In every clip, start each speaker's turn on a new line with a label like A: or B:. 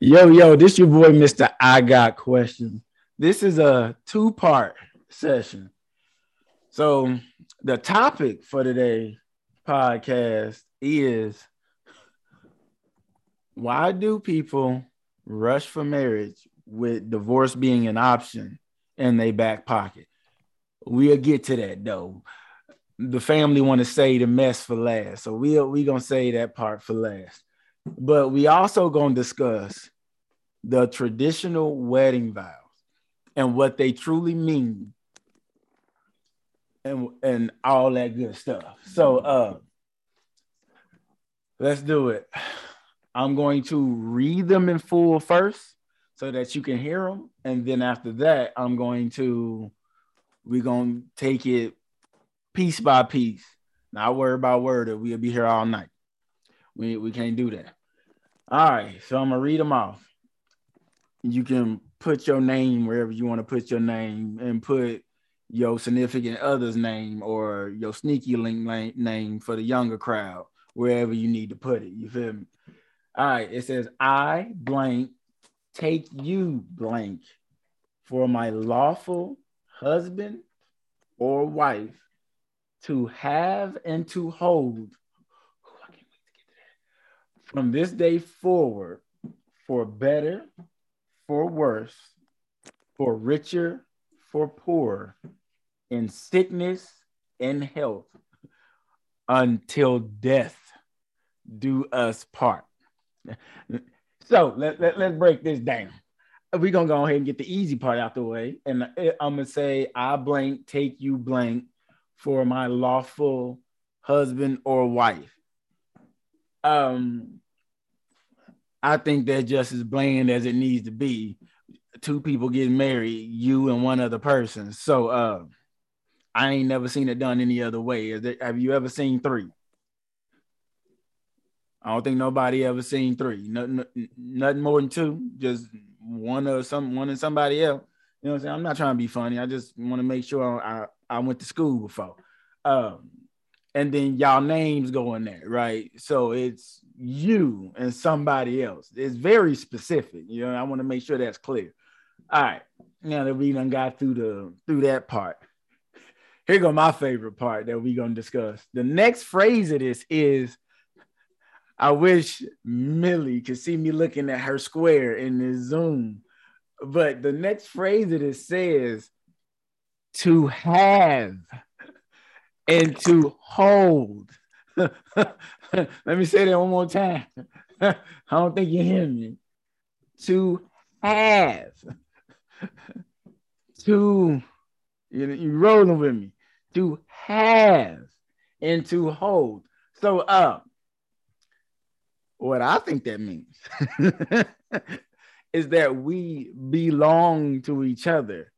A: Yo, yo, this your boy, Mr. I Got Questions. This is a two-part session. So the topic for today podcast is why do people rush for marriage with divorce being an option in their back pocket? We'll get to that though. The family want to say the mess for last, so we'll we gonna say that part for last. But we also gonna discuss the traditional wedding vows and what they truly mean and and all that good stuff. So uh let's do it. I'm going to read them in full first so that you can hear them and then after that I'm going to we're going to take it piece by piece. Not word by word or we'll be here all night. We we can't do that. All right, so I'm gonna read them off. You can put your name wherever you want to put your name and put your significant other's name or your sneaky link name for the younger crowd, wherever you need to put it. You feel me? All right, it says, I blank take you blank for my lawful husband or wife to have and to hold from this day forward for better, for worse, for richer, for poorer, in sickness and health, until death do us part. So let, let, let's break this down. We're gonna go ahead and get the easy part out the way. And I'm gonna say, I blank, take you blank for my lawful husband or wife. Um, I think they're just as bland as it needs to be. Two people getting married, you and one other person. So uh I ain't never seen it done any other way. There, have you ever seen three? I don't think nobody ever seen three. Nothing, nothing more than two. Just one or some one and somebody else. You know what I'm saying? I'm not trying to be funny. I just want to make sure I, I went to school before. Um, and then y'all names go in there, right? So it's you and somebody else. It's very specific. You know, I want to make sure that's clear. All right. Now that we done got through the through that part. Here go my favorite part that we gonna discuss. The next phrase of this is I wish Millie could see me looking at her square in this Zoom. But the next phrase of this says to have and to hold. Let me say that one more time. I don't think you hear me. To have, to you you rolling with me. To have and to hold. So, uh, what I think that means is that we belong to each other.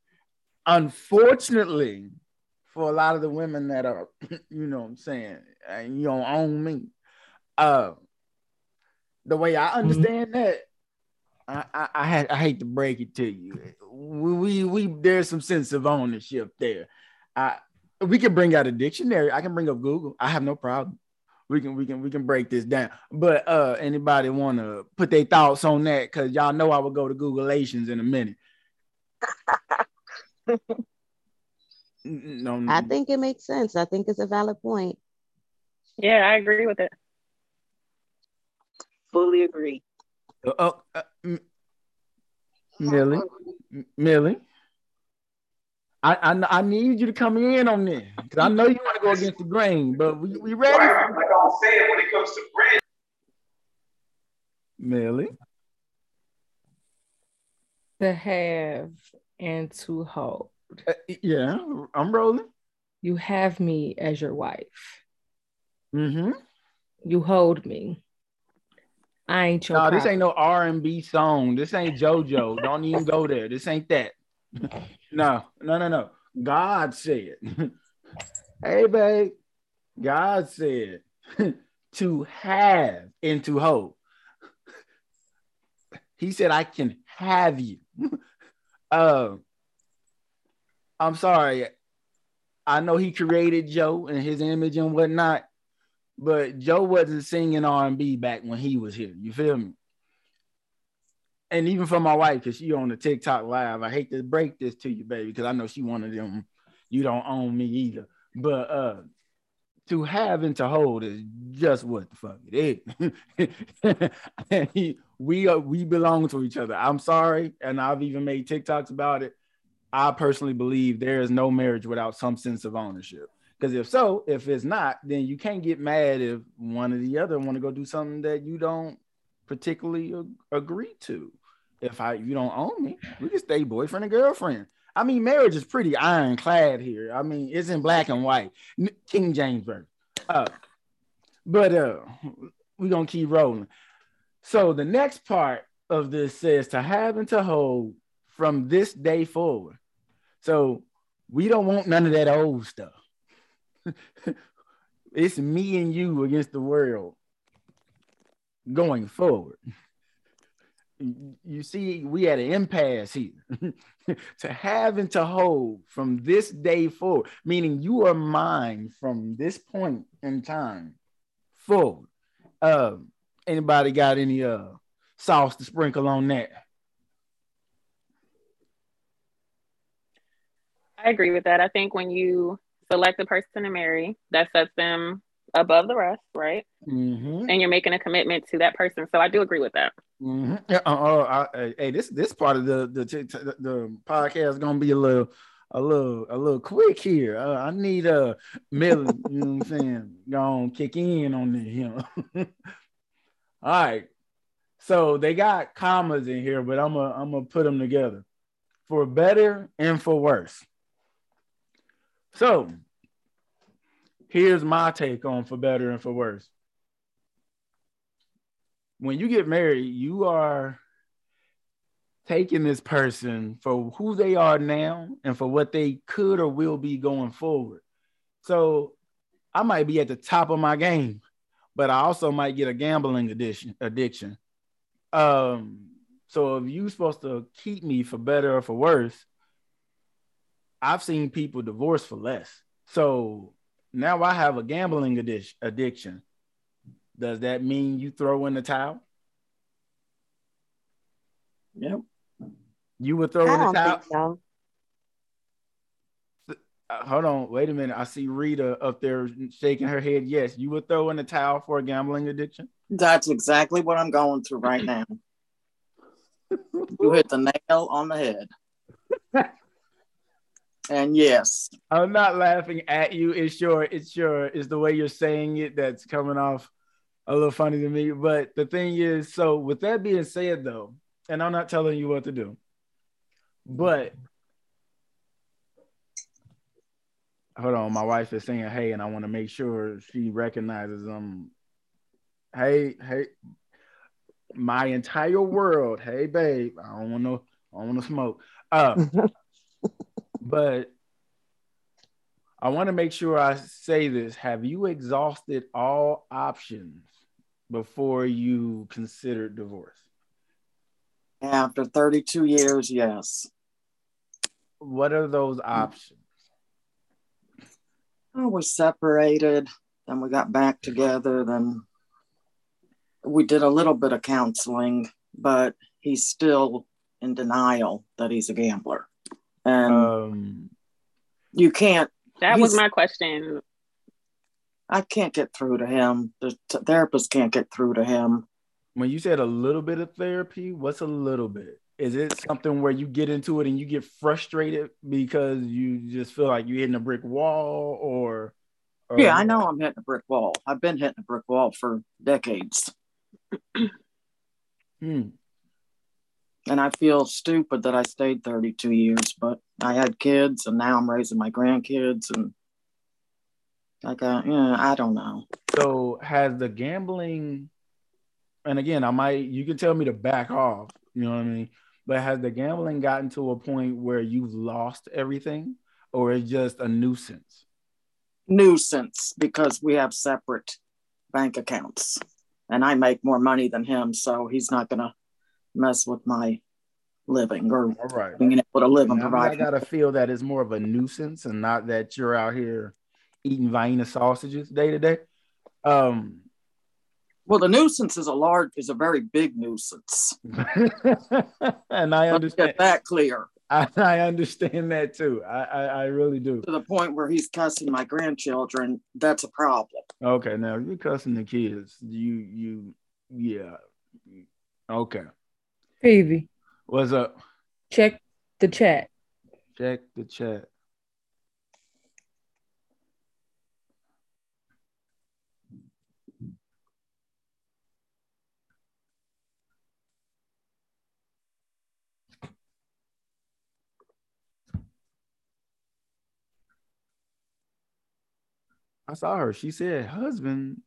A: Unfortunately, for a lot of the women that are, you know what I'm saying, and you don't own me. Uh, the way I mm-hmm. understand mm-hmm. that, I, I, I, had, I hate to break it to you. We, we, we there's some sense of ownership there. I, we can bring out a dictionary. I can bring up Google. I have no problem. We can we can we can break this down. But uh anybody want to put their thoughts on that? Because y'all know I will go to Googleations in a minute.
B: no, I think it makes sense. I think it's a valid point.
C: Yeah, I agree with it.
D: Fully agree.
A: Uh, oh, uh, M- Millie, Millie, I, I I need you to come in on this because I know you want to go against the grain, but we, we ready? Right, like I'm saying, when it comes to bread. Millie.
E: To have and to hold.
A: Uh, yeah, I'm rolling.
E: You have me as your wife.
A: Mm-hmm.
E: You hold me. I ain't your.
A: No, problem. this ain't no R and B song. This ain't JoJo. Don't even go there. This ain't that. no, no, no, no. God said, "Hey, babe." God said to have and to hold. He said, "I can have you." uh, I'm sorry. I know he created Joe and his image and whatnot, but Joe wasn't singing R&B back when he was here. You feel me? and even for my wife, because she on the TikTok live, I hate to break this to you, baby, because I know she one of them. You don't own me either, but uh, to have and to hold is just what the fuck it is. we are we belong to each other. I'm sorry, and I've even made TikToks about it. I personally believe there is no marriage without some sense of ownership. Because if so, if it's not, then you can't get mad if one or the other want to go do something that you don't particularly ag- agree to. If I you don't own me, we can stay boyfriend and girlfriend. I mean, marriage is pretty ironclad here. I mean, it's in black and white, King James version. Uh, but uh, we're gonna keep rolling. So the next part of this says to have and to hold from this day forward. So we don't want none of that old stuff. it's me and you against the world going forward. You see, we had an impasse here. to have and to hold from this day forward, meaning you are mine from this point in time forward. Uh, anybody got any uh sauce to sprinkle on that?
C: I agree with that. I think when you select a person to marry, that sets them above the rest, right?
A: Mm-hmm.
C: And you're making a commitment to that person. So I do agree with that.
A: Mm-hmm. Yeah, uh, uh, I, hey, this this part of the the the, the podcast is gonna be a little a little a little quick here. Uh, I need a uh, Millie, you know what I'm saying? Gonna kick in on this, you know. All right. So they got commas in here, but I'm gonna I'm gonna put them together for better and for worse. So here's my take on for better and for worse. When you get married, you are taking this person for who they are now and for what they could or will be going forward. So I might be at the top of my game, but I also might get a gambling addiction addiction. Um, so if you're supposed to keep me for better or for worse, I've seen people divorce for less. So now I have a gambling addic- addiction. Does that mean you throw in the towel?
D: Yep.
A: You would throw
B: I
A: in the towel?
B: so.
A: Uh, hold on, wait a minute. I see Rita up there shaking her head. Yes, you would throw in the towel for a gambling addiction.
D: That's exactly what I'm going through right now. you hit the nail on the head. and yes,
A: I'm not laughing at you. It's your, it's your, it's the way you're saying it that's coming off a little funny to me. But the thing is, so with that being said, though, and I'm not telling you what to do, but hold on, my wife is saying hey, and I want to make sure she recognizes them. Hey, hey, my entire world. Hey, babe, I don't want no, I don't want to smoke. Uh, but I want to make sure I say this. Have you exhausted all options before you considered divorce?
D: after 32 years, yes.
A: What are those options?
D: I was separated, then we got back together, then we did a little bit of counseling, but he's still in denial that he's a gambler. And
A: Um,
D: you can't,
C: That was my question.
D: I can't get through to him. The t- therapist can't get through to him.
A: when you said a little bit of therapy, what's a little bit? Is it something where you get into it and you get frustrated because you just feel like you're hitting a brick wall, or, or
D: Yeah, I know I'm hitting a brick wall. I've been hitting a brick wall for decades.
A: Hmm.
D: And I feel stupid that I stayed 32 years, but I had kids and now I'm raising my grandkids and like, uh, yeah, I don't know.
A: So has the gambling, and again, I might you can tell me to back off, you know what I mean? But has the gambling gotten to a point where you've lost everything, or it's just a nuisance?
D: Nuisance because we have separate bank accounts and I make more money than him. So he's not going to mess with my living or
A: All right.
D: being able to live and
A: Now, I gotta feel that it's more of a nuisance and not that you're out here eating Vienna sausages day to day. Um,
D: Well, the nuisance is a large, is a very big nuisance.
A: and I understand
D: that clear
A: I, I understand that too. I, I I really do.
D: to the point where he's cussing my grandchildren. That's a problem.
A: Okay, now you're cussing the kids. You you yeah. Okay.
E: Peavy,
A: What's up?
E: check the chat.
A: Check the chat. I saw her. She said husband.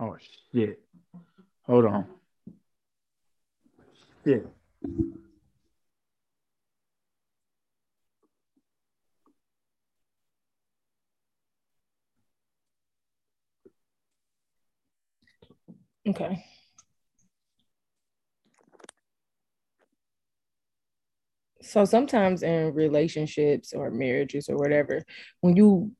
A: Oh shit. Hold on. Shit.
E: Okay. So sometimes in relationships or marriages or whatever, when you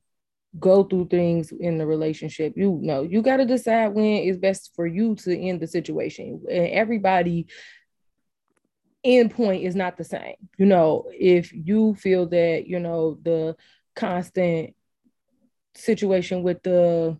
E: go through things in the relationship, you know, you got to decide when it's best for you to end the situation. And everybody end point is not the same. You know, if you feel that, you know, the constant situation with the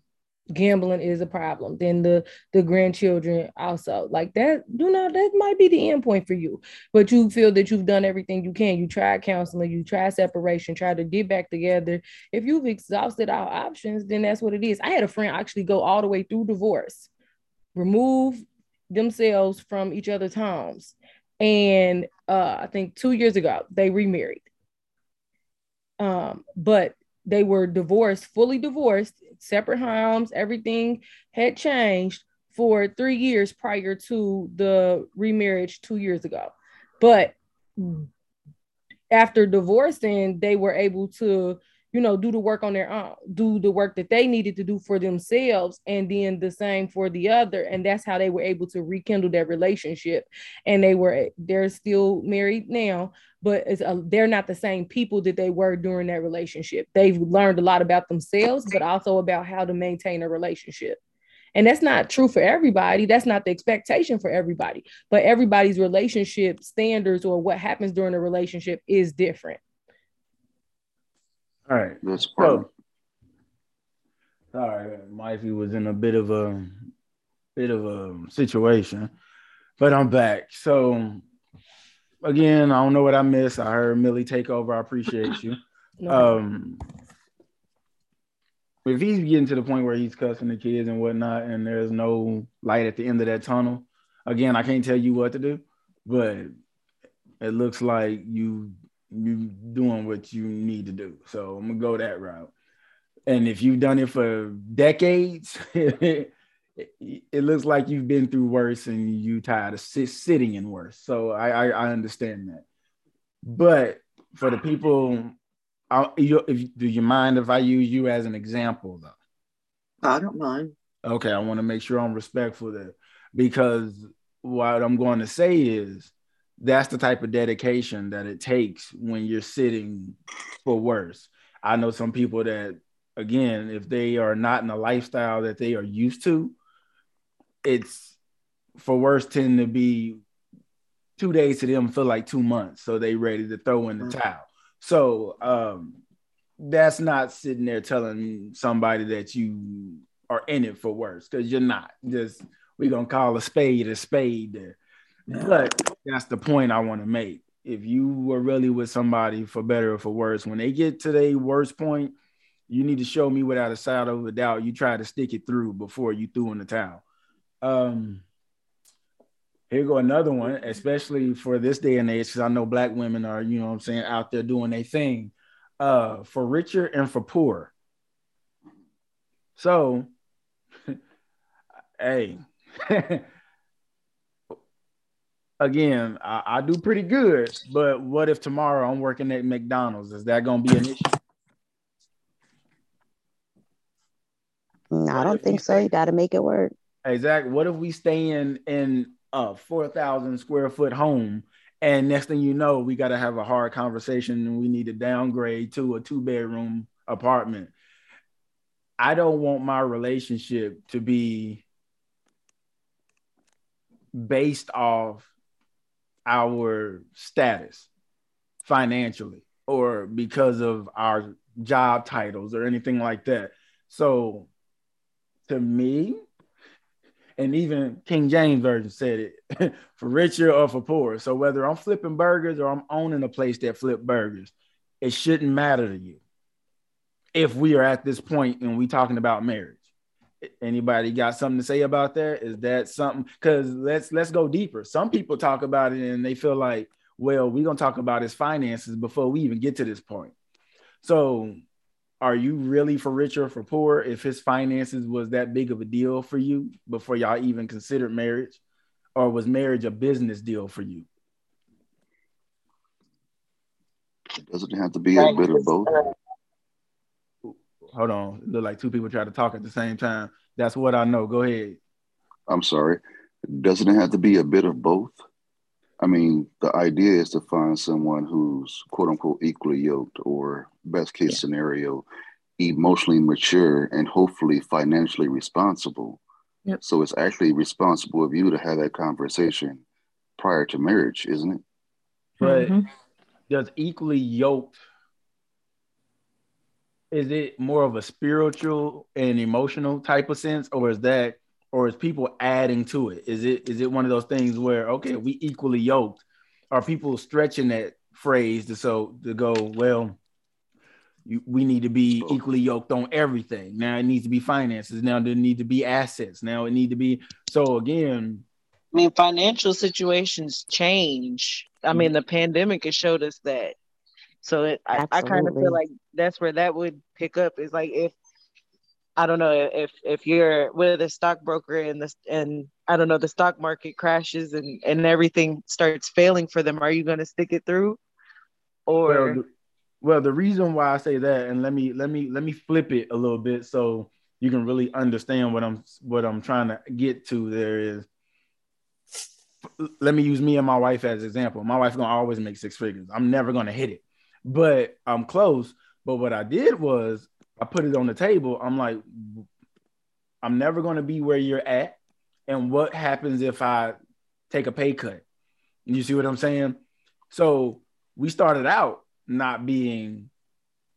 E: gambling is a problem then the the grandchildren also like that you know that might be the end point for you. But you feel that you've done everything you can. You tried counseling you tried separation try to get back together. If you've exhausted all options then that's what it is. I had a friend actually go all the way through divorce remove themselves from each other's homes and uh i think two years ago they remarried um but they were divorced, fully divorced, separate homes, everything had changed for three years prior to the remarriage two years ago. But after divorcing, they were able to, you know, do the work on their own, do the work that they needed to do for themselves, and then the same for the other. And that's how they were able to rekindle their relationship. And they were, they're still married now, but a, they're not the same people that they were during that relationship. They've learned a lot about themselves, but also about how to maintain a relationship. And that's not true for everybody. That's not the expectation for everybody. But everybody's relationship standards or what happens during a relationship is different.
A: All right.
F: That's part.
A: So, sorry, Mifey was in a bit of a bit of a situation, but I'm back. So again, I don't know what I missed. I heard Millie take over. I appreciate you.
E: No.
A: Um, if he's getting to the point where he's cussing the kids and whatnot, and there's no light at the end of that tunnel, again, I can't tell you what to do, but it looks like you you doing what you need to do. So I'm gonna go that route. And if you've done it for decades, it, it looks like you've been through worse and you tired of sit, sitting in worse. So I, I I understand that. But for the people, I, you, if, do you mind if I use you as an example though?
D: I don't mind.
A: Okay, I want to make sure I'm respectful there because what I'm going to say is that's the type of dedication that it takes when you're sitting for worse. I know some people that, again, if they are not in a lifestyle that they are used to, it's for worse tend to be two days to them feel like two months. So they ready to throw in the
D: Mhm.
A: towel. So um that's not sitting there telling somebody that you are in it for worse because you're not. Just we're gonna call a spade a spade there. But that's the point I want to make. If you were really with somebody for better or for worse, when they get to their worst point, you need to show me without a shadow of a doubt you try to stick it through before you threw in the towel. Um, here go another one, especially for this day and age, because I know black women are, you know what I'm saying, out there doing their thing. Uh, for richer and for poor. So, hey, again, I, I do pretty good, but what if tomorrow I'm working at McDonald's? Is that gonna be an issue?
B: No, I don't think so.
A: say-
B: You got to make it work.
A: Exactly. What if we stay in in a four thousand square foot home, and next thing you know, we got to have a hard conversation, and we need to downgrade to a two bedroom apartment. I don't want my relationship to be based off our status financially or because of our job titles or anything like that. So to me, and even King James Version said it for richer or for poor. So whether I'm flipping burgers or I'm owning a place that flip burgers, it shouldn't matter to you if we are at this point and we talking about marriage. Anybody got something to say about that? Is that something? Because let's let's go deeper. Some people talk about it and they feel like, well, we're gonna talk about his finances before we even get to this point. So are you really for richer or for poor if his finances was that big of a deal for you before y'all even considered marriage or was marriage a business deal for you
F: it doesn't have to be a bit of both uh,
A: hold on look like two people try to talk at the same time that's what i know go ahead
F: i'm sorry doesn't it have to be a bit of both I mean, the idea is to find someone who's quote unquote equally yoked or best case yeah. scenario, emotionally mature and hopefully financially responsible. Yep. So it's actually responsible of you to have that conversation prior to marriage, isn't it?
A: But mm-hmm. does equally yoked is it more of a spiritual and emotional type of sense, or is that or is people adding to it? Is it is it one of those things where okay, we equally yoked? Are people stretching that phrase to so to go well? You, we need to be equally yoked on everything. Now it needs to be finances. Now there need to be assets. Now it need to be so again.
G: I mean, financial situations change. I mean, mm-hmm. the pandemic has showed us that. So it, I, I kind of feel like that's where that would pick up. Is like if I don't know if if you're with a stockbroker and this and I don't know the stock market crashes and and everything starts failing for them, are you going to stick it through? Or
A: well the, well, the reason why I say that, and let me let me let me flip it a little bit so you can really understand what I'm what I'm trying to get to. There is, let me use me and my wife as example. My wife's gonna always make six figures. I'm never gonna hit it, but I'm close. But what I did was I put it on the table. I'm like, I'm never going to be where you're at. And what happens if I take a pay cut? You see what I'm saying? So we started out not being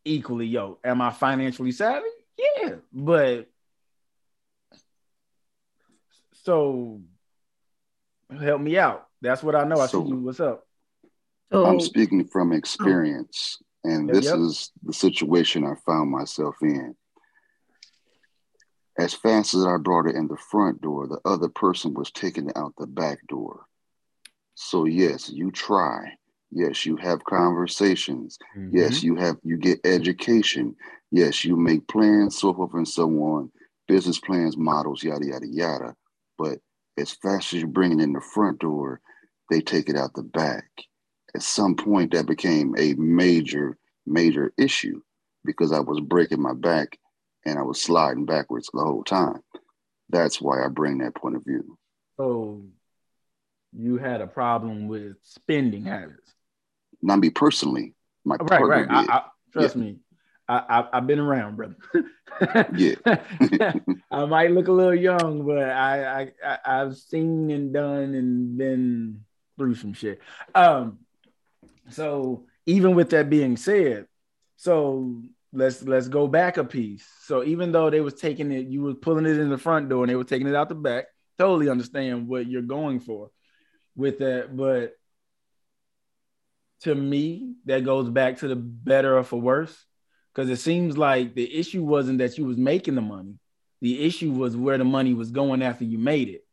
A: equally yoked. Am I financially savvy? Yeah, but so help me out. That's what I know. I so, see you. What's up?
F: I'm speaking from experience. And this yep. is the situation I found myself in. As fast as I brought it in the front door, the other person was taking it out the back door. So yes, you try. Yes, you have conversations. Mm-hmm. Yes, you have you get education. Yes, you make plans, so forth and so on, business plans, models, yada yada yada. But as fast as you bring it in the front door, they take it out the back at some point that became a major, major issue because I was breaking my back and I was sliding backwards the whole time. That's why I bring that point of view.
A: So you had a problem with spending habits.
F: Not me personally. My
A: right, right. I, I, trust yeah. me. I, I have been around, brother.
F: yeah.
A: I might look a little young, but I, I I've seen and done and been through some shit. Um, so even with that being said, so let's let's go back a piece. So even though they was taking it, you were pulling it in the front door and they were taking it out the back. Totally understand what you're going for with that, but to me, that goes back to the better or for worse. Because it seems like the issue wasn't that you was making the money. The issue was where the money was going after you made it.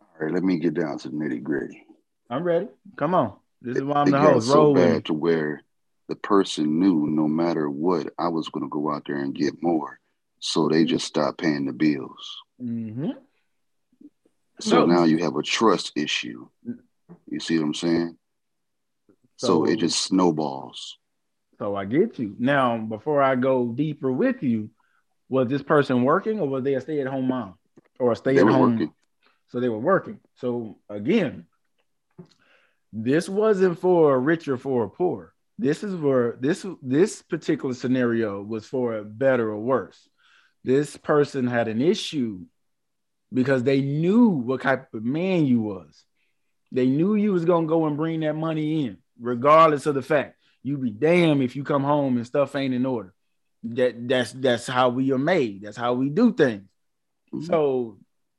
F: All right, let me get down to nitty gritty.
A: I'm ready. Come on. This is why I'm
F: it
A: the host. So
F: Roll bad to where the person knew no matter what, I was going to go out there and get more. So they just stopped paying the bills.
A: Mm-hmm.
F: So no. now you have a trust issue. You see what I'm saying? So, so it just snowballs.
A: So I get you. Now, before I go deeper with you, was this person working or was they a stay at home mom or a stay at home? So they were working. So again, this wasn't for a rich or for a poor. This is for this this particular scenario was for a better or worse. This person had an issue because they knew what type of man you was. They knew you was gonna go and bring that money in, regardless of the fact. You be damn if you come home and stuff ain't in order. That that's that's how we are made. That's how we do things. Mm-hmm. So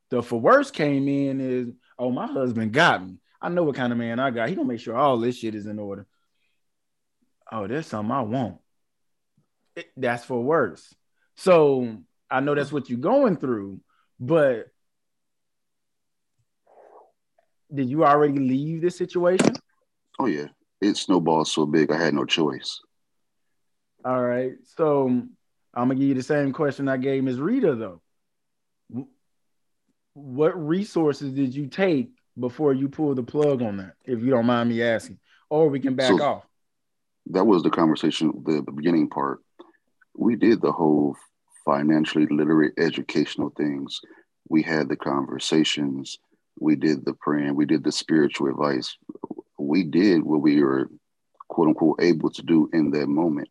A: the for worse came in is oh my husband got me. I know what kind of man I got. He gonna make sure all this shit is in order. Oh, there's something I want. It, that's for worse. So I know that's what you're going through, but did you already leave this situation?
F: Oh yeah, it snowballed so big I had no choice.
A: All right, so I'm gonna give you the same question I gave Ms. Rita though. What resources did you take before you pull the plug on that? If you don't mind me asking, or we can back so off.
F: That was the conversation, the, the beginning part. We did the whole financially literate educational things. We had the conversations we did the praying, we did the spiritual advice. We did what we were quote unquote able to do in that moment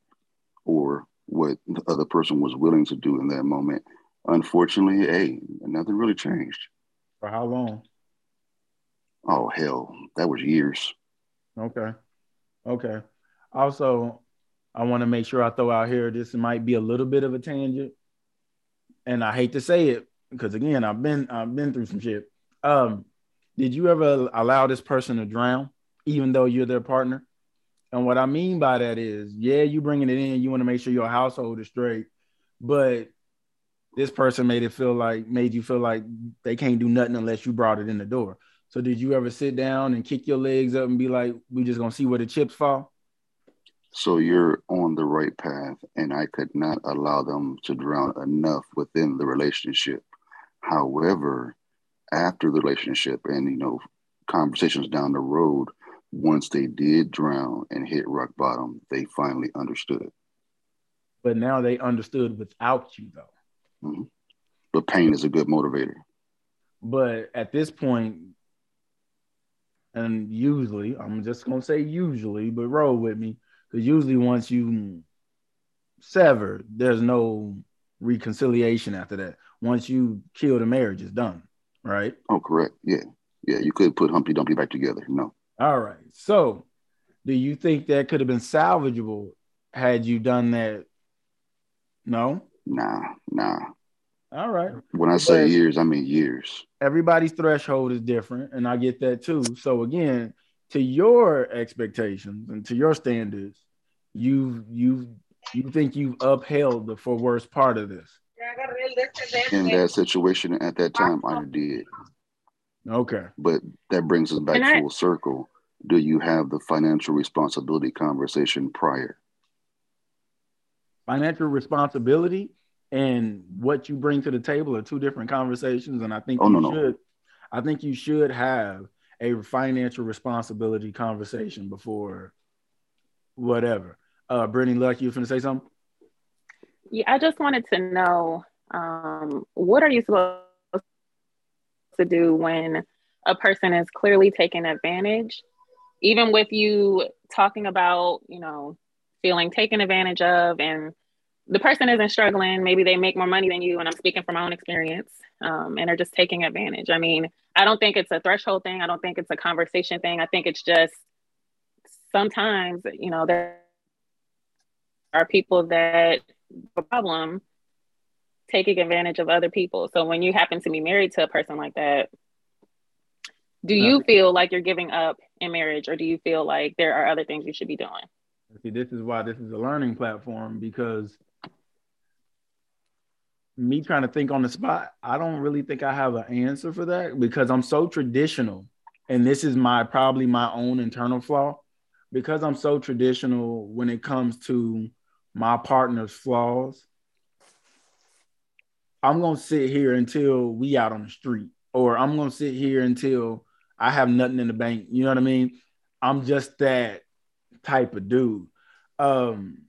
F: or what the other person was willing to do in that moment. Unfortunately, hey, nothing really changed.
A: For how long?
F: Oh hell, that was years.
A: Okay. Okay. Also, I want to make sure I throw out here this might be a little bit of a tangent. And I hate to say it because again, I've been I've been through some shit. Um, did you ever allow this person to drown, even though you're their partner? And what I mean by that is, yeah, you bringing it in, you want to make sure your household is straight, but this person made it feel like made you feel like they can't do nothing unless you brought it in the door. So did you ever sit down and kick your legs up and be like, we just gonna see where the chips fall?
F: So you're on the right path, and I could not allow them to drown enough within the relationship. However, after the relationship and you know conversations down the road once they did drown and hit rock bottom they finally understood
A: but now they understood without you though
F: mm-hmm. but pain is a good motivator
A: but at this point and usually i'm just to say usually but roll with me because usually once you sever there's no reconciliation after that once you kill the marriage it's done right?
F: Oh, correct. Yeah. Yeah. You could put Humpty Dumpty back together. No.
A: All right. So, do you think that could have been salvageable had you done that? No.
F: Nah. Nah.
A: All right.
F: When I say years, I mean years.
A: Everybody's threshold is different, and I get that too. So again, to your expectations and to your standards, you you you think you've upheld the for worse part of this
F: in that situation at that time, I did.
A: Okay.
F: But that brings us back full circle. Do you have the financial responsibility conversation prior?
A: Financial responsibility and what you bring to the table are two different conversations. And I think oh, you no, should, no. I think you should have a financial responsibility conversation before whatever. Uh Brittany Luck, you finna say something?
C: Yeah, I just wanted to know um, what are you supposed to do when a person is clearly taking advantage? Even with you talking about, you know, feeling taken advantage of and the person isn't struggling, maybe they make more money than you, and I'm speaking from my own experience, um, and are just taking advantage. I mean, I don't think it's a threshold thing. I don't think it's a conversation thing. I think it's just sometimes, you know, there are people that the problem taking advantage of other people. So when you happen to be married to a person like that, do you feel like you're giving up in marriage or do you feel like there are other things you should be doing?
A: See, this is why this is a learning platform because me trying to think on the spot, I don't really think I have an answer for that because I'm so traditional. And this is my probably my own internal flaw because I'm so traditional when it comes to my partner's flaws. I'm gonna sit here until we out on the street, or I'm gonna sit here until I have nothing in the bank. You know what I mean? I'm just that type of dude. Um,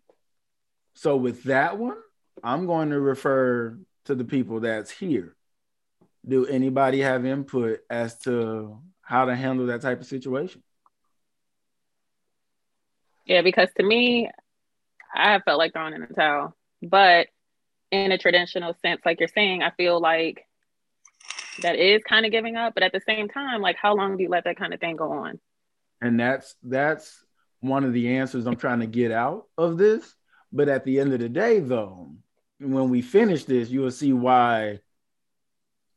A: so with that one, I'm going to refer to the people that's here. Do anybody have input as to how to handle that type of situation?
C: Yeah, because to me, I have felt like throwing in the towel. But in a traditional sense, like you're saying, I feel like that is kind of giving up, but at the same time, like how long do you let that kind of thing go on?
A: And that's that's one of the answers I'm trying to get out of this. But at the end of the day, though, when we finish this, you will see why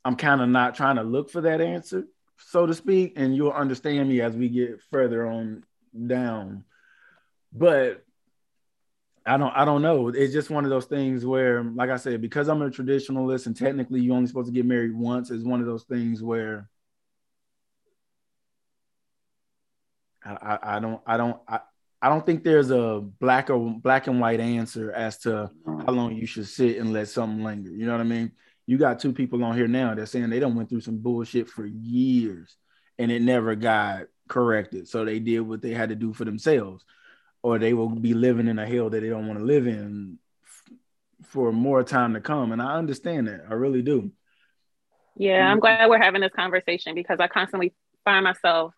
A: I'm kind of not trying to look for that answer, so to speak, and you'll understand me as we get further on down. But I don't I don't know. It's just one of those things where, like I said, because I'm a traditionalist and technically you're only supposed to get married once, is one of those things where I, I, I don't I don't I, I don't think there's a black or black and white answer as to how long you should sit and let something linger. You know what I mean? You got two people on here now that saying they don't went through some bullshit for years and it never got corrected. So they did what they had to do for themselves, or they will be living in a hell that they don't want to live in f- for more time to come. And I understand that. I really do.
C: Yeah, I'm glad we're having this conversation because I constantly find myself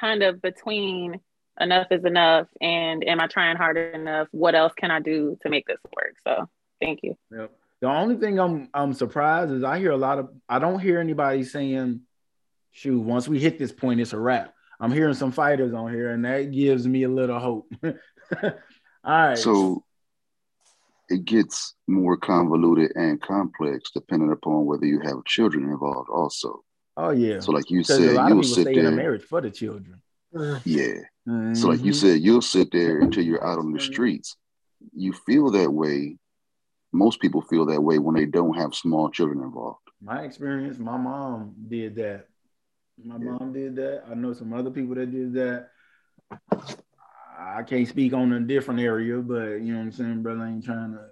C: kind of between enough is enough and am I trying hard enough? What else can I do to make this work? So thank you.
A: Yep. The only thing I'm I'm surprised is I hear a lot of I don't hear anybody saying, shoot, once we hit this point, it's a wrap. I'm hearing some fighters on here, and that gives me a little hope. All right.
F: So it gets more convoluted and complex depending upon whether you have children involved also.
A: Oh yeah.
F: So like you said, you'll sit there.
A: in a marriage for the children.
F: Yeah. Mm-hmm. So, like you said, you'll sit there until you're out on the streets. You feel that way. Most people feel that way when they don't have small children involved.
A: My experience, my mom did that. My yeah. mom did that. I know some other people that did that. I can't speak on a different area, but you know what I'm saying, brother. I ain't trying to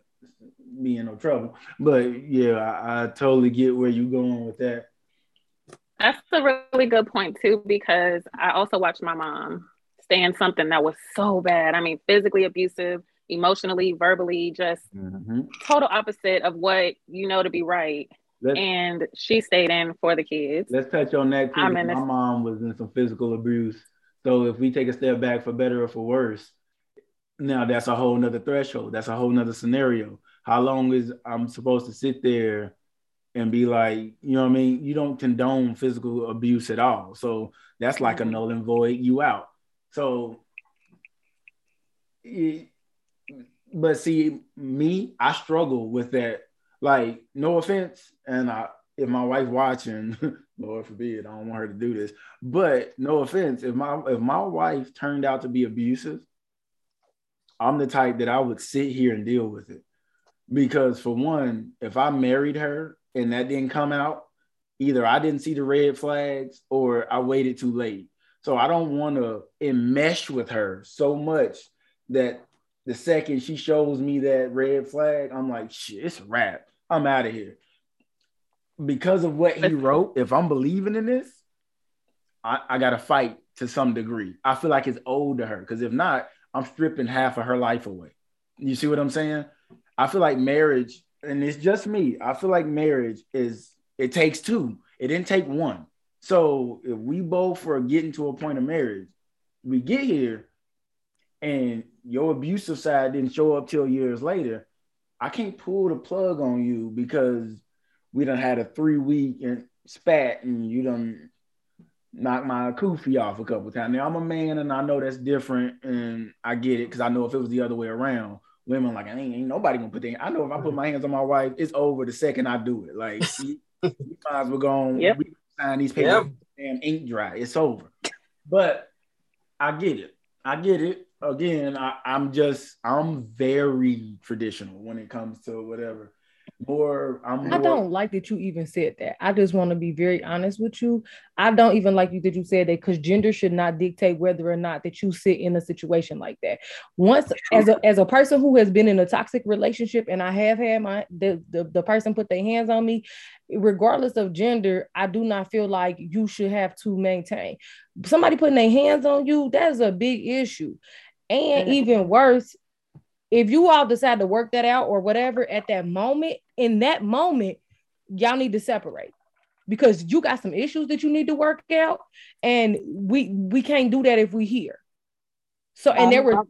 A: be in no trouble. But yeah, I, I totally get where you're going with that.
C: That's a really good point too, because I also watched my mom stay in something that was so bad. I mean, physically abusive, emotionally, verbally, just mm-hmm. total opposite of what you know to be right. Let's, and she stayed in for the kids.
A: Let's touch on that too. My mom was in some physical abuse. So if we take a step back for better or for worse, now that's a whole nother threshold. That's a whole nother scenario. How long is I'm supposed to sit there and be like, you know what I mean? You don't condone physical abuse at all. So that's like a mm-hmm. null and void, you out. So, but see, me, I struggle with that. Like, no offense, and I, if my wife watching, Lord forbid, I don't want her to do this. But no offense, if my if my wife turned out to be abusive, I'm the type that I would sit here and deal with it. Because for one, if I married her and that didn't come out, either I didn't see the red flags or I waited too late. So I don't want to enmesh with her so much that the second she shows me that red flag, I'm like, shit, it's a wrap. I'm out of here. Because of what he wrote, if I'm believing in this, I, I got to fight to some degree. I feel like it's owed to her because if not, I'm stripping half of her life away. You see what I'm saying? I feel like marriage and it's just me. I feel like marriage is it takes two. It didn't take one. So if we both are getting to a point of marriage, we get here, and your abusive side didn't show up till years later. I can't pull the plug on you because we done had a three week spat and you done knock my koofy off a couple times. Now I'm a man and I know that's different and I get it because I know if it was the other way around, women like ain't, ain't nobody gonna put their. I know if I put my hands on my wife, it's over the second I do it. Like you, might as well go on. Yep. Sign these papers. Yep. Damn ink dry. It's over. But I get it. I get it. Again, I, I'm just I'm very traditional when it comes to whatever more, I'm more...
E: I don't like that you even said that. I just want to be very honest with you. I don't even like you that you said that because gender should not dictate whether or not that you sit in a situation like that. Once as a as a person who has been in a toxic relationship and I have had my the, the, the person put their hands on me, regardless of gender, I do not feel like you should have to maintain. Somebody putting their hands on you, that's a big issue. And even worse, if you all decide to work that out or whatever at that moment, in that moment, y'all need to separate because you got some issues that you need to work out, and we we can't do that if we here. So and um, there were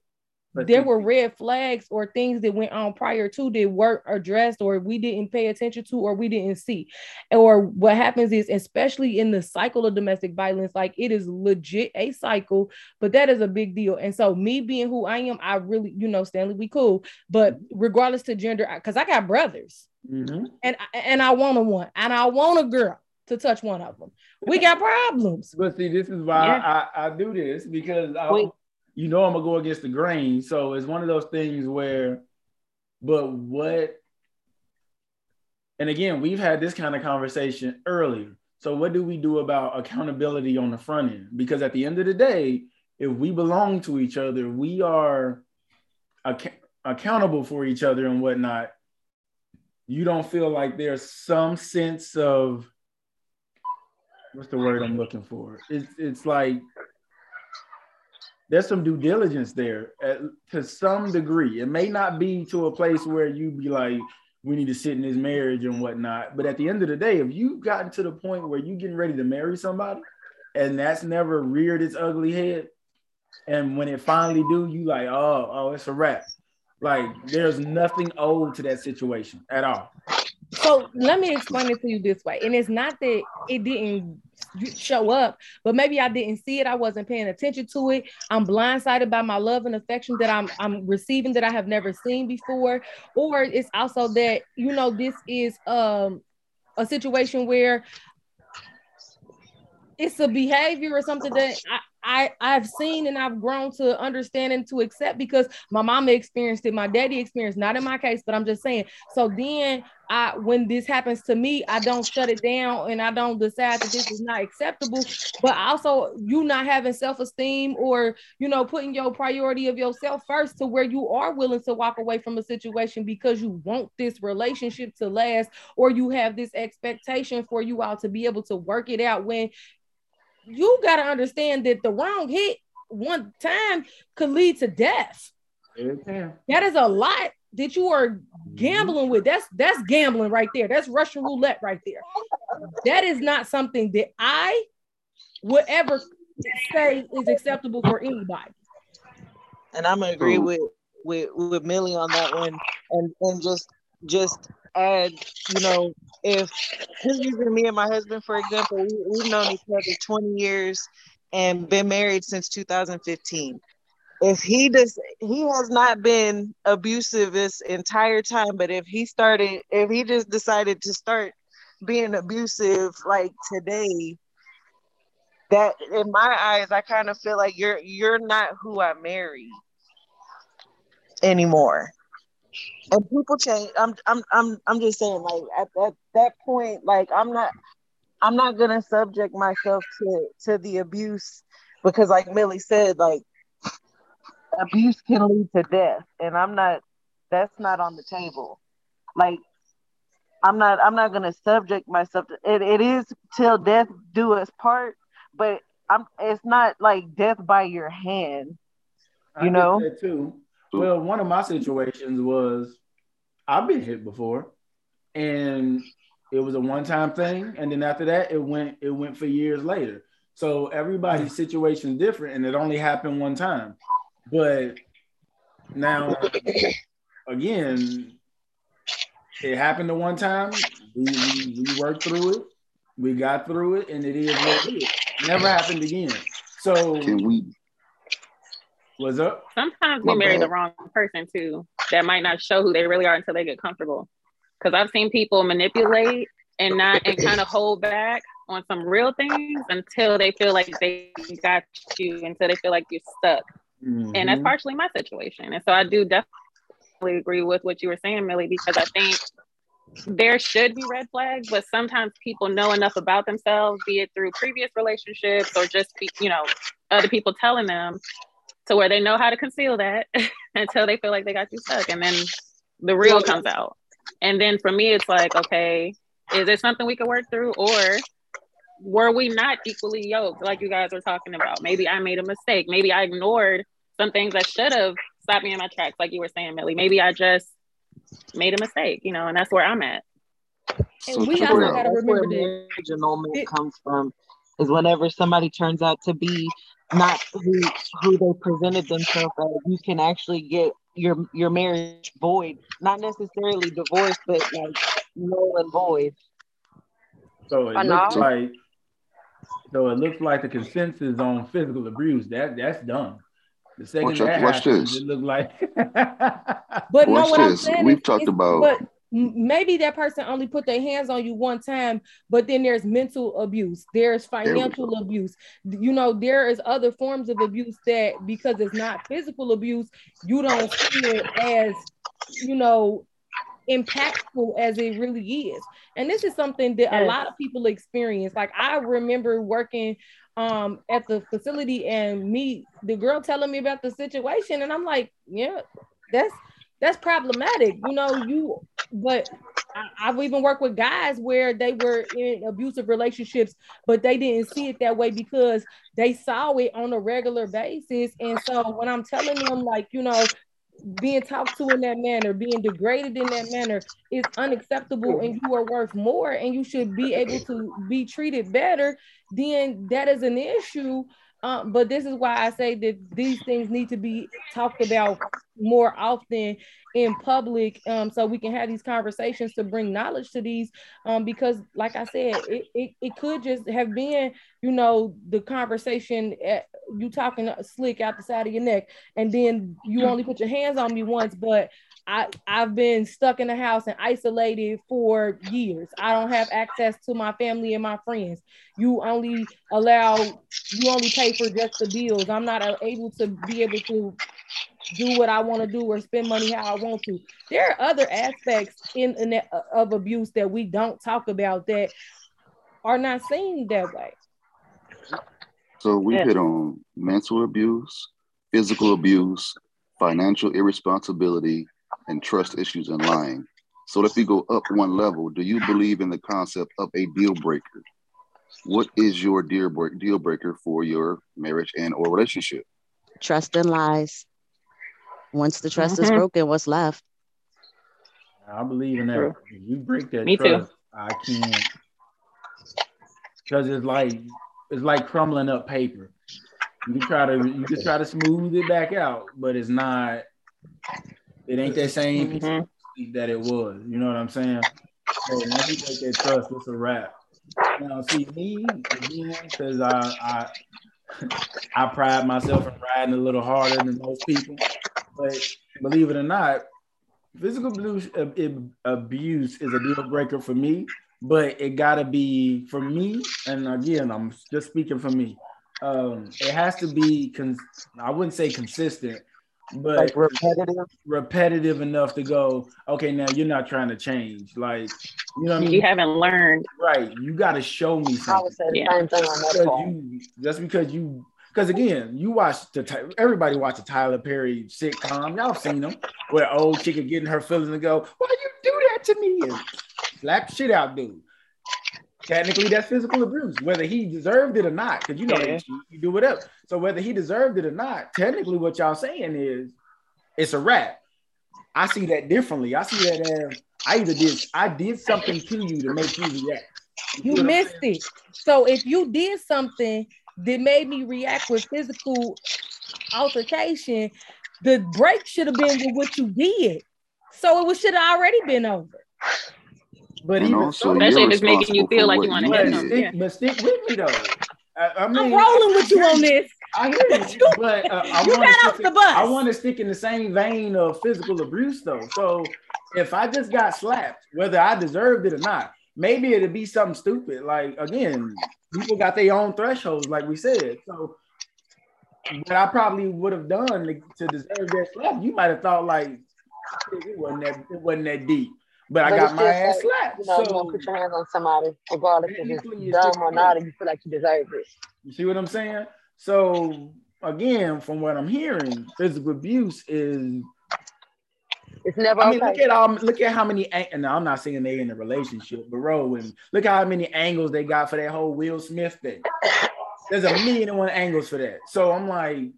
E: but there were red flags or things that went on prior to that weren't addressed or we didn't pay attention to or we didn't see. Or what happens is, especially in the cycle of domestic violence, like it is legit a cycle, but that is a big deal. And so, me being who I am, I really, you know, Stanley, we cool. But regardless to gender, because I got brothers mm-hmm. and, and I want a one and I want a girl to touch one of them. We got problems.
A: But see, this is why yeah. I, I do this because I, you know I'm gonna go against the grain. So it's one of those things where, but what? And again, we've had this kind of conversation earlier. So what do we do about accountability on the front end? Because at the end of the day, if we belong to each other, we are ac- accountable for each other and whatnot. You don't feel like there's some sense of what's the word I'm looking for? It's it's like there's some due diligence there at, to some degree. It may not be to a place where you be like, we need to sit in this marriage and whatnot. But at the end of the day, if you've gotten to the point where you're getting ready to marry somebody and that's never reared its ugly head, and when it finally do, you like, oh, oh, it's a wrap. Like there's nothing old to that situation at all.
E: So let me explain it to you this way. And it's not that it didn't show up, but maybe I didn't see it. I wasn't paying attention to it. I'm blindsided by my love and affection that I'm I'm receiving that I have never seen before. Or it's also that, you know, this is um a situation where it's a behavior or something that I, I I've seen and I've grown to understand and to accept because my mama experienced it, my daddy experienced, not in my case, but I'm just saying. So then I when this happens to me, I don't shut it down and I don't decide that this is not acceptable. But also you not having self-esteem or you know putting your priority of yourself first to where you are willing to walk away from a situation because you want this relationship to last or you have this expectation for you all to be able to work it out when you got to understand that the wrong hit one time could lead to death. That is a lot that you are gambling with. That's that's gambling right there. That's Russian roulette right there. That is not something that I would ever say is acceptable for anybody.
G: And I'm gonna agree with with with Millie on that one, and and just just add, you know, if just using me and my husband, for example, we, we've known each other 20 years and been married since 2015. If he does, he has not been abusive this entire time. But if he started, if he just decided to start being abusive like today, that in my eyes, I kind of feel like you're you're not who I married anymore and people change. I'm I'm I'm I'm just saying, like at that that point, like I'm not I'm not gonna subject myself to to the abuse because, like Millie said, like abuse can lead to death, and I'm not. That's not on the table. Like I'm not. I'm not gonna subject myself to it. It is till death do us part, but I'm. It's not like death by your hand. You I know.
A: too. Well, one of my situations was I've been hit before, and it was a one-time thing, and then after that, it went it went for years later. So everybody's mm. situation is different, and it only happened one time. But now, again, it happened the one time. We, we, we worked through it. We got through it, and it is what it is. Never happened again. So
F: can we?
A: What's up?
C: Sometimes we marry the wrong person too that might not show who they really are until they get comfortable. Because I've seen people manipulate and not and kind of hold back on some real things until they feel like they got you, until they feel like you're stuck. Mm-hmm. And that's mm-hmm. partially my situation. And so I do definitely agree with what you were saying, Millie, because I think there should be red flags, but sometimes people know enough about themselves, be it through previous relationships or just be, you know, other people telling them to where they know how to conceal that until they feel like they got you stuck. And then the real comes out. And then for me, it's like, okay, is it something we can work through? Or were we not equally yoked, like you guys were talking about? Maybe I made a mistake. Maybe I ignored some things that should have stopped me in my tracks, like you were saying, Millie. Maybe I just made a mistake, you know, and that's where I'm at.
G: And we also got to remember that. Marriage annulment comes from is whenever somebody turns out to be not who who they presented themselves as, you can actually get your your marriage void. Not necessarily divorced, but like null and void.
A: So it looks like so it looks like the consensus on physical abuse that that's done. The second watch, that watch happens, this. it looked like.
E: but no, what this. I'm saying we've is, talked about. But maybe that person only put their hands on you one time, but then there's mental abuse, there's financial there abuse. You know, there is other forms of abuse that because it's not physical abuse, you don't see it as you know impactful as it really is. And this is something that yes. a lot of people experience. Like I remember working um at the facility and me the girl telling me about the situation and I'm like, yeah, that's that's problematic. You know, you but I, have even worked with guys where they were in abusive relationships, but they didn't see it that way because they saw it on a regular basis. And so when I'm telling them, like, you know, being talked to in that manner, being degraded in that manner is unacceptable and you are worth more and you should be able to be treated better, then that is an issue. Um, but this is why I say that these things need to be talked about more often in public um, so we can have these conversations to bring knowledge to these um, because like i said it, it, it could just have been you know the conversation at, you talking slick out the side of your neck and then you only put your hands on me once but I, I've been stuck in the house and isolated for years. I don't have access to my family and my friends. You only allow, you only pay for just the bills. I'm not able to be able to do what I want to do or spend money how I want to. There are other aspects in, in that, uh, of abuse that we don't talk about that are not seen that way.
F: So we yeah. hit on mental abuse, physical abuse, financial irresponsibility, and trust issues and lying. So if we go up one level, do you believe in the concept of a deal breaker? What is your deal break deal breaker for your marriage and or relationship?
B: Trust and lies. Once the trust mm-hmm. is broken, what's left?
A: I believe in that. If you break that Me trust, too. I can't. Because it's like it's like crumbling up paper. You can try to you can try to smooth it back out, but it's not. It ain't that same mm-hmm. that it was. You know what I'm saying? So once you take that trust, it's a wrap. Now, see me again, because I, I I pride myself in riding a little harder than most people. But believe it or not, physical abuse, abuse is a deal breaker for me. But it gotta be for me, and again, I'm just speaking for me. Um, it has to be. Cons- I wouldn't say consistent, but
G: like repetitive,
A: repetitive enough to go. Okay, now you're not trying to change. Like you know, what I mean?
C: you haven't learned.
A: Right, you got to show me something. I would say the yeah. same thing on that you, Just because you because again, you watch the everybody watch the Tyler Perry sitcom. Y'all seen them where old chicken getting her feelings and go, "Why you do that to me?" and slap shit out, dude. Technically, that's physical abuse, whether he deserved it or not. Because you know yeah. you do whatever. So whether he deserved it or not, technically, what y'all saying is it's a wrap. I see that differently. I see that as I either did I did something to you to make you react.
E: You, you missed it. So if you did something that made me react with physical altercation, the break should have been with what you did. So it should have already been over.
A: But even
C: also, especially if it's making you feel like you want to hit
A: them. Stick, But stick with me though. I, I
E: am rolling with you on this.
A: I hear you, but uh, I want to. I want to stick in the same vein of physical abuse though. So if I just got slapped, whether I deserved it or not, maybe it'd be something stupid. Like again, people got their own thresholds, like we said. So what I probably would have done to, to deserve that slap, you might have thought like it wasn't that it wasn't that deep. But, but I got my ass like, slapped.
G: You know, so, you don't put your hands on somebody, regardless if it's dumb or not, you feel like you deserve it.
A: You see what I'm saying? So again, from what I'm hearing, physical abuse is
G: it's never.
A: I mean, okay. look at um, look at how many. And I'm not saying they in a relationship, but bro, and look how many angles they got for that whole Will Smith thing. There's a million and one angles for that. So I'm like,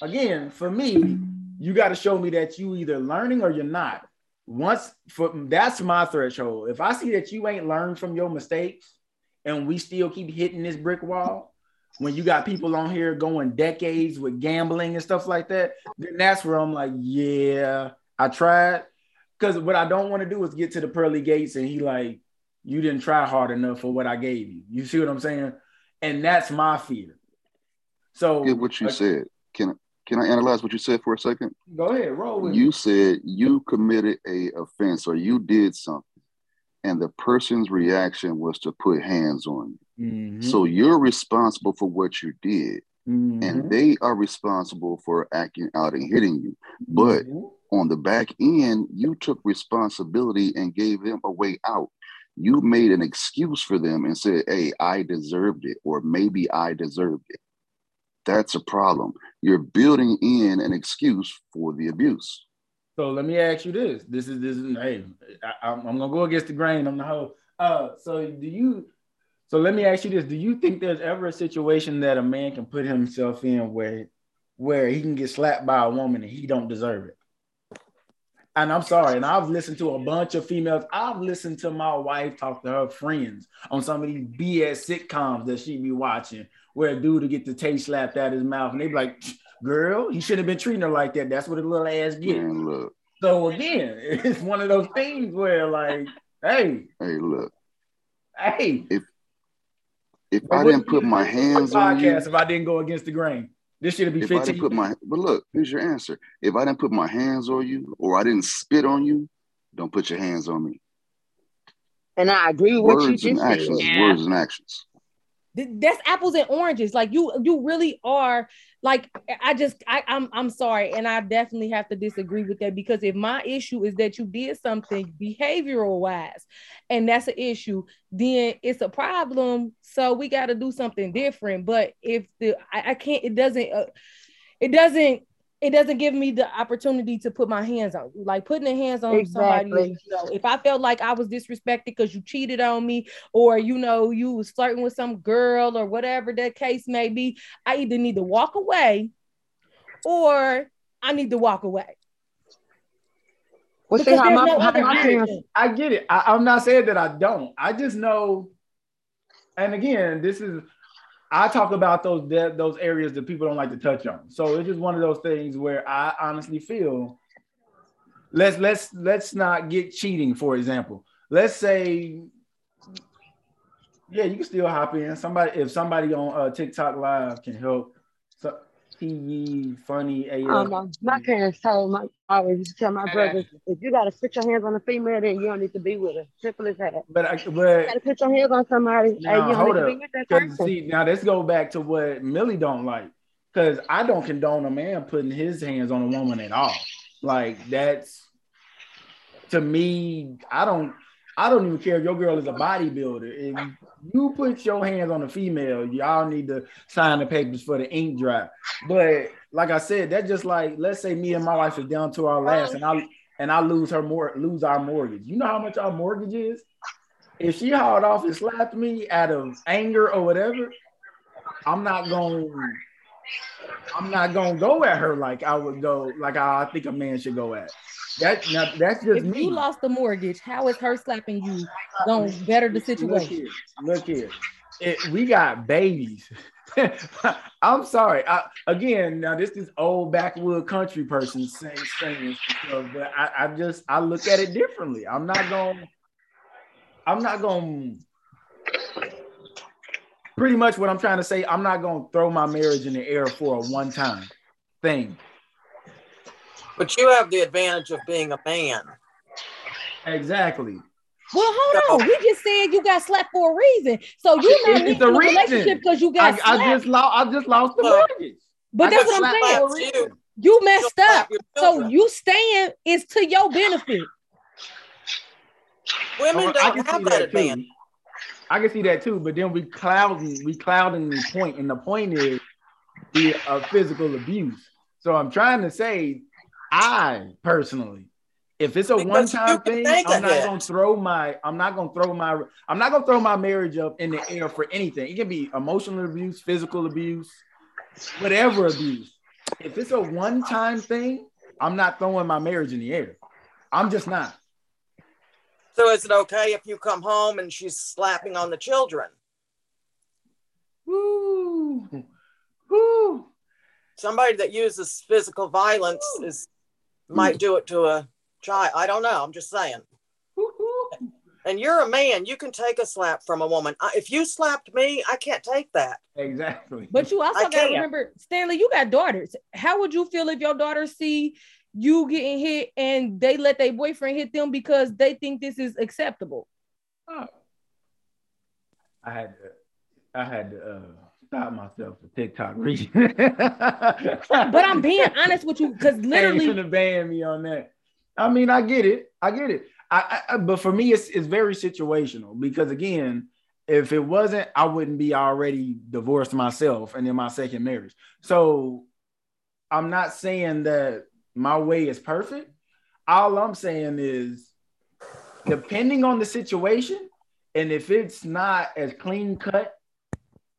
A: again, for me, you got to show me that you either learning or you're not. Once for that's my threshold. If I see that you ain't learned from your mistakes, and we still keep hitting this brick wall, when you got people on here going decades with gambling and stuff like that, then that's where I'm like, yeah, I tried. Because what I don't want to do is get to the pearly gates and he like, you didn't try hard enough for what I gave you. You see what I'm saying? And that's my fear. So
F: get what you uh, said. Can can I analyze what you said for a second?
A: Go ahead, roll
F: You me. said you committed a offense or you did something, and the person's reaction was to put hands on you. Mm-hmm. So you're responsible for what you did, mm-hmm. and they are responsible for acting out and hitting you. But mm-hmm. on the back end, you took responsibility and gave them a way out. You made an excuse for them and said, "Hey, I deserved it," or maybe I deserved it. That's a problem. You're building in an excuse for the abuse.
A: So let me ask you this. This is this is hey, I, am gonna go against the grain on the whole. Uh, so do you? So let me ask you this: Do you think there's ever a situation that a man can put himself in where, where he can get slapped by a woman and he don't deserve it? And I'm sorry, and I've listened to a bunch of females. I've listened to my wife talk to her friends on some of these BS sitcoms that she be watching, where a dude to get the taste slapped out his mouth, and they be like, "Girl, he should have been treating her like that. That's what a little ass get." Man, look. So again, it's one of those things where, like, hey,
F: hey, look,
A: hey,
F: if if I didn't put my hands on you,
A: if I didn't go against the grain, this should be
F: if
A: 15.
F: I didn't put my, but look, here's your answer. If I didn't put my hands on you, or I didn't spit on you, don't put your hands on me.
G: And I agree with words what you just
F: and actions,
G: said.
F: Words and actions
E: that's apples and oranges. Like you you really are like i just I, i'm i'm sorry and i definitely have to disagree with that because if my issue is that you did something behavioral wise and that's an issue then it's a problem. So we got to do something different. But if the i, I can't it doesn't uh, it doesn't it doesn't give me the opportunity to put my hands on you. Like putting the hands on exactly. somebody, you know, if I felt like I was disrespected because you cheated on me, or you know, you was flirting with some girl or whatever that case may be, I either need to walk away or I need to walk away.
A: Well, see, how my, no how my parents, I get it. I, I'm not saying that I don't. I just know, and again, this is I talk about those those areas that people don't like to touch on. So it's just one of those things where I honestly feel let's let's let's not get cheating, for example. Let's say yeah, you can still hop in. Somebody if somebody on uh, TikTok live can help TV funny AF.
G: Um, my parents told my I always used to tell my brothers if you gotta put your hands on a female, then you don't need to be with her. Simple as that.
A: But I, but you
G: gotta put your hands on somebody. Now, you hold up.
A: See, now let's go back to what Millie don't like. Cause I don't condone a man putting his hands on a woman at all. Like that's to me, I don't I don't even care if your girl is a bodybuilder. If you put your hands on a female, y'all need to sign the papers for the ink drop. But like I said, that's just like let's say me and my wife is down to our last, and I and I lose her more lose our mortgage. You know how much our mortgage is? If she hauled off and slapped me out of anger or whatever, I'm not gonna I'm not gonna go at her like I would go, like I think a man should go at. That now, that's just
E: if
A: me.
E: you lost the mortgage, how is her slapping you going to better the situation?
A: Look here, look here. It, we got babies. I'm sorry. I, again, now this is old backwood country person saying saying stuff, but I, I just I look at it differently. I'm not going. I'm not going. Pretty much what I'm trying to say. I'm not going to throw my marriage in the air for a one time thing.
H: But you have the advantage of being a man.
A: Exactly.
E: Well, hold on. We just said you got slapped for a reason. So you're not in a relationship because you got
A: I, I, just lost. I just lost the mortgage.
E: But I that's what I'm saying. You. you messed up. So you staying is to your benefit.
H: Women don't have that advantage.
A: I can see that too, but then we clouding, we clouding the point, and the point is the uh, physical abuse. So I'm trying to say I personally, if it's a one time thing, I'm not gonna throw my I'm not gonna throw my I'm not gonna throw my marriage up in the air for anything. It can be emotional abuse, physical abuse, whatever abuse. If it's a one time thing, I'm not throwing my marriage in the air. I'm just not.
H: So is it okay if you come home and she's slapping on the children?
A: Woo. Woo.
H: Somebody that uses physical violence is might do it to a child. I don't know. I'm just saying. And you're a man. You can take a slap from a woman. If you slapped me, I can't take that.
A: Exactly.
E: But you also got to remember, Stanley, you got daughters. How would you feel if your daughters see you getting hit and they let their boyfriend hit them because they think this is acceptable? Oh.
A: I had to, I had to uh, stop myself for TikTok reading. but
E: I'm being honest with you because literally, you
A: gonna ban me on that. I mean, I get it. I get it. I, I, but for me, it's it's very situational because again, if it wasn't, I wouldn't be already divorced myself and in my second marriage. So I'm not saying that my way is perfect. All I'm saying is, depending on the situation, and if it's not as clean cut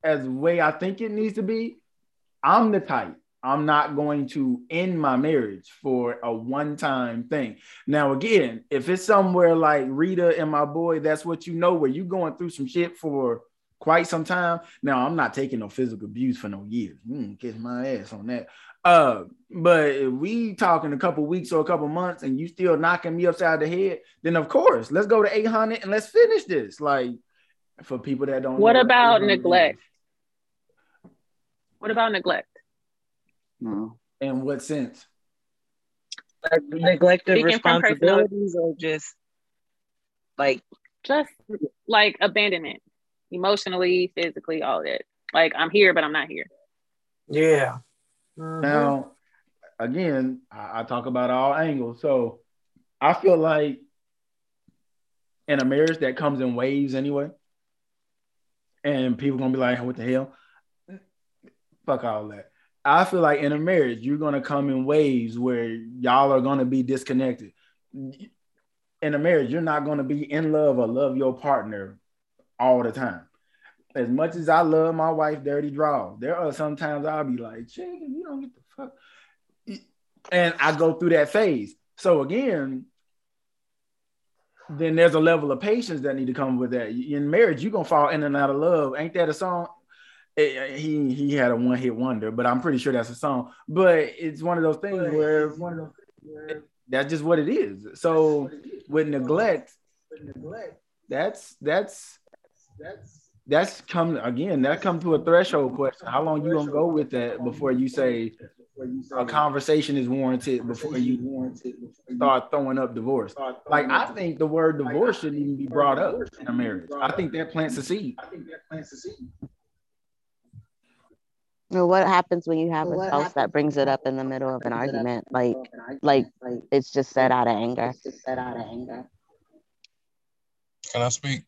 A: as the way I think it needs to be, I'm the type I'm not going to end my marriage for a one time thing. Now, again, if it's somewhere like Rita and my boy, that's what you know, where you going through some shit for quite some time. Now, I'm not taking no physical abuse for no years. Mm, kiss my ass on that. Uh, but if we talking a couple weeks or a couple months and you still knocking me upside the head, then of course, let's go to 800 and let's finish this. Like for people that don't.
C: What about neglect? What about neglect?
A: No. In what sense?
G: Like neglected Speaking responsibilities or just like
C: just like abandonment, emotionally, physically, all that. Like I'm here, but I'm not here.
H: Yeah.
A: Mm-hmm. Now, again, I, I talk about all angles. So I feel like in a marriage that comes in waves anyway, and people gonna be like, "What the hell?" Fuck all that. I feel like in a marriage, you're gonna come in waves where y'all are gonna be disconnected. In a marriage, you're not gonna be in love or love your partner all the time. As much as I love my wife, dirty draw, there are sometimes I'll be like, "Chicken, you don't get the fuck," and I go through that phase. So again, then there's a level of patience that need to come with that. In marriage, you're gonna fall in and out of love. Ain't that a song? It, uh, he he had a one hit wonder, but I'm pretty sure that's a song. But it's one of those things where one of those where that's just what it is. So with neglect, that's that's that's that's come again. That comes to a threshold question. How long you gonna go with that before you say a conversation is warranted before you start throwing up divorce? Like I think the word divorce shouldn't even be brought up in a marriage. I think that plants a seed. I think that plants a seed.
B: Well, what happens when you have a spouse that brings it up in the middle of an argument? Like, like it's just said out of anger. Said out of anger.
I: Can I speak?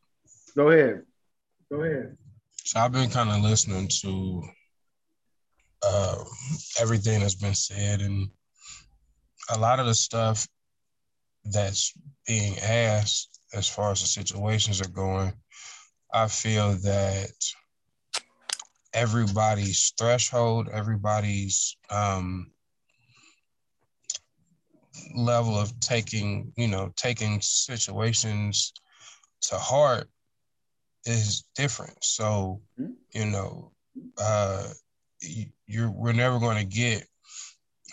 A: Go ahead. Go ahead.
I: So I've been kind of listening to uh, everything that's been said, and a lot of the stuff that's being asked as far as the situations are going. I feel that everybody's threshold, everybody's um, level of taking, you know, taking situations to heart is different. So, mm-hmm. you know, uh, you're we're never going to get,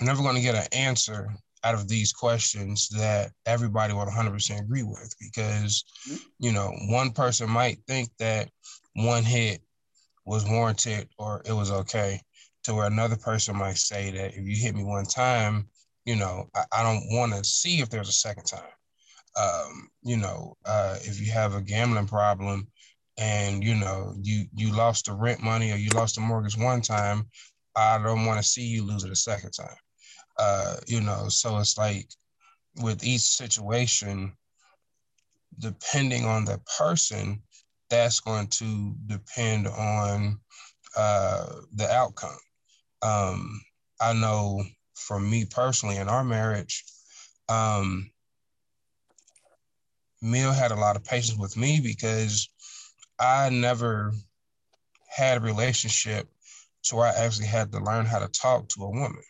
I: we're never going to get an answer out of these questions that everybody would 100% agree with because, mm-hmm. you know, one person might think that one hit was warranted or it was okay to where another person might say that if you hit me one time, you know, I, I don't want to see if there's a second time. Um, you know, uh, if you have a gambling problem and you know you you lost the rent money or you lost the mortgage one time, I don't want to see you lose it a second time. Uh, you know, so it's like with each situation, depending on the person, that's going to depend on uh, the outcome. Um, I know for me personally in our marriage, um, Mill had a lot of patience with me because I never had a relationship to where I actually had to learn how to talk to a woman.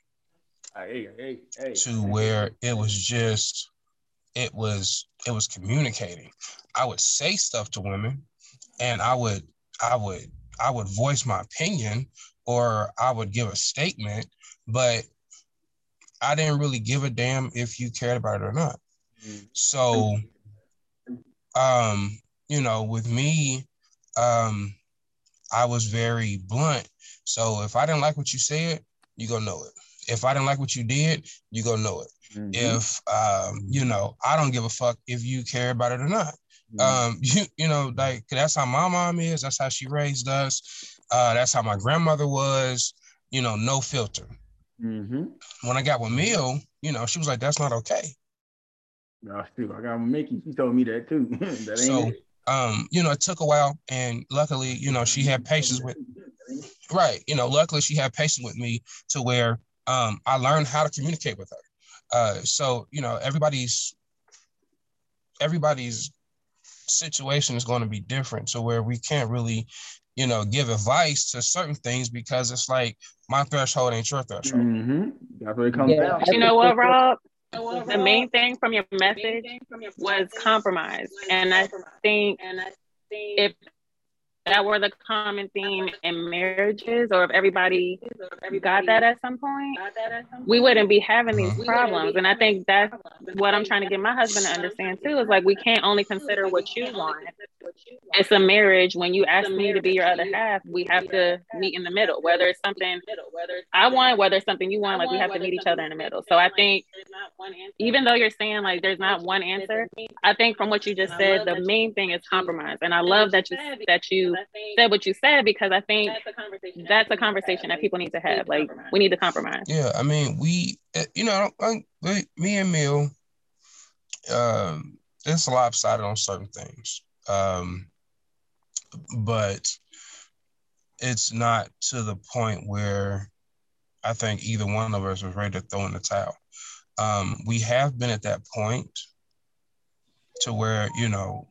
A: Hey, hey, hey,
I: to where it was just it was it was communicating. I would say stuff to women and I would I would I would voice my opinion or I would give a statement, but I didn't really give a damn if you cared about it or not. So, um, you know, with me, um, I was very blunt. So if I didn't like what you said, you gonna know it. If I didn't like what you did, you gonna know it. Mm-hmm. If um, you know, I don't give a fuck if you care about it or not. Mm-hmm. Um, you you know, like that's how my mom is. That's how she raised us. Uh, that's how my grandmother was. You know, no filter. Mm-hmm. When I got with Mill, you know, she was like, "That's not okay."
A: No, true. I got Mickey. She told me that too. that
I: so, it. um, you know, it took a while, and luckily, you know, she had patience with. Right, you know, luckily she had patience with me to where um, I learned how to communicate with her. Uh, so you know, everybody's everybody's situation is going to be different, to where we can't really, you know, give advice to certain things because it's like my threshold ain't your threshold.
A: Mm-hmm. That's where it comes yeah. down.
C: You know what, Rob? The main thing from your message was compromise, And I think and I think if that were the common theme in marriages, or if everybody got that at some point, we wouldn't be having these uh-huh. problems. And I think that's what I'm trying to get my husband to understand too is like we can't only consider what you want. It's a marriage. When you ask me to be your other half, we have to meet in the middle, whether it's something I want, whether it's something you want, like we have to meet each other in the middle. So I think even though you're saying like there's not one answer, I think from what you just said, the main thing is compromise. And I love that you that you said what you said because I think that's a conversation, that's a conversation that people need to have. Like we need to compromise.
I: Yeah, I mean, we, eh, you know, I, me and Mill, um, it's lopsided on certain things, um, but it's not to the point where I think either one of us was ready to throw in the towel. Um, we have been at that point to where you know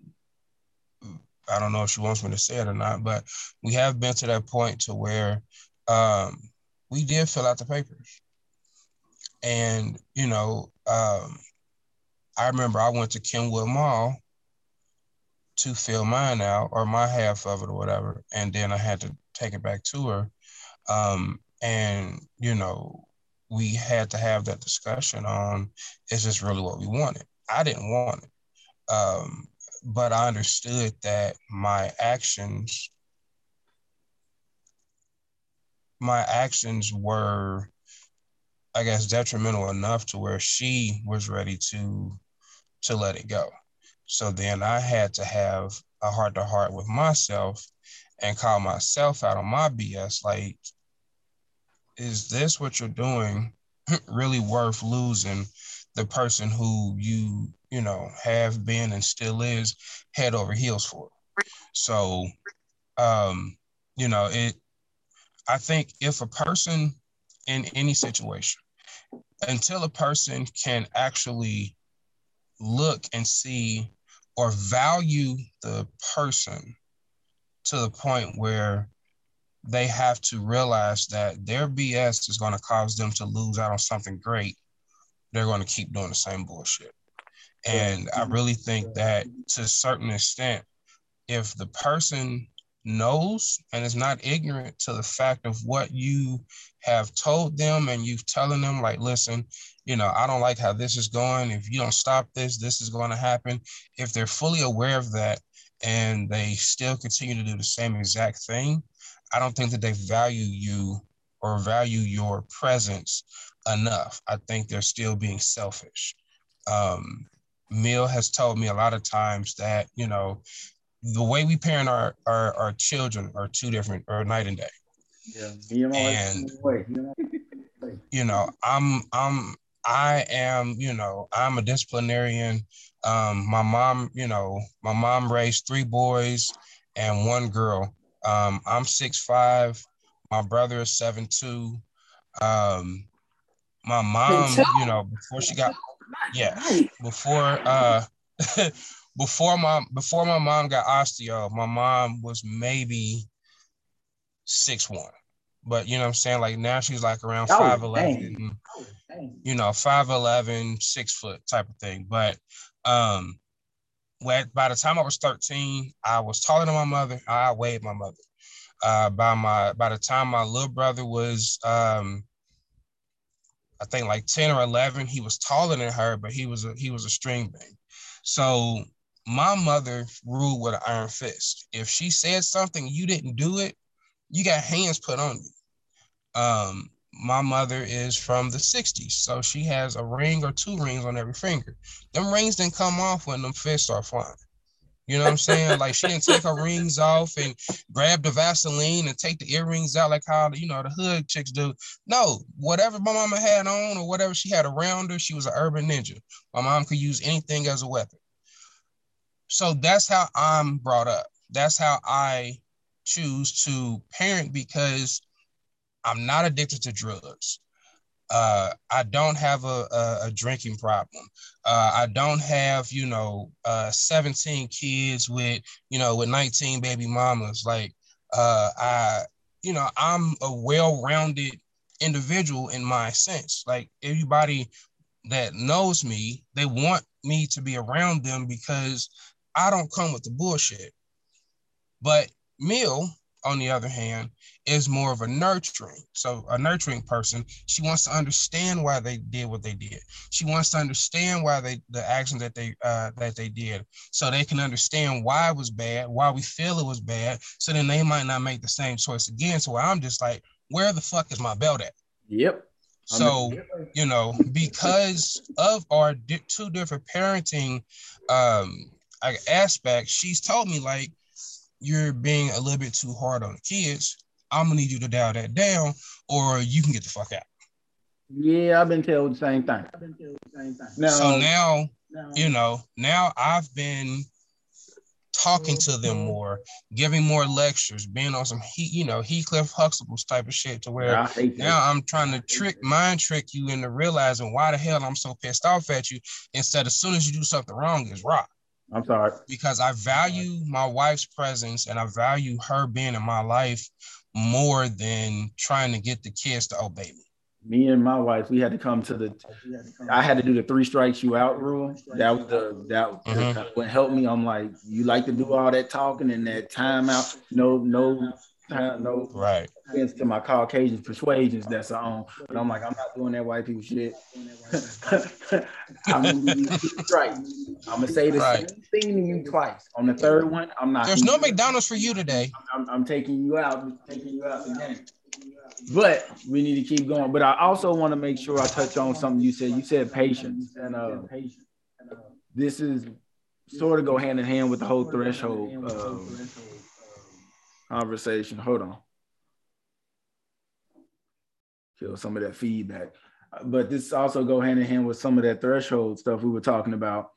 I: I don't know if she wants me to say it or not, but we have been to that point to where um, we did fill out the papers. And, you know, um, I remember I went to Kenwood Mall to fill mine out or my half of it or whatever. And then I had to take it back to her. Um, and, you know, we had to have that discussion on is this really what we wanted? I didn't want it. Um, but I understood that my actions my actions were I guess detrimental enough to where she was ready to to let it go. So then I had to have a heart to heart with myself and call myself out on my BS like is this what you're doing really worth losing the person who you you know have been and still is head over heels for. So um you know it i think if a person in any situation until a person can actually look and see or value the person to the point where they have to realize that their BS is going to cause them to lose out on something great they're going to keep doing the same bullshit. And I really think that to a certain extent, if the person knows and is not ignorant to the fact of what you have told them and you've telling them like listen you know i don't like how this is going if you don't stop this this is going to happen if they're fully aware of that and they still continue to do the same exact thing i don't think that they value you or value your presence enough. I think they're still being selfish. Um, Mill has told me a lot of times that, you know, the way we parent our, our, our children are two different, or night and day. Yeah, and you know, I'm I'm I am, you know, I'm a disciplinarian. Um, my mom, you know, my mom raised three boys and one girl. Um, I'm six five. My brother is seven two. Um, my mom, you know, before she got yeah, before uh before my before my mom got osteo, my mom was maybe six one. But you know what I'm saying? Like now she's like around oh, five eleven, oh, you know, five eleven, six foot type of thing. But um when, by the time I was 13, I was taller than my mother. I weighed my mother. Uh, by my by the time my little brother was, um, I think like ten or eleven, he was taller than her, but he was a he was a string bean. So my mother ruled with an iron fist. If she said something, you didn't do it, you got hands put on you. Um, my mother is from the 60s, so she has a ring or two rings on every finger. Them rings didn't come off when them fists are flying. You know what I'm saying? like she didn't take her rings off and grab the Vaseline and take the earrings out like how you know the hood chicks do. No, whatever my mama had on or whatever she had around her, she was an urban ninja. My mom could use anything as a weapon. So that's how I'm brought up. That's how I choose to parent because I'm not addicted to drugs. Uh, I don't have a, a, a drinking problem. Uh, I don't have, you know, uh, 17 kids with, you know, with 19 baby mamas. Like, uh, I, you know, I'm a well-rounded individual in my sense. Like everybody that knows me, they want me to be around them because I don't come with the bullshit. But Mill, on the other hand, is more of a nurturing. So a nurturing person, she wants to understand why they did what they did. She wants to understand why they the action that they uh, that they did, so they can understand why it was bad, why we feel it was bad. So then they might not make the same choice again. So I'm just like, where the fuck is my belt at?
A: Yep.
I: So you know, because of our di- two different parenting um, aspects, she's told me like you're being a little bit too hard on the kids. I'm gonna need you to dial that down, or you can get the fuck out.
A: Yeah, I've been told the same thing.
I: Now, so now, you know, now I've been talking to them more, giving more lectures, being on some he, you know, Heathcliff Huxtables type of shit to where now I'm trying to trick mind trick you into realizing why the hell I'm so pissed off at you instead as soon as you do something wrong is rock.
A: I'm sorry.
I: Because I value my wife's presence and I value her being in my life more than trying to get the kids to obey me.
A: Me and my wife, we had to come to the. I had to do the three strikes you out rule. That was the that mm-hmm. what helped me. I'm like, you like to do all that talking and that time out. No, no no
I: right
A: against to my Caucasian persuasions that's on. But I'm like, I'm not doing that white people shit. I'm gonna right. I'm gonna say the right. same thing to you twice. On the third one, I'm not.
I: There's no McDonald's for you today.
A: I'm, I'm, I'm taking you out, taking you out game. But we need to keep going. But I also want to make sure I touch on something you said. You said patience, and uh, this is sort of go hand in hand with the whole threshold. Uh, conversation. Hold on. Kill some of that feedback. But this also go hand in hand with some of that threshold stuff we were talking about.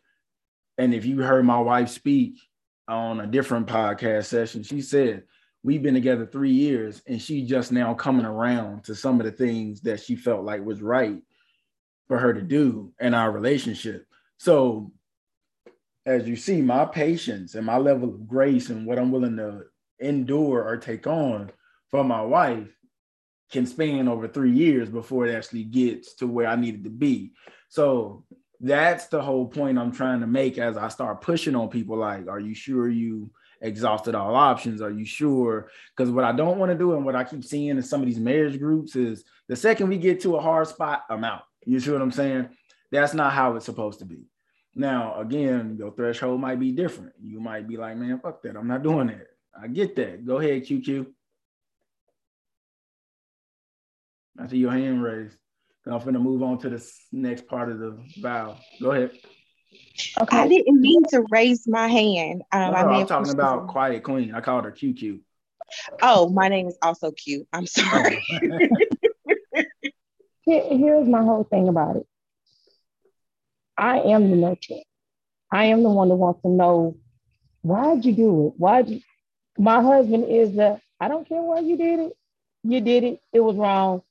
A: And if you heard my wife speak on a different podcast session, she said, We've been together three years, and she just now coming around to some of the things that she felt like was right for her to do in our relationship. So, as you see, my patience and my level of grace and what I'm willing to endure or take on for my wife can span over three years before it actually gets to where I needed to be. So that's the whole point I'm trying to make as I start pushing on people like, are you sure you exhausted all options? Are you sure? Because what I don't want to do and what I keep seeing in some of these marriage groups is the second we get to a hard spot, I'm out. You see what I'm saying? That's not how it's supposed to be. Now, again, your threshold might be different. You might be like, man, fuck that. I'm not doing that. I get that. Go ahead, QQ. I see your hand raised. I'm gonna move on to the next part of the vow. Go ahead.
J: Okay. I didn't mean to raise my hand. Um,
A: no, I am talking about Quiet Queen. I called her QQ.
J: Oh, my name is also Q. I'm sorry.
E: Here's my whole thing about it. I am the nurturer. I am the one that wants to know why'd you do it? Why'd you my husband is the I don't care why you did it. You did it. It was wrong.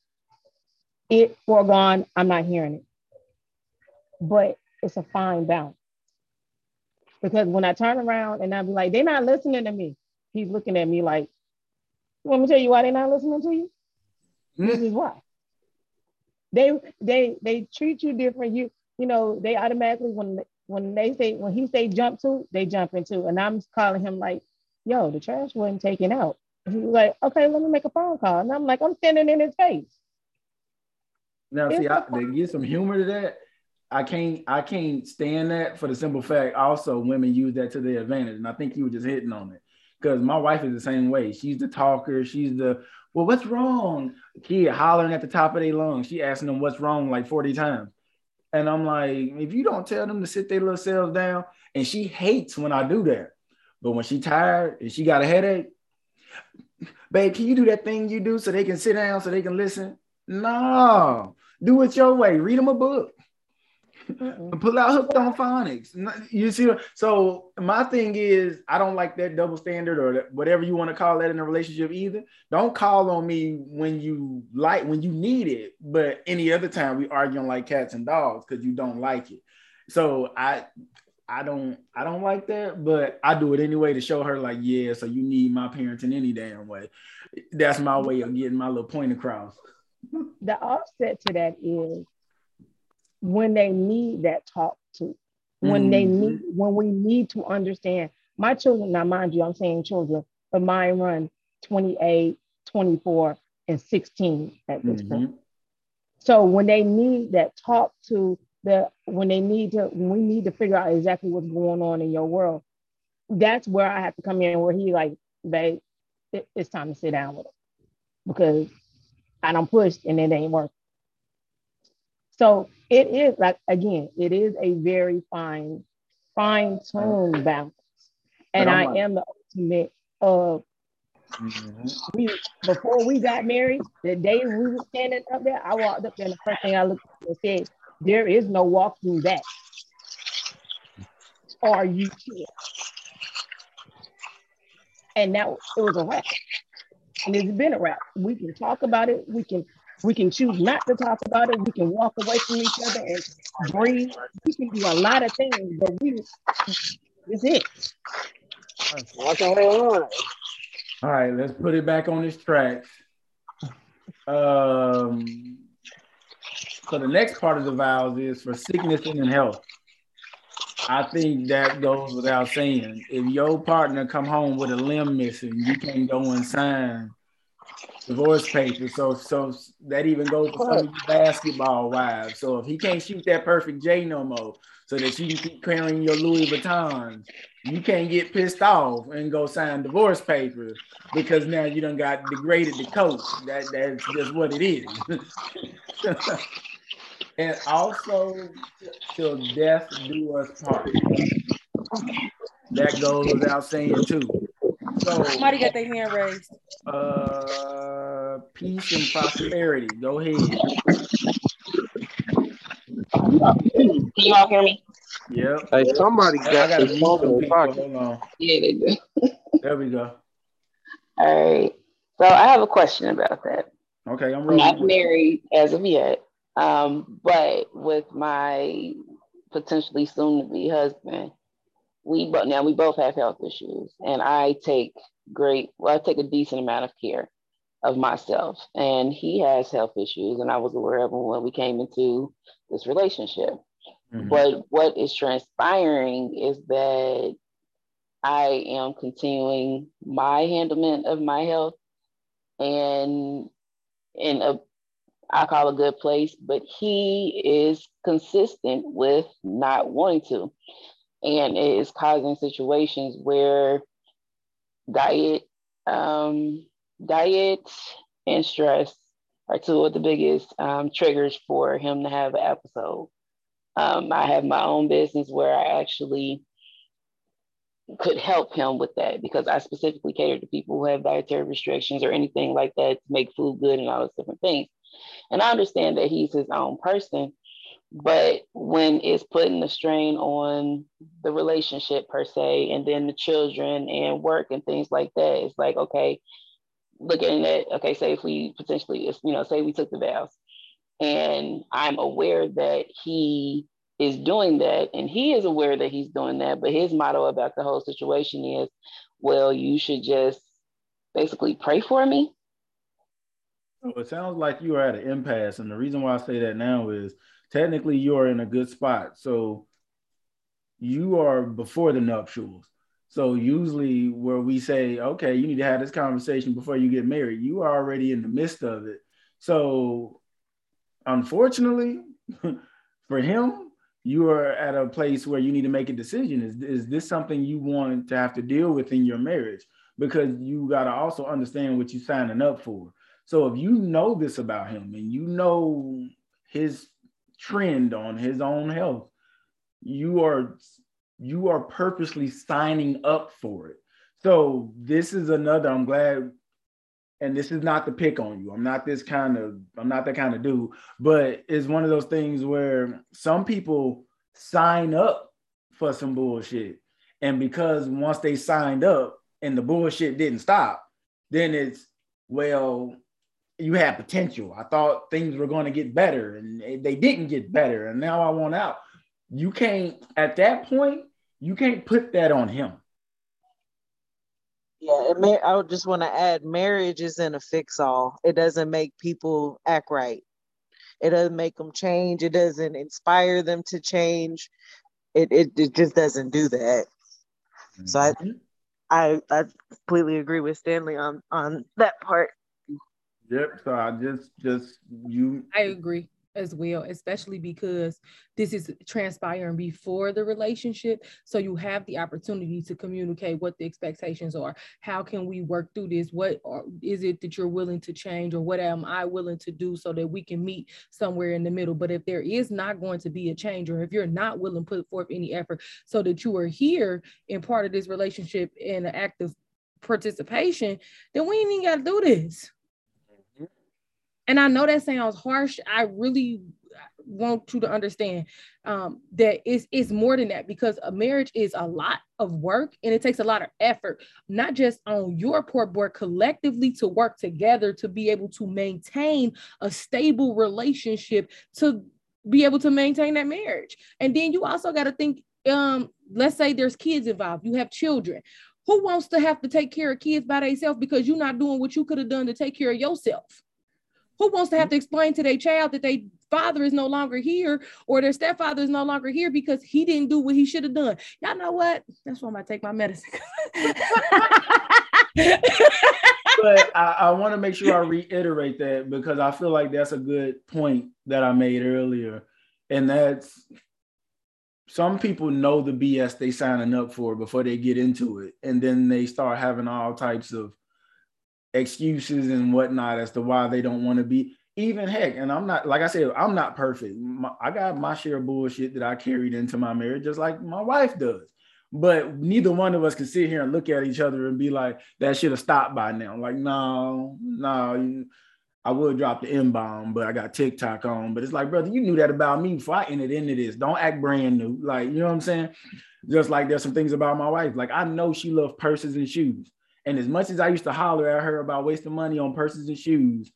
E: It foregone. I'm not hearing it. But it's a fine balance. Because when I turn around and I be like, they're not listening to me. He's looking at me like, let me to tell you why they're not listening to you. Mm-hmm. This is why. They they they treat you different. You you know they automatically when when they say when he say jump to they jump into and I'm calling him like yo, the trash wasn't taken out.
K: He was like, okay, let me make a phone call. And I'm like, I'm standing in his face.
A: Now, see, I, they get some humor to that. I can't, I can't stand that for the simple fact. Also, women use that to their advantage, and I think you were just hitting on it because my wife is the same way. She's the talker. She's the well, what's wrong? Kid hollering at the top of their lungs. She asking them what's wrong like 40 times. And I'm like, if you don't tell them to sit their little selves down, and she hates when I do that. But when she tired and she got a headache, babe, can you do that thing you do so they can sit down so they can listen? No, do it your way. Read them a book. Mm-mm. Pull out hooked on phonics. You see, so my thing is, I don't like that double standard or whatever you want to call that in a relationship either. Don't call on me when you like when you need it, but any other time we arguing like cats and dogs because you don't like it. So I, I don't, I don't like that, but I do it anyway to show her like, yeah, so you need my parents in any damn way. That's my way of getting my little point across.
K: The offset to that is when they need that talk to, when mm-hmm. they need, when we need to understand. My children, now mind you, I'm saying children, but mine run 28, 24, and 16 at this mm-hmm. point. So when they need that talk to the, when they need to, when we need to figure out exactly what's going on in your world, that's where I have to come in where he like, babe, it, it's time to sit down with him because I don't push and it ain't working. So it is like again, it is a very fine, fine tuned balance. And I like, am the ultimate of mm-hmm. we before we got married, the day we were standing up there, I walked up there and the first thing I looked at and said, There is no walking back. Are you here? And that it was a wrap. And it's been a wrap. We can talk about it, we can we can choose not to talk about it. We can walk away from each other and breathe. We can do a lot of things, but we it's it.
A: All right, let's put it back on this track. Um, so the next part of the vows is for sickness and in health. I think that goes without saying. If your partner come home with a limb missing, you can't go and sign divorce papers. So so that even goes for some basketball wives. So if he can't shoot that perfect J no more, so that you can keep carrying your Louis Vuitton, you can't get pissed off and go sign divorce papers because now you done got degraded the coach. That that's just what it is. and also till death do us part. That goes without saying too.
K: So, Somebody got their hand raised.
A: Uh, peace and prosperity. Go ahead.
J: Can you all hear me?
A: Yep.
L: Hey, somebody got their phone in their pocket.
A: Hold on.
J: Yeah, they do.
A: there we go.
J: All right. So I have a question about that.
A: Okay, I'm,
J: I'm not married as of yet, um, but with my potentially soon to be husband, we but now we both have health issues, and I take great well, I take a decent amount of care of myself, and he has health issues, and I was aware of them when we came into this relationship. Mm-hmm. But what is transpiring is that I am continuing my handlement of my health and in a I call a good place, but he is consistent with not wanting to and it is causing situations where diet, um, diet and stress are two of the biggest um, triggers for him to have an episode. Um, I have my own business where I actually could help him with that because I specifically cater to people who have dietary restrictions or anything like that to make food good and all those different things. And I understand that he's his own person, but when it's putting the strain on the relationship per se and then the children and work and things like that it's like okay looking at okay say if we potentially you know say we took the vows and i'm aware that he is doing that and he is aware that he's doing that but his motto about the whole situation is well you should just basically pray for me
A: it sounds like you are at an impasse and the reason why i say that now is technically you are in a good spot. So you are before the nuptials. So usually where we say, okay, you need to have this conversation before you get married, you are already in the midst of it. So unfortunately for him, you are at a place where you need to make a decision. Is, is this something you want to have to deal with in your marriage? Because you got to also understand what you're signing up for. So if you know this about him and you know his trend on his own health, you are you are purposely signing up for it. So this is another. I'm glad, and this is not to pick on you. I'm not this kind of. I'm not that kind of dude. But it's one of those things where some people sign up for some bullshit, and because once they signed up and the bullshit didn't stop, then it's well, you had potential. I thought things were going to get better, and they didn't get better, and now I want out. You can't at that point you can't put that on him.
G: Yeah, I just want to add marriage isn't a fix all. It doesn't make people act right. It doesn't make them change. It doesn't inspire them to change. It it, it just doesn't do that. Mm-hmm. So I, I I completely agree with Stanley on on that part.
A: Yep. So I just just you
E: I agree as well, especially because this is transpiring before the relationship. So you have the opportunity to communicate what the expectations are. How can we work through this? What are, is it that you're willing to change, or what am I willing to do so that we can meet somewhere in the middle? But if there is not going to be a change, or if you're not willing to put forth any effort so that you are here in part of this relationship in an active participation, then we ain't even got to do this and I know that sounds harsh. I really want you to understand um, that it's, it's more than that because a marriage is a lot of work and it takes a lot of effort, not just on your part, but collectively to work together to be able to maintain a stable relationship to be able to maintain that marriage. And then you also got to think, um, let's say there's kids involved, you have children. Who wants to have to take care of kids by themselves because you're not doing what you could have done to take care of yourself? Who wants to have mm-hmm. to explain to their child that their father is no longer here or their stepfather is no longer here because he didn't do what he should have done? Y'all know what? That's why I'm gonna take my medicine. but
A: I, I want to make sure I reiterate that because I feel like that's a good point that I made earlier. And that's some people know the BS they signing up for before they get into it. And then they start having all types of excuses and whatnot as to why they don't want to be even heck and i'm not like i said i'm not perfect. My, i got my share of bullshit that i carried into my marriage just like my wife does. But neither one of us can sit here and look at each other and be like that should have stopped by now. Like no no i would drop the m-bomb but i got tiktok on. But it's like brother you knew that about me before i entered into this. Don't act brand new. Like you know what i'm saying? Just like there's some things about my wife. Like i know she loves purses and shoes and as much as I used to holler at her about wasting money on purses and shoes,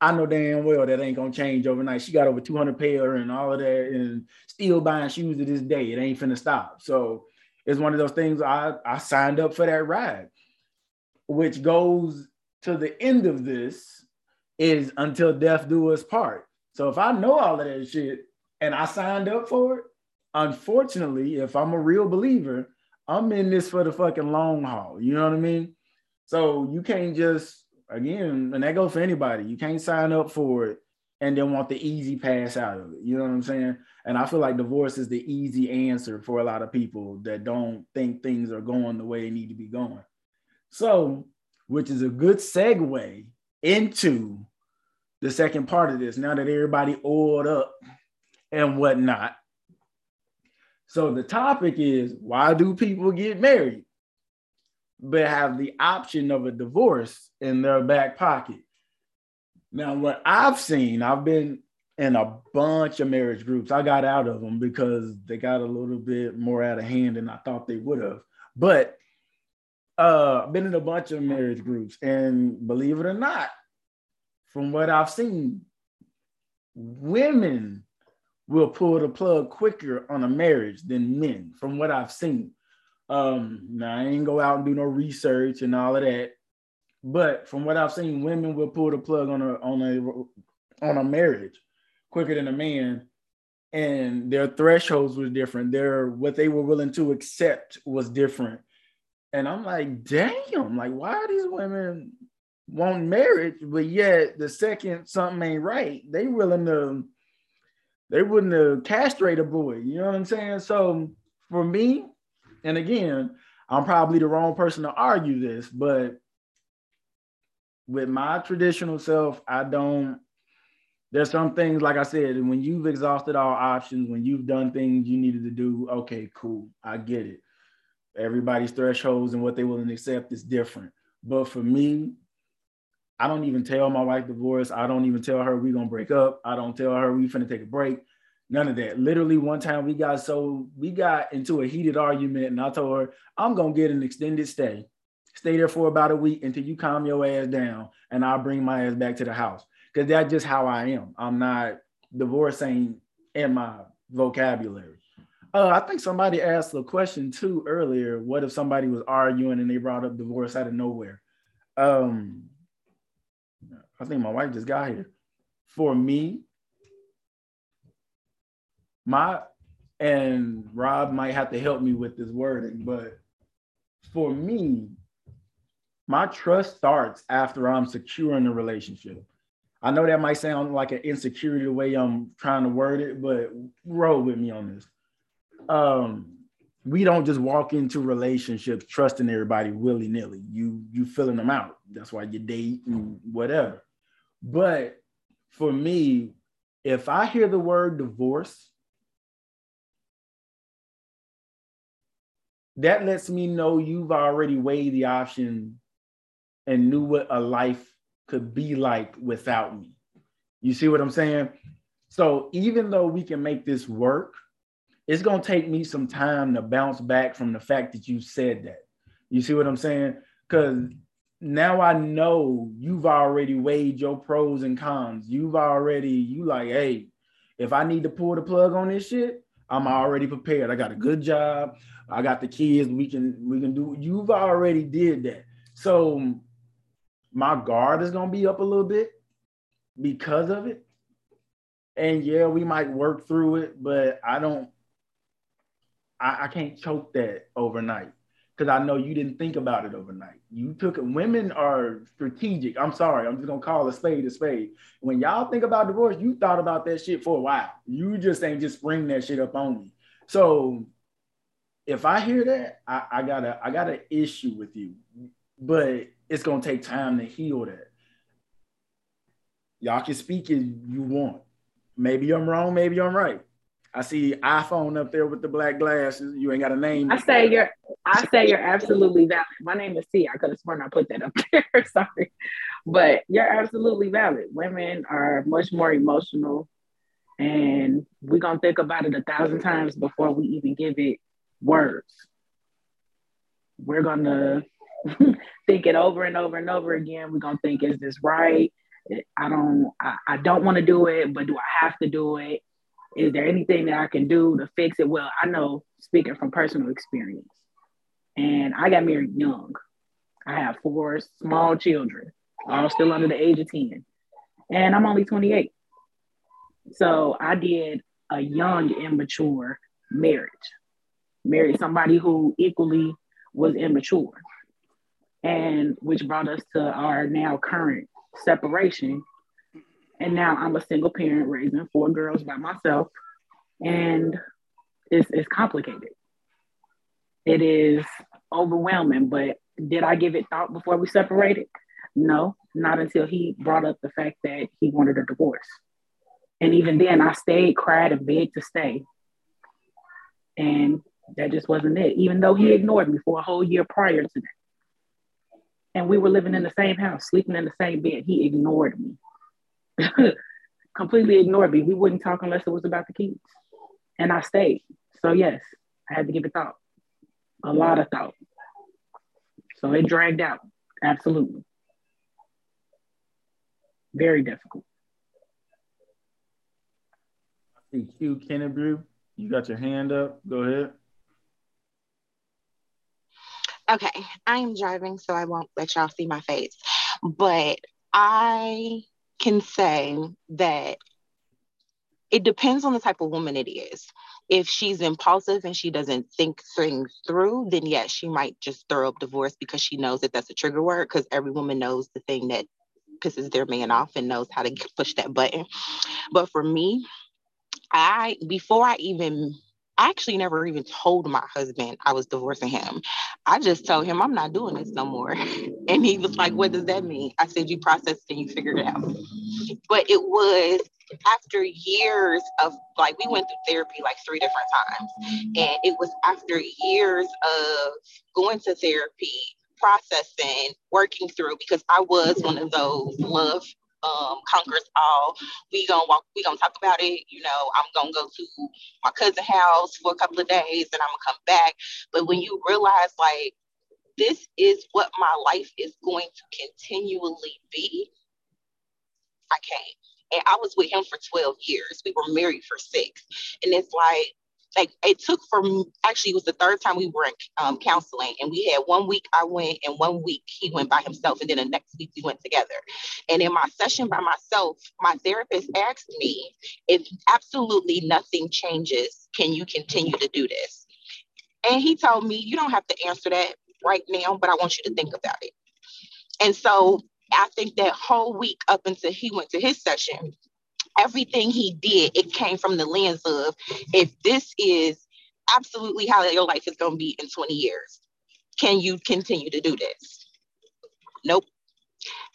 A: I know damn well that ain't gonna change overnight. She got over 200 pair and all of that, and still buying shoes to this day. It ain't finna stop. So it's one of those things. I I signed up for that ride, which goes to the end of this is until death do us part. So if I know all of that shit and I signed up for it, unfortunately, if I'm a real believer, I'm in this for the fucking long haul. You know what I mean? So you can't just again, and that goes for anybody. You can't sign up for it and then want the easy pass out of it. You know what I'm saying? And I feel like divorce is the easy answer for a lot of people that don't think things are going the way they need to be going. So, which is a good segue into the second part of this. Now that everybody oiled up and whatnot, so the topic is why do people get married but have the option of a divorce in their back pocket? Now, what I've seen, I've been in a bunch of marriage groups. I got out of them because they got a little bit more out of hand than I thought they would have. But uh, been in a bunch of marriage groups, and believe it or not, from what I've seen, women will pull the plug quicker on a marriage than men, from what I've seen. Um, now I ain't go out and do no research and all of that, but from what I've seen, women will pull the plug on a on a on a marriage quicker than a man, and their thresholds was different. Their what they were willing to accept was different. And I'm like, damn, like why are these women want marriage, but yet the second something ain't right, they willing to they wouldn't have castrate a boy. You know what I'm saying? So for me, and again, I'm probably the wrong person to argue this, but with my traditional self, I don't. There's some things, like I said, when you've exhausted all options, when you've done things you needed to do, okay, cool, I get it. Everybody's thresholds and what they will accept is different. But for me, I don't even tell my wife divorce. I don't even tell her we gonna break up. I don't tell her we finna take a break. None of that. Literally, one time we got so we got into a heated argument, and I told her I'm gonna get an extended stay. Stay there for about a week until you calm your ass down, and I'll bring my ass back to the house. Cause that's just how I am. I'm not divorcing in my vocabulary. Uh, I think somebody asked a question too earlier. What if somebody was arguing and they brought up divorce out of nowhere? Um, I think my wife just got here. For me, my and Rob might have to help me with this wording, but for me, my trust starts after I'm secure in the relationship. I know that might sound like an insecurity the way I'm trying to word it, but roll with me on this. Um, we don't just walk into relationships trusting everybody willy nilly. You you filling them out. That's why you date and whatever. But for me, if I hear the word divorce, that lets me know you've already weighed the option and knew what a life could be like without me. You see what I'm saying? So even though we can make this work, it's going to take me some time to bounce back from the fact that you said that. You see what I'm saying? Because now I know you've already weighed your pros and cons. You've already, you like, hey, if I need to pull the plug on this shit, I'm already prepared. I got a good job. I got the kids. We can we can do. You've already did that. So my guard is gonna be up a little bit because of it. And yeah, we might work through it, but I don't. I, I can't choke that overnight because I know you didn't think about it overnight. You took it. Women are strategic. I'm sorry. I'm just gonna call a spade a spade. When y'all think about divorce, you thought about that shit for a while. You just ain't just bring that shit up on me. So if I hear that, I, I got a I got an issue with you, but it's gonna take time to heal that. Y'all can speak if you want. Maybe I'm wrong. Maybe I'm right. I see iPhone up there with the black glasses. You ain't got a name.
M: I say you're. I say you're absolutely valid. My name is C. I could have sworn I put that up there. Sorry, but you're absolutely valid. Women are much more emotional, and we're gonna think about it a thousand times before we even give it words. We're gonna think it over and over and over again. We're gonna think, is this right? I don't. I, I don't want to do it, but do I have to do it? Is there anything that I can do to fix it? Well, I know speaking from personal experience, and I got married young. I have four small children, all still under the age of 10, and I'm only 28. So I did a young, immature marriage, married somebody who equally was immature, and which brought us to our now current separation and now I'm a single parent raising four girls by myself. And it's, it's complicated. It is overwhelming, but did I give it thought before we separated? No, not until he brought up the fact that he wanted a divorce. And even then, I stayed, cried, and begged to stay. And that just wasn't it, even though he ignored me for a whole year prior to that. And we were living in the same house, sleeping in the same bed. He ignored me. completely ignored me. We wouldn't talk unless it was about the kids. And I stayed. So yes, I had to give it thought. A lot of thought. So it dragged out. Absolutely. Very difficult.
A: I see Q Kennebrew. You got your hand up. Go ahead.
N: Okay, I am driving, so I won't let y'all see my face. But I can say that it depends on the type of woman it is. if she's impulsive and she doesn't think things through, then yes, she might just throw up divorce because she knows that that's a trigger word. Because every woman knows the thing that pisses their man off and knows how to push that button. But for me, I before I even I actually never even told my husband I was divorcing him. I just told him I'm not doing this no more. And he was like, What does that mean? I said, You processed and you figured it out. But it was after years of like, we went through therapy like three different times. And it was after years of going to therapy, processing, working through, because I was one of those love um, conquers all. We gonna walk. We gonna talk about it. You know, I'm gonna go to my cousin's house for a couple of days, and I'm gonna come back. But when you realize like this is what my life is going to continually be, I can't. And I was with him for 12 years. We were married for six, and it's like like it took from actually it was the third time we were in um, counseling and we had one week i went and one week he went by himself and then the next week we went together. And in my session by myself my therapist asked me if absolutely nothing changes can you continue to do this? And he told me you don't have to answer that right now but i want you to think about it. And so i think that whole week up until he went to his session everything he did, it came from the lens of if this is absolutely how your life is going to be in 20 years, can you continue to do this? Nope.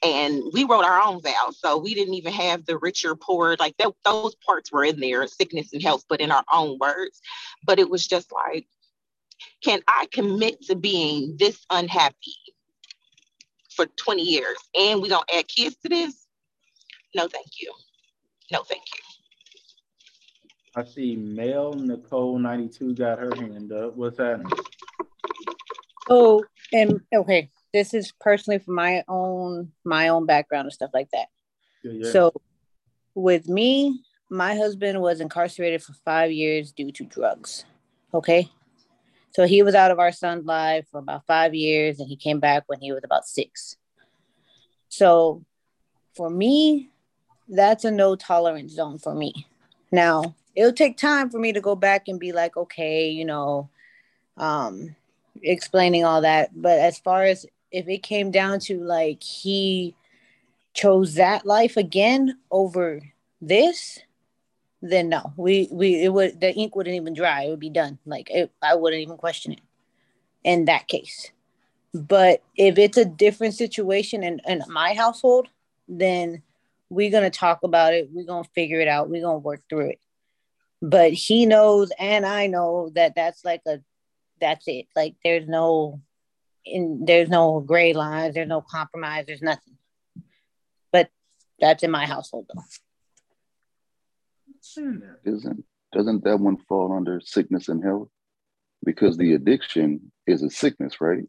N: And we wrote our own vows. So we didn't even have the richer, poor, like th- those parts were in there, sickness and health, but in our own words. But it was just like, can I commit to being this unhappy for 20 years? And we don't add kids to this? No, thank you. No, thank you.
A: I see Mel Nicole 92 got her hand up. What's that?
O: Oh, and okay, this is personally for my own my own background and stuff like that. Yeah, yeah. So with me, my husband was incarcerated for five years due to drugs. Okay. So he was out of our son's life for about five years and he came back when he was about six. So for me, that's a no tolerance zone for me. Now, it'll take time for me to go back and be like, okay, you know, um, explaining all that. But as far as if it came down to like he chose that life again over this, then no, we we it would the ink wouldn't even dry. It would be done. Like it, I wouldn't even question it in that case. But if it's a different situation in, in my household, then we're going to talk about it. We're going to figure it out. We're going to work through it. But he knows, and I know that that's like a, that's it. Like there's no, in there's no gray lines. There's no compromise. There's nothing. But that's in my household though.
F: Isn't doesn't that one fall under sickness and health? Because the addiction is a sickness, right?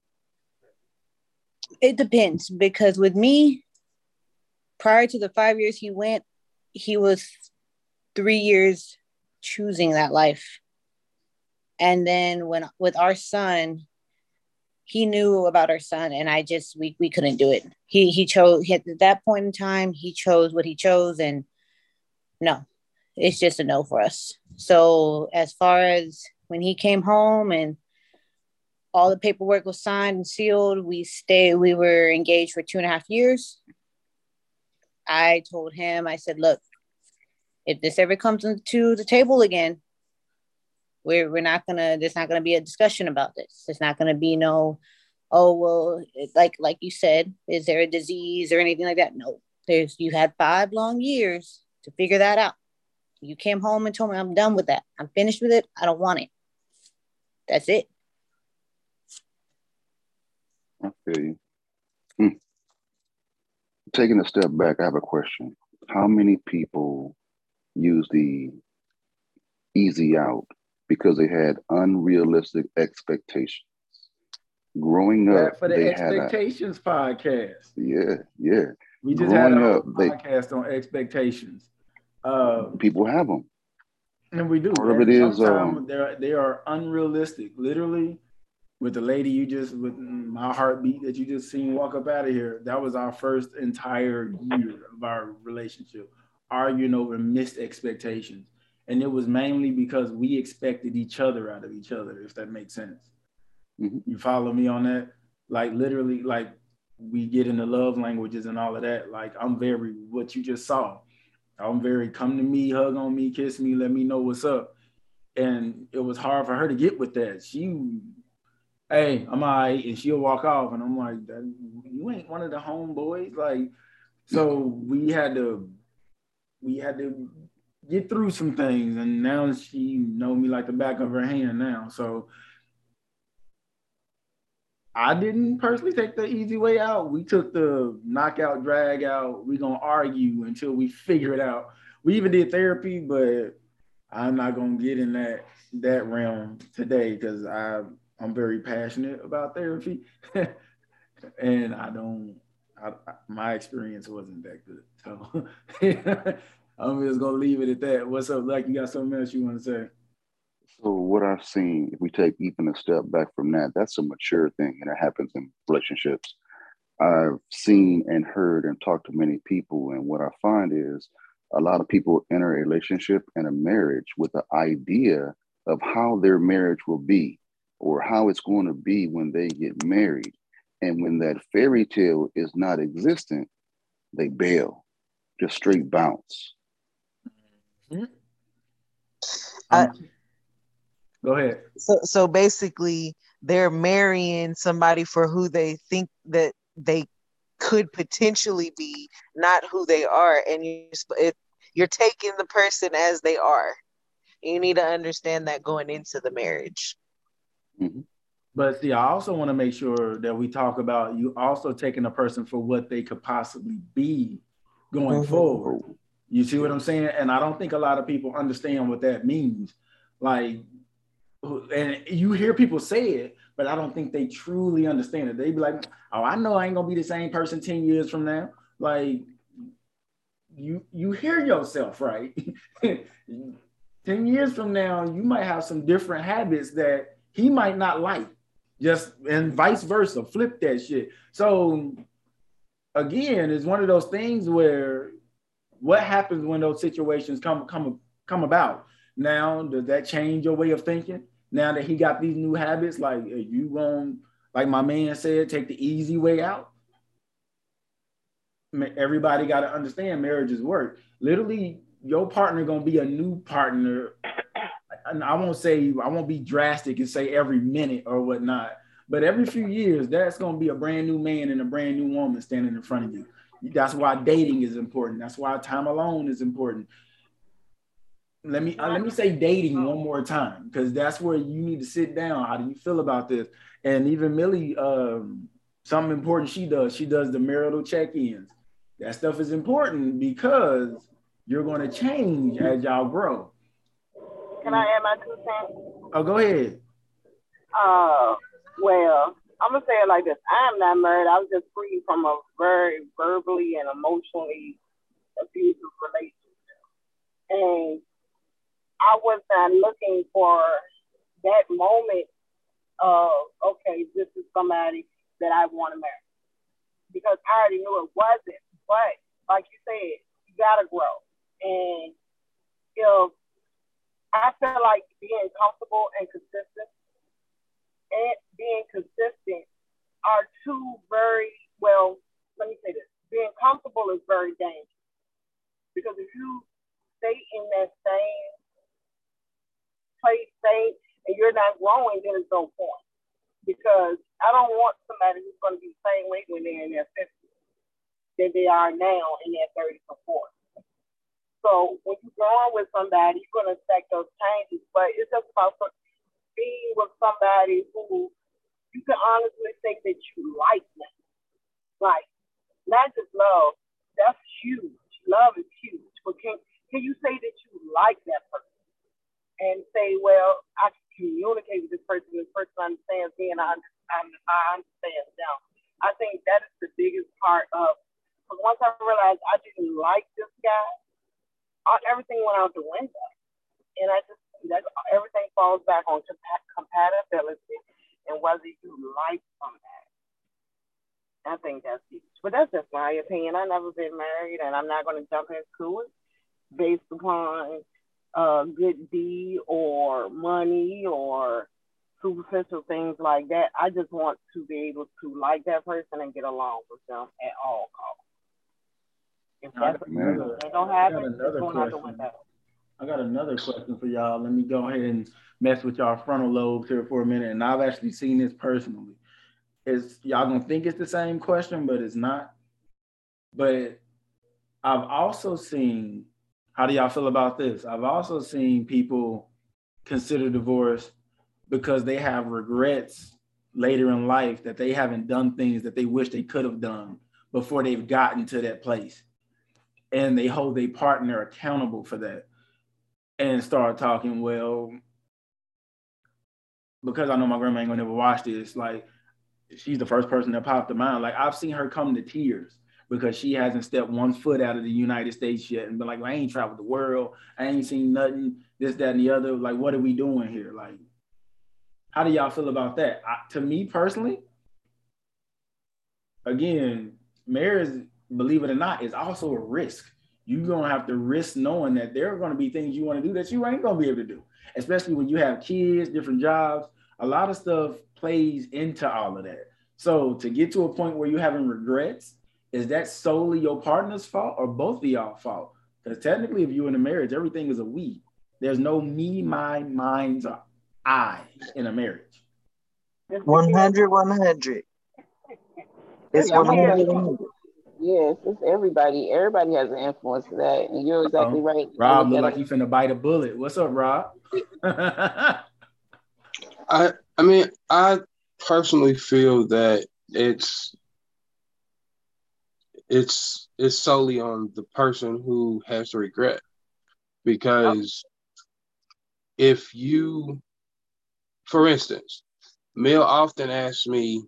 O: It depends because with me, prior to the five years he went, he was three years choosing that life. And then when with our son, he knew about our son, and I just we we couldn't do it. He he chose he, at that point in time. He chose what he chose, and no, it's just a no for us. So as far as when he came home and all the paperwork was signed and sealed, we stayed. We were engaged for two and a half years. I told him, I said, look, if this ever comes to the table again, we're, we're not gonna, there's not gonna be a discussion about this. There's not gonna be no, oh, well, like, like you said, is there a disease or anything like that? No, there's, you had five long years to figure that out. You came home and told me, I'm done with that. I'm finished with it. I don't want it. That's it.
F: I feel you. Taking a step back, I have a question. How many people use the easy out because they had unrealistic expectations? Growing up,
A: for the expectations a, podcast.
F: Yeah, yeah.
A: We just Growing had a up, podcast they, on expectations. Uh,
F: people have them,
A: and we do.
F: Part of it is um,
A: they are unrealistic. Literally, with the lady you just with my heartbeat that you just seen walk up out of here that was our first entire year of our relationship arguing over missed expectations and it was mainly because we expected each other out of each other, if that makes sense. Mm-hmm. You follow me on that? Like literally, like we get into love languages and all of that. Like I'm very what you just saw. I'm very come to me, hug on me, kiss me, let me know what's up. And it was hard for her to get with that. She, hey, I'm all right, and she'll walk off, and I'm like, you ain't one of the homeboys, like. So we had to, we had to get through some things, and now she know me like the back of her hand now. So I didn't personally take the easy way out. We took the knockout, drag out. We gonna argue until we figure it out. We even did therapy, but I'm not gonna get in that that realm today because I I'm very passionate about therapy, and I don't. I, my experience wasn't that good, so I'm just gonna leave it at that. What's up, like you got something else you want to say?
F: So what I've seen, if we take even a step back from that, that's a mature thing, and it happens in relationships. I've seen and heard and talked to many people, and what I find is a lot of people enter a relationship and a marriage with the idea of how their marriage will be or how it's going to be when they get married. And when that fairy tale is not existent, they bail, just straight bounce.
A: Mm-hmm. I, Go ahead.
G: So so basically they're marrying somebody for who they think that they could potentially be, not who they are. And you it, you're taking the person as they are. You need to understand that going into the marriage.
A: Mm-hmm. But see, I also want to make sure that we talk about you also taking a person for what they could possibly be going mm-hmm. forward. You see what I'm saying? And I don't think a lot of people understand what that means. Like and you hear people say it, but I don't think they truly understand it. They be like, "Oh, I know I ain't gonna be the same person ten years from now." Like, you you hear yourself right. ten years from now, you might have some different habits that he might not like. Just and vice versa. Flip that shit. So again, it's one of those things where what happens when those situations come come come about? Now, does that change your way of thinking? now that he got these new habits, like you going like my man said, take the easy way out. Everybody got to understand marriages work. Literally, your partner gonna be a new partner. I won't say I won't be drastic and say every minute or whatnot, but every few years, that's gonna be a brand new man and a brand new woman standing in front of you. That's why dating is important. That's why time alone is important let me uh, let me say dating one more time because that's where you need to sit down. How do you feel about this? And even Millie, um, something important she does. She does the marital check-ins. That stuff is important because you're going to change as y'all grow.
P: Can I add my two cents?
A: Oh, go ahead.
P: Uh, well, I'm gonna say it like this: I am not married. I was just free from a very verbally and emotionally abusive relationship, and I was not looking for that moment of okay, this is somebody that I want to marry because I already knew it wasn't. But like you said, you gotta grow, and if I feel like being comfortable and consistent and being consistent are two very well. Let me say this: being comfortable is very dangerous because if you stay in that same place safe and you're not growing, then it's no point. Because I don't want somebody who's going to be the same way when they're in their 50s than they are now in their 30s or 40s. So when you're growing with somebody, you're going to expect those changes, but it's just about being with somebody who you can honestly say that you like them. Like, not just love, that's huge. Love is huge. But can, can you say that you like that person? and say, well, I can communicate with this person. This person understands me, and I, I, I understand them. I think that is the biggest part of. Because once I realized I didn't like this guy, everything went out the window, and I just that everything falls back on compatibility and whether you like somebody. I think that's huge. But that's just my opinion. I've never been married, and I'm not going to jump into it based upon a good deed or money or superficial things like that. I just want to be able to like that person and get along with them at all costs. If that's another,
A: gonna happen, it's going out the window. I got another question for y'all. Let me go ahead and mess with y'all frontal lobes here for a minute. And I've actually seen this personally. Is y'all gonna think it's the same question, but it's not. But I've also seen, how do y'all feel about this? I've also seen people consider divorce because they have regrets later in life that they haven't done things that they wish they could have done before they've gotten to that place. And they hold their partner accountable for that and start talking, well, because I know my grandma ain't gonna never watch this, like she's the first person that popped to mind. Like I've seen her come to tears because she hasn't stepped one foot out of the United States yet and been like, well, I ain't traveled the world, I ain't seen nothing, this, that, and the other. Like, what are we doing here? Like, how do y'all feel about that? I, to me personally, again, marriage, believe it or not, is also a risk. You're gonna have to risk knowing that there are gonna be things you want to do that you ain't gonna be able to do, especially when you have kids, different jobs. A lot of stuff plays into all of that. So to get to a point where you're having regrets, is that solely your partner's fault or both of y'all fault? Because technically, if you're in a marriage, everything is a we. There's no me, my, mine's, or I in a marriage.
G: 100, 100. It's 100, 100.
J: Yes, it's everybody. Everybody has an influence to that, and you're exactly Uh-oh. right.
A: Rob look like you finna bite a bullet. What's up, Rob?
I: I I mean, I personally feel that it's it's it's solely on the person who has the regret because if you for instance, Mel often asks me,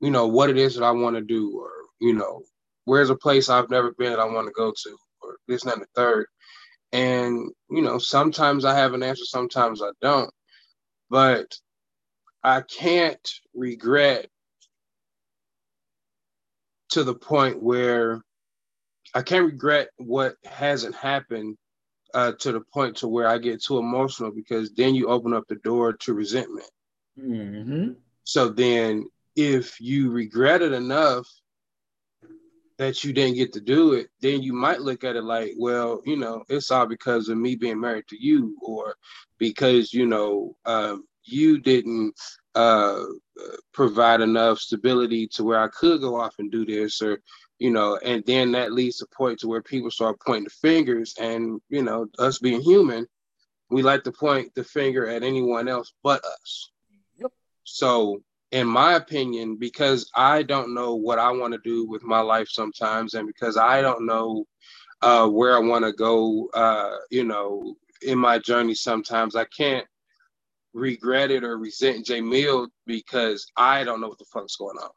I: you know, what it is that I want to do, or, you know, where's a place I've never been that I want to go to, or this, and the third. And, you know, sometimes I have an answer, sometimes I don't. But I can't regret to the point where I can't regret what hasn't happened uh, to the point to where I get too emotional because then you open up the door to resentment.
A: Mm-hmm.
I: So then, if you regret it enough that you didn't get to do it, then you might look at it like, well, you know, it's all because of me being married to you, or because you know um, you didn't uh, provide enough stability to where I could go off and do this, or you know, and then that leads to point to where people start pointing the fingers, and you know, us being human, we like to point the finger at anyone else but us. Yep. So, in my opinion, because I don't know what I want to do with my life sometimes, and because I don't know uh, where I want to go, uh, you know, in my journey sometimes, I can't regret it or resent Jamil because I don't know what the fuck's going on.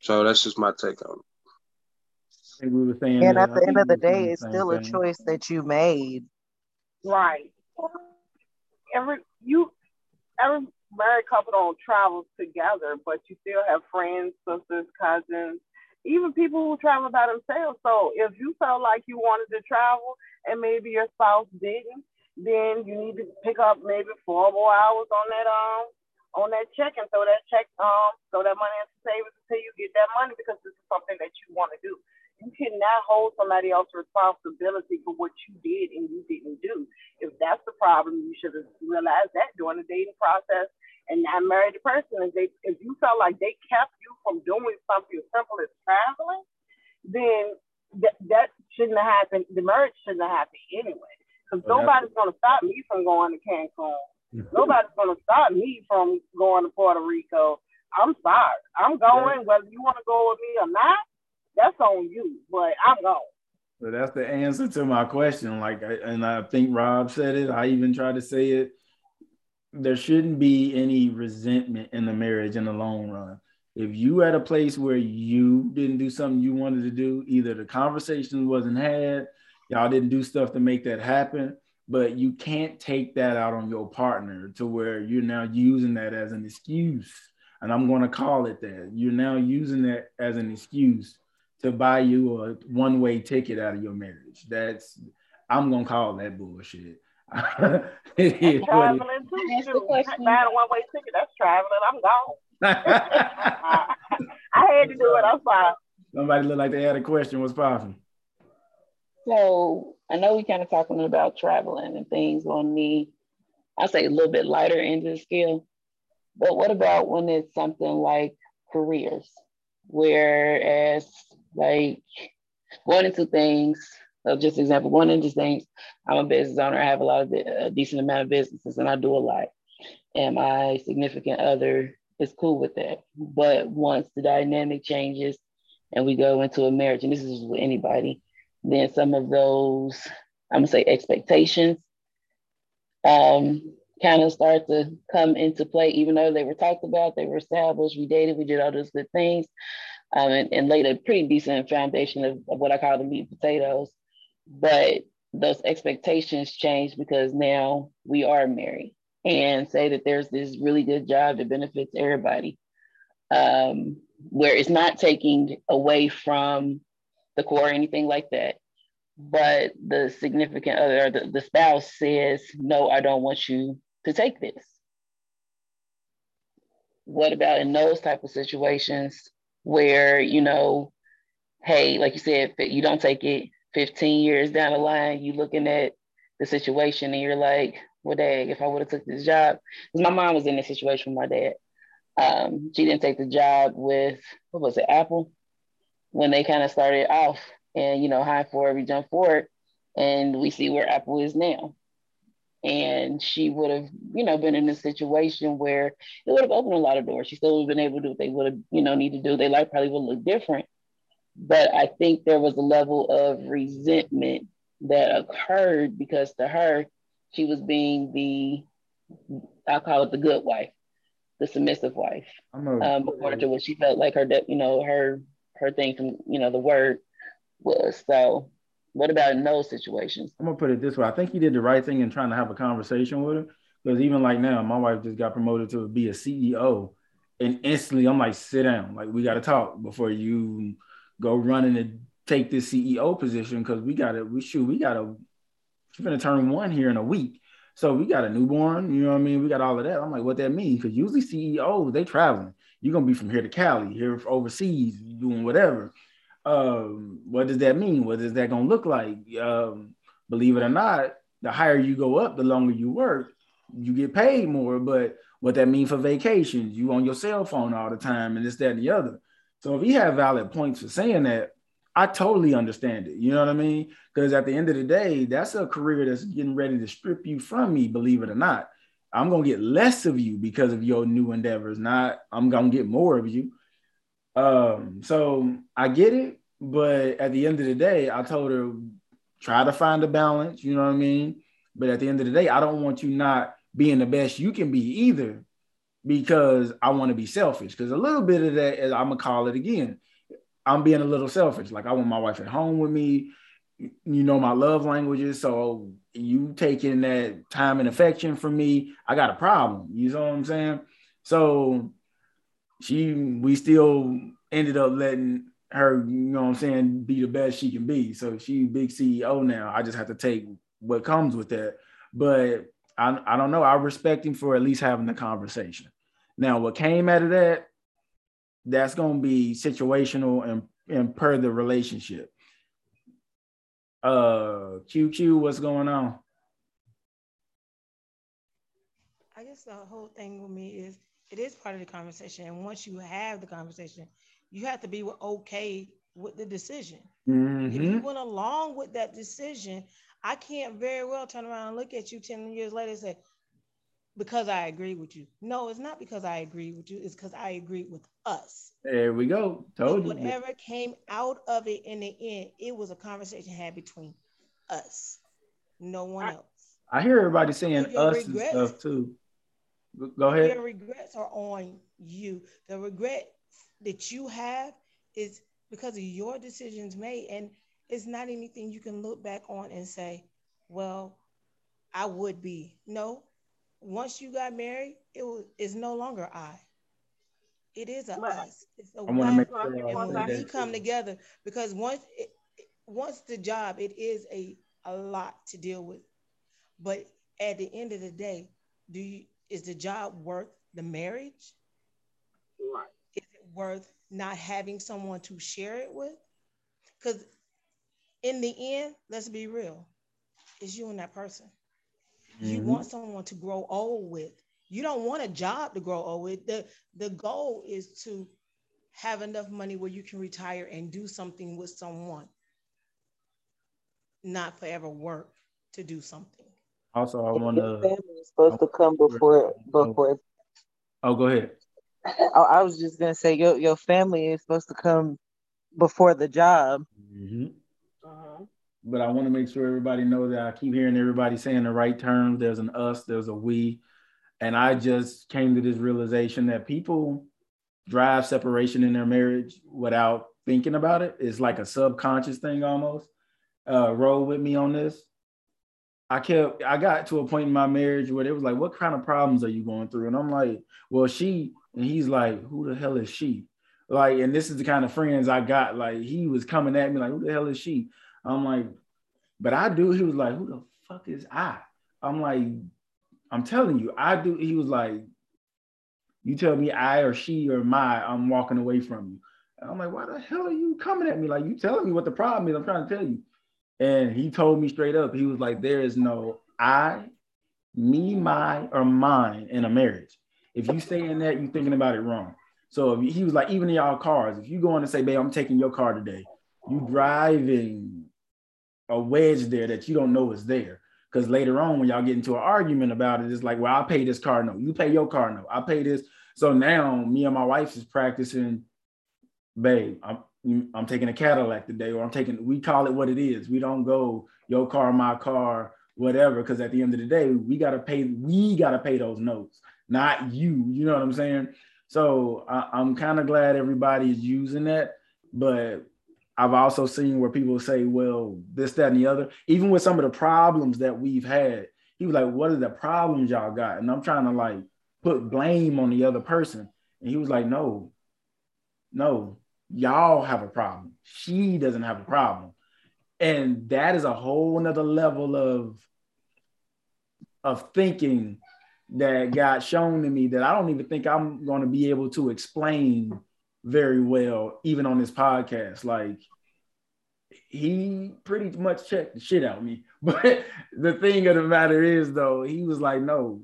I: So that's just my take on it.
A: I think we were saying.
G: And at the end of the day, it's still thing. a choice that you made.
P: Right. Every you every married couple don't travel together, but you still have friends, sisters, cousins, even people who travel by themselves. So if you felt like you wanted to travel and maybe your spouse didn't, then you need to pick up maybe four more hours on that um on that check and throw that check, um, throw that money into savings until you get that money because this is something that you want to do. You cannot hold somebody else's responsibility for what you did and you didn't do. If that's the problem, you should have realized that during the dating process and not married the person. If they if you felt like they kept you from doing something as simple as traveling, then that that shouldn't have happened. The marriage shouldn't have happened anyway. Because nobody's gonna stop me from going to Cancun mm-hmm. Nobody's gonna stop me from going to Puerto Rico. I'm sorry. I'm going. Whether you want to go with me or not, that's on you. But I'm going.
A: So that's the answer to my question. Like, and I think Rob said it. I even tried to say it. There shouldn't be any resentment in the marriage in the long run. If you at a place where you didn't do something you wanted to do, either the conversation wasn't had, y'all didn't do stuff to make that happen, but you can't take that out on your partner to where you're now using that as an excuse. And I'm going to call it that. You're now using that as an excuse to buy you a one way ticket out of your marriage. That's I'm gonna call that bullshit.
P: traveling too. Shoot, buying a one way ticket. That's traveling. I'm gone. I, had to do it. I'm sorry.
A: Somebody looked like they had a question. What's popping?
J: So I know we kind of talking about traveling and things on the, I say a little bit lighter end of the scale. But what about when it's something like careers? Whereas like going into things, so just example, going into things, I'm a business owner. I have a lot of a decent amount of businesses and I do a lot. And my significant other is cool with that. But once the dynamic changes and we go into a marriage, and this is with anybody, then some of those, I'm gonna say expectations, um, kind of start to come into play, even though they were talked about, they were established, we dated, we did all those good things, um, and, and laid a pretty decent foundation of, of what I call the meat and potatoes. But those expectations change because now we are married and say that there's this really good job that benefits everybody, um, where it's not taking away from the core or anything like that. But the significant other, the, the spouse says, No, I don't want you to take this. What about in those type of situations where, you know, hey, like you said, you don't take it 15 years down the line, you looking at the situation and you're like, well, dad, if I would have took this job, because my mom was in this situation with my dad. Um, she didn't take the job with what was it, Apple, when they kind of started off, and you know, high forward, we jump forward, and we see where Apple is now. And she would have, you know, been in a situation where it would have opened a lot of doors. She still would have been able to do what they would have, you know, need to do. Their life probably would look different. But I think there was a level of resentment that occurred because to her, she was being the I call it the good wife, the submissive wife. A, um, according to what she felt like her, you know, her her thing from you know the word was. So, what about in those situations?
A: I'm gonna put it this way: I think he did the right thing in trying to have a conversation with her. Because even like now, my wife just got promoted to be a CEO, and instantly I'm like, sit down, like we got to talk before you go running and take this CEO position because we got to we shoot we got to she's gonna turn one here in a week. So we got a newborn, you know what I mean? We got all of that. I'm like, what that mean? Because usually CEOs, they traveling. You're gonna be from here to Cali, here overseas, doing whatever. Um, what does that mean? What is that gonna look like? Um, believe it or not, the higher you go up, the longer you work, you get paid more. But what that mean for vacations, you on your cell phone all the time, and this, that, and the other. So if he had valid points for saying that, I totally understand it. You know what I mean? Because at the end of the day, that's a career that's getting ready to strip you from me, believe it or not. I'm gonna get less of you because of your new endeavors, not I'm gonna get more of you. Um, so I get it, but at the end of the day, I told her try to find a balance, you know what I mean? But at the end of the day, I don't want you not being the best you can be either because I want to be selfish. Because a little bit of that I'm gonna call it again I'm being a little selfish. Like I want my wife at home with me. You know my love languages. So you taking that time and affection from me, I got a problem. You know what I'm saying? So she we still ended up letting her, you know what I'm saying, be the best she can be. So she big CEO now. I just have to take what comes with that. But I, I don't know. I respect him for at least having the conversation. Now, what came out of that, that's to be situational and, and per the relationship. Uh, QQ, what's going on?
K: I guess the whole thing with me is it is part of the conversation. And once you have the conversation, you have to be okay with the decision. Mm-hmm. If you went along with that decision, I can't very well turn around and look at you 10 years later and say, because I agree with you. No, it's not because I agree with you. It's because I agree with us.
A: There we go. Told
K: whatever you. came out of it in the end, it was a conversation had between us, no one
A: I,
K: else.
A: I hear everybody saying us and stuff too. Go ahead.
K: Your regrets are on you. The regret that you have is because of your decisions made, and it's not anything you can look back on and say, "Well, I would be." No, once you got married, it was it's no longer I. It is a us. It's a I want to make sure and when we come together because once it, once the job, it is a a lot to deal with. But at the end of the day, do you is the job worth the marriage? Right. Is it worth not having someone to share it with? Because in the end, let's be real, it's you and that person. Mm-hmm. You want someone to grow old with. You don't want a job to grow old with. The, the goal is to have enough money where you can retire and do something with someone, not forever work to do something.
A: Also, I want to.
G: Family is supposed to come before before.
A: Oh, go ahead.
G: I, I was just gonna say your your family is supposed to come before the job.
A: Mm-hmm. Uh-huh. But I want to make sure everybody knows that I keep hearing everybody saying the right terms. There's an us, there's a we. And I just came to this realization that people drive separation in their marriage without thinking about it. It's like a subconscious thing almost. Uh, roll with me on this. I kept, I got to a point in my marriage where it was like, what kind of problems are you going through? And I'm like, well, she, and he's like, who the hell is she? Like, and this is the kind of friends I got. Like, he was coming at me like, who the hell is she? I'm like, but I do. He was like, who the fuck is I? I'm like, I'm telling you, I do. He was like, you tell me I or she or my, I'm walking away from you. And I'm like, why the hell are you coming at me? Like, you telling me what the problem is. I'm trying to tell you. And he told me straight up, he was like, there is no I, me, my, or mine in a marriage. If you say in that, you're thinking about it wrong. So he was like, even in y'all cars, if you go on and say, babe, I'm taking your car today, you driving a wedge there that you don't know is there. Because later on, when y'all get into an argument about it, it's like, well, I pay this car note, you pay your car note, I pay this. So now me and my wife is practicing, babe, I'm I'm taking a Cadillac today, or I'm taking, we call it what it is. We don't go your car, my car, whatever, because at the end of the day, we gotta pay, we gotta pay those notes, not you. You know what I'm saying? So I, I'm kind of glad everybody is using that, but I've also seen where people say, well, this, that, and the other, even with some of the problems that we've had, he was like, what are the problems y'all got? And I'm trying to like put blame on the other person. And he was like, no, no, y'all have a problem. She doesn't have a problem. And that is a whole nother level of, of thinking that got shown to me that I don't even think I'm going to be able to explain very well, even on this podcast. Like he pretty much checked the shit out of me. But the thing of the matter is, though, he was like, no,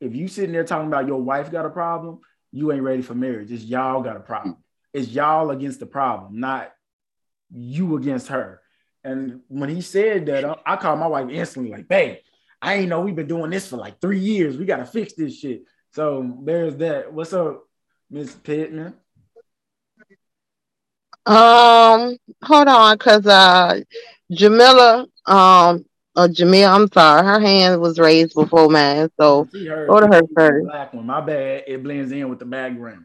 A: if you sitting there talking about your wife got a problem, you ain't ready for marriage. It's y'all got a problem. It's y'all against the problem, not you against her. And when he said that, I called my wife instantly, like, babe, I ain't know we've been doing this for like three years. We gotta fix this shit. So there's that. What's up, Miss Pittman?
J: Um, hold on, cause uh, Jamila, um, uh, Jamila, I'm sorry, her hand was raised before mine, so go to her first.
A: Black one, my bad. It blends in with the background.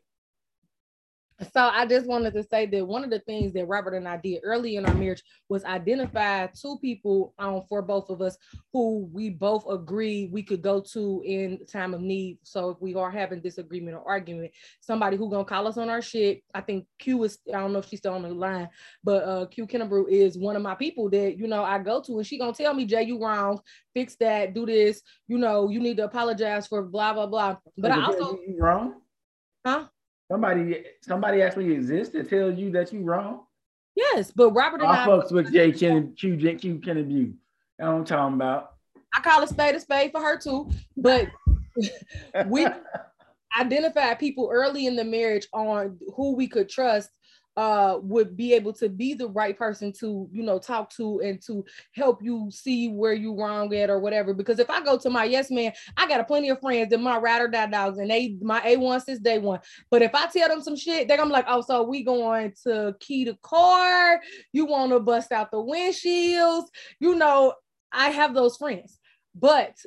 E: So I just wanted to say that one of the things that Robert and I did early in our marriage was identify two people um, for both of us who we both agree we could go to in time of need. So if we are having disagreement or argument, somebody who gonna call us on our shit. I think Q is I don't know if she's still on the line, but uh, Q Kennebrew is one of my people that you know I go to and she gonna tell me Jay you wrong, fix that, do this. You know you need to apologize for blah blah blah. But I also
A: wrong.
E: Huh?
A: Somebody, somebody actually exists that tells you that you're wrong.
E: Yes, but Robert and
A: I, I fucks with J. Ken, Q, J, Q, Kennedy. I don't talking about.
E: I call a spade a spade for her too, but we identified people early in the marriage on who we could trust uh would be able to be the right person to you know talk to and to help you see where you wrong at or whatever. Because if i go to my yes man i got a plenty of friends that my ride or die dogs and they my a1 since day one. But if i tell them some shit they're gonna be like oh so we going to key the car? You want to bust out the windshields? You know i have those friends. But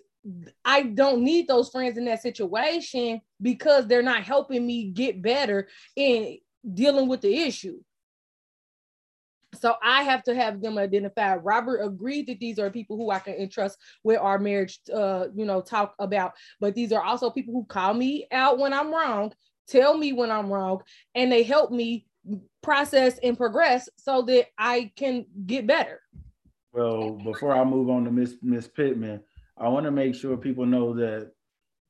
E: I don't need those friends in that situation because they're not helping me get better in dealing with the issue. So I have to have them identified. Robert agreed that these are people who I can entrust with our marriage, uh, you know, talk about. But these are also people who call me out when I'm wrong, tell me when I'm wrong, and they help me process and progress so that I can get better.
A: Well, before I move on to Miss Miss Pittman, I want to make sure people know that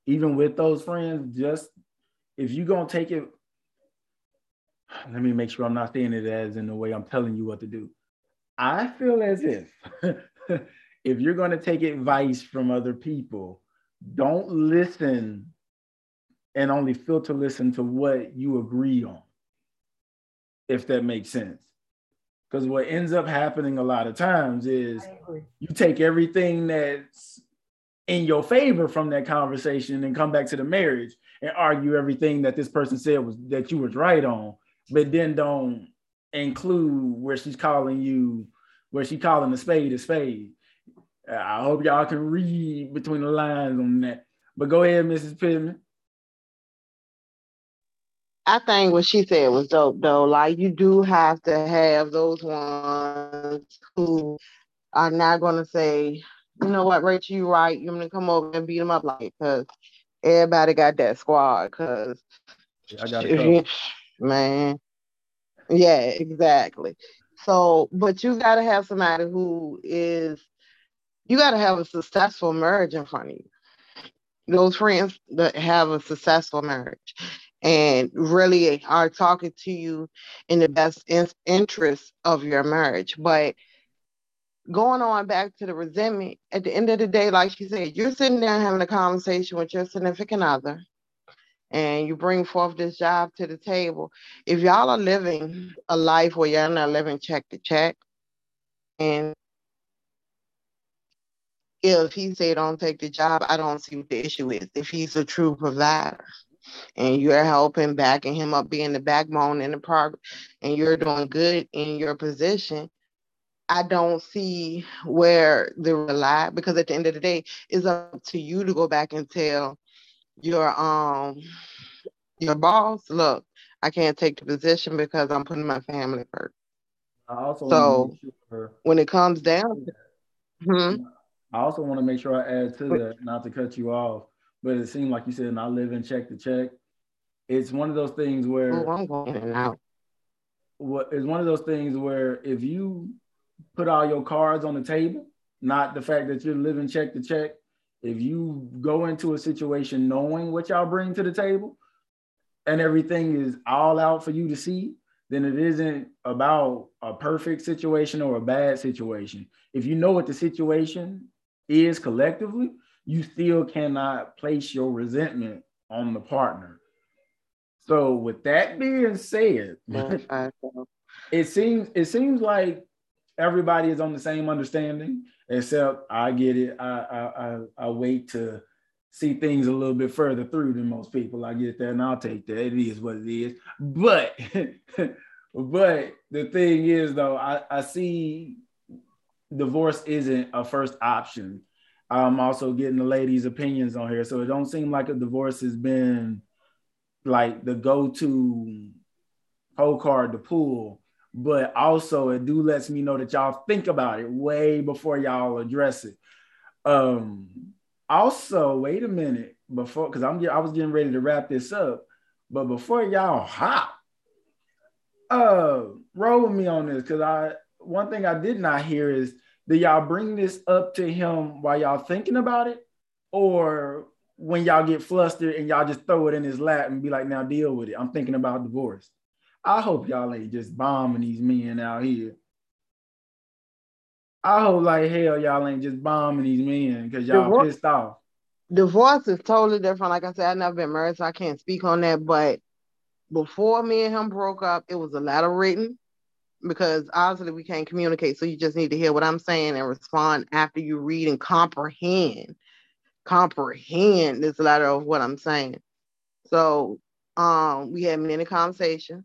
A: even with those friends, just if you're gonna take it, let me make sure I'm not saying it as in the way I'm telling you what to do. I feel as if if you're gonna take advice from other people, don't listen and only filter listen to what you agree on, if that makes sense. Because what ends up happening a lot of times is you take everything that's in your favor from that conversation and come back to the marriage and argue everything that this person said was that you was right on, but then don't include where she's calling you, where she's calling a spade a spade. I hope y'all can read between the lines on that. But go ahead, Mrs. Pittman.
Q: I think what she said was dope though. Like you do have to have those ones who are not gonna say, you know what, Rachel, you right. You're gonna come over and beat them up like because everybody got that squad. Cause I got it. Man, yeah, exactly. So, but you gotta have somebody who is, you gotta have a successful marriage in front of you. Those friends that have a successful marriage and really are talking to you in the best in- interest of your marriage. But going on back to the resentment, at the end of the day, like she said, you're sitting there having a conversation with your significant other, and you bring forth this job to the table. If y'all are living a life where y'all not living check to check, and if he say don't take the job, I don't see what the issue is. If he's a true provider and you're helping backing him up being the backbone in the progress and you're doing good in your position i don't see where the rely because at the end of the day it's up to you to go back and tell your um your boss look i can't take the position because i'm putting my family first also so sure when it comes down to,
A: hmm? i also want to make sure i add to that not to cut you off but it seemed like you said I live living check to check. It's one of those things where
Q: oh, I'm going in and out.
A: What is one of those things where if you put all your cards on the table, not the fact that you're living check to check, if you go into a situation knowing what y'all bring to the table and everything is all out for you to see, then it isn't about a perfect situation or a bad situation. If you know what the situation is collectively, you still cannot place your resentment on the partner. So with that being said, it seems it seems like everybody is on the same understanding, except I get it. I I I, I wait to see things a little bit further through than most people. I get that and I'll take that. It is what it is. But but the thing is though, I, I see divorce isn't a first option I'm also getting the ladies' opinions on here. So it don't seem like a divorce has been like the go-to whole card to pull. But also it do lets me know that y'all think about it way before y'all address it. Um also, wait a minute before because I'm I was getting ready to wrap this up, but before y'all hop, uh roll with me on this because I one thing I did not hear is did y'all bring this up to him while y'all thinking about it? Or when y'all get flustered and y'all just throw it in his lap and be like, now deal with it. I'm thinking about divorce. I hope y'all ain't just bombing these men out here. I hope like hell y'all ain't just bombing these men because y'all divorce, pissed off.
Q: Divorce is totally different. Like I said, I've never been married, so I can't speak on that. But before me and him broke up, it was a letter written because obviously we can't communicate. So you just need to hear what I'm saying and respond after you read and comprehend, comprehend this letter of what I'm saying. So um, we had many conversations.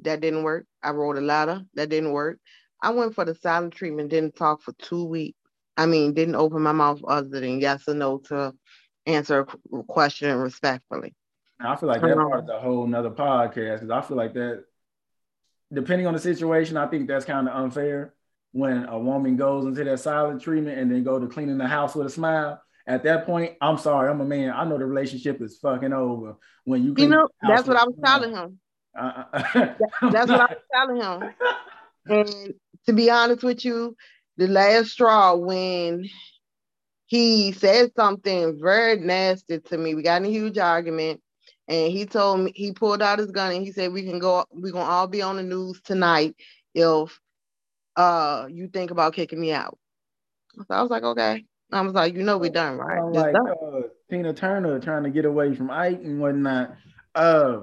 Q: That didn't work. I wrote a letter. That didn't work. I went for the silent treatment, didn't talk for two weeks. I mean, didn't open my mouth other than yes or no to answer a question respectfully.
A: I feel like that um, part is a whole nother podcast because I feel like that depending on the situation, I think that's kind of unfair when a woman goes into that silent treatment and then go to cleaning the house with a smile. At that point, I'm sorry, I'm a man. I know the relationship is fucking over when you.
Q: You know, that's what I was telling him. Uh, that's what I was telling him. And to be honest with you, the last straw when he said something very nasty to me. We got in a huge argument, and he told me he pulled out his gun and he said, "We can go. We're gonna all be on the news tonight if uh you think about kicking me out." So I was like, "Okay." I was like, "You know, we're done, right?"
A: Like uh, Tina Turner trying to get away from Ike and whatnot. Uh,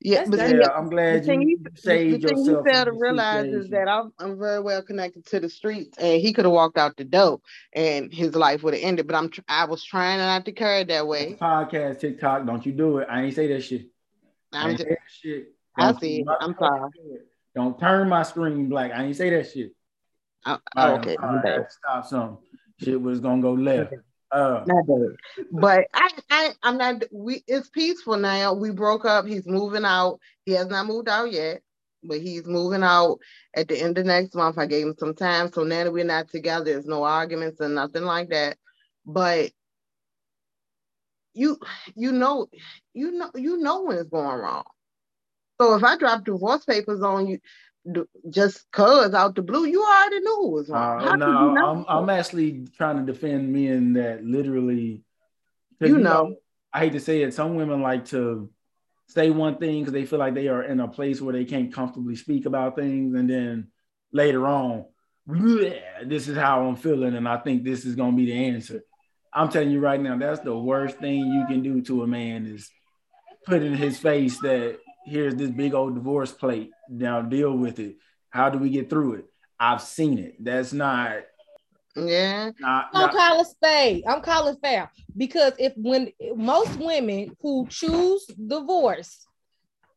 Q: yeah, but yeah, I'm glad you, you saved the thing yourself. You fail to realize situation. is that I'm, I'm very well connected to the streets, and he could have walked out the door, and his life would have ended. But I'm I was trying not to carry it that way.
A: Podcast, TikTok, don't you do it? I ain't say that shit. I'm just, that shit.
Q: I see. I'm sorry.
A: Don't turn my screen black. I ain't say that shit.
Q: Oh, oh okay.
A: Stop some shit was gonna go left.
Q: Uh, not. But I, I, I'm not. We it's peaceful now. We broke up. He's moving out. He has not moved out yet, but he's moving out at the end of next month. I gave him some time, so now that we're not together, there's no arguments and nothing like that. But you, you know, you know, you know when it's going wrong. So if I drop divorce papers on you, just cuz out the blue, you already knew it was wrong. Uh,
A: no, I'm, I'm actually trying to defend men that literally,
Q: you, you know, know,
A: I hate to say it, some women like to say one thing because they feel like they are in a place where they can't comfortably speak about things, and then later on, this is how I'm feeling, and I think this is gonna be the answer. I'm telling you right now, that's the worst thing you can do to a man is put in his face that here's this big old divorce plate. Now deal with it. How do we get through it? I've seen it. That's not.
Q: Yeah.
E: Not, I'm calling spade. I'm calling fair because if when most women who choose divorce,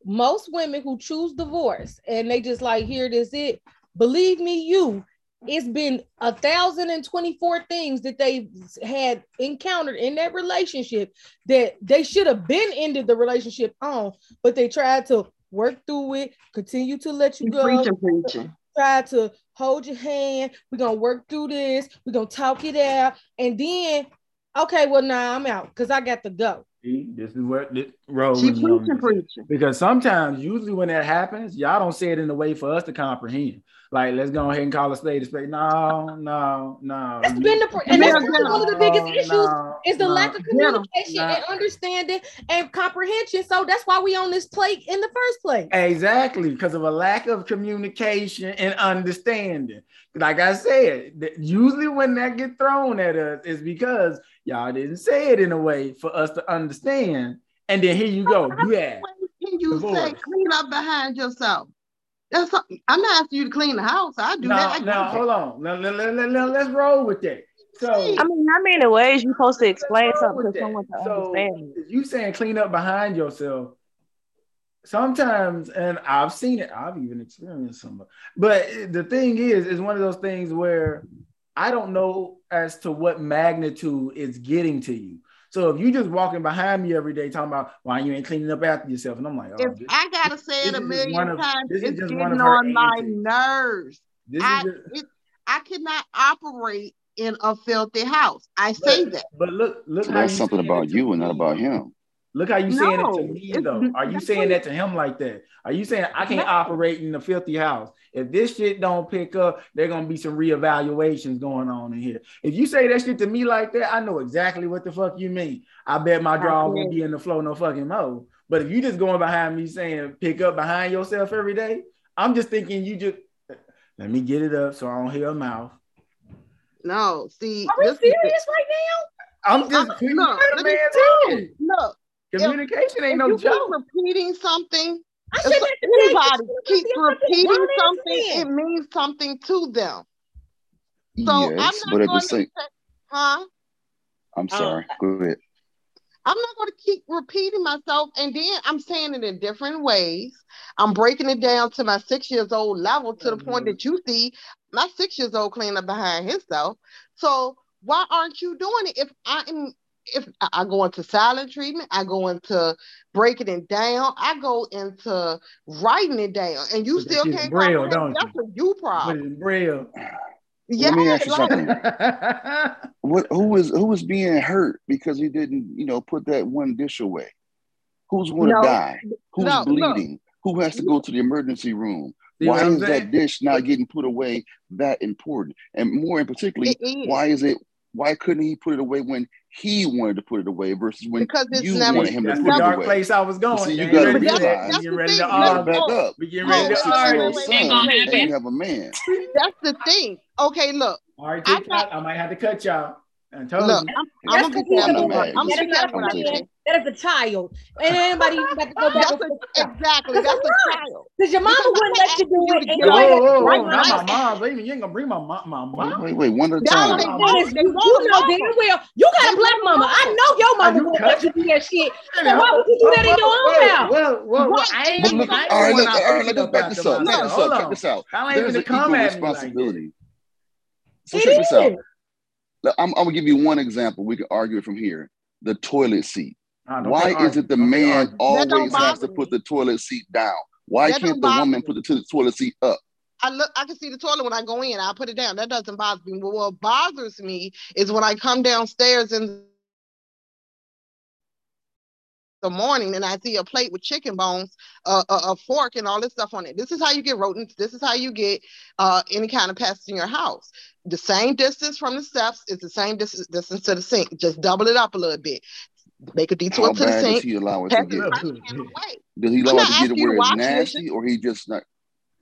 E: most women who choose divorce and they just like here this it. Believe me, you it's been a thousand and twenty-four things that they had encountered in that relationship that they should have been ended the relationship on, but they tried to work through it, continue to let you go. Preaching, preaching. Try to hold your hand. We're gonna work through this. We're gonna talk it out, and then, okay, well now I'm out because I got to go.
A: See, this is where this road preaching, preaching. Because sometimes, usually when that happens, y'all don't say it in a way for us to comprehend. Like, let's go ahead and call a spade a spade. No, no, no.
E: It's been the and that's one of the biggest issues no, is the no, lack of communication no, and understanding and comprehension. So that's why we on this plate in the first place.
A: Exactly, because of a lack of communication and understanding. Like I said, usually when that get thrown at us is because y'all didn't say it in a way for us to understand. And then here you go. Yeah.
Q: Can you say clean up behind yourself? That's I'm not asking you to clean the house. I do
A: no,
Q: that. I
A: no, hold on. Let, let, let, let, let's roll with that. So I
B: mean, how many ways you supposed to explain something to someone to so, understand?
A: You saying clean up behind yourself. Sometimes, and I've seen it, I've even experienced some. But the thing is, is one of those things where I don't know as to what magnitude it's getting to you. So if you just walking behind me every day talking about why you ain't cleaning up after yourself, and I'm like, oh,
Q: this, I gotta say it a million of, times, it's getting on my nerves. I, just, it, I cannot operate in a filthy house. I say that.
A: But look, look,
F: so that's something about you and not about him.
A: Look how you saying no, it to me though. Are you saying that to him like that? Are you saying I can't operate in a filthy house? If this shit don't pick up, there gonna be some reevaluations going on in here. If you say that shit to me like that, I know exactly what the fuck you mean. I bet my draw won't be in the flow no fucking mo. But if you just going behind me saying pick up behind yourself every day, I'm just thinking you just let me get it up so I don't hear a mouth.
Q: No, see,
E: are we serious right now?
A: I'm just
Q: I'm, look, let me tell you, look,
A: Communication if, ain't no joke.
Q: repeating something. If anybody keeps repeating something, it means something to them. So yes, I'm not but at the say, huh?
F: I'm uh, sorry. Uh, Go ahead.
Q: I'm not going to keep repeating myself, and then I'm saying it in different ways. I'm breaking it down to my six years old level to mm-hmm. the point mm-hmm. that you see my six years old cleaning up behind himself. So why aren't you doing it if I'm if I go into silent treatment, I go into breaking it down, I go into writing it down, and you still can't braille, don't That's you? a you problem. Put it braille.
F: Yeah, Let me ask you something. what who was who was being hurt because he didn't, you know, put that one dish away? Who's going to no, die? Who's no, bleeding? No. Who has to go to the emergency room? See why is that dish not getting put away that important? And more in particular, why is it why couldn't he put it away when he wanted to put it away versus when because it's you never, wanted him to put it
A: away? That's The yard place I was going. See, you got to realize. Get ready to argue. Back up. We get oh, ready to argue.
Q: And you have a man. That's the thing. Okay, look.
A: All right, I, I might have to cut y'all. I told Look, you.
O: I'm, I'm gonna be I'm, I'm speaking that is a child. Ain't anybody even got to go back.
Q: A, exactly, that's a child.
O: Because your mama wouldn't let you do it.
A: Whoa, whoa, whoa, whoa. not my mom. Baby, you ain't gonna bring my mom. My mom.
F: Wait, wait, one at a time.
O: you know damn well. You got a black mama. I know your mama won't let you do that shit. So why would you do that in your own house? Well, well, well, I ain't. All right,
F: look, all right, let's back this up. Check this out. Check this out. There's an equal responsibility. So check this out. I'm, I'm gonna give you one example. We can argue it from here. The toilet seat. Why is it the man always has to put the toilet seat down? Why that can't the woman me. put the t- toilet seat up?
Q: I look, I can see the toilet when I go in. I put it down. That doesn't bother me. But what bothers me is when I come downstairs in the morning and I see a plate with chicken bones, uh, a, a, fork, and all this stuff on it. This is how you get rodents. This is how you get uh, any kind of pests in your house. The same distance from the steps is the same distance, distance to the sink. Just double it up a little bit. Make a detour How to the sink. Does he allow it to get?
F: Does he allow it to get where it's nasty, or he just not?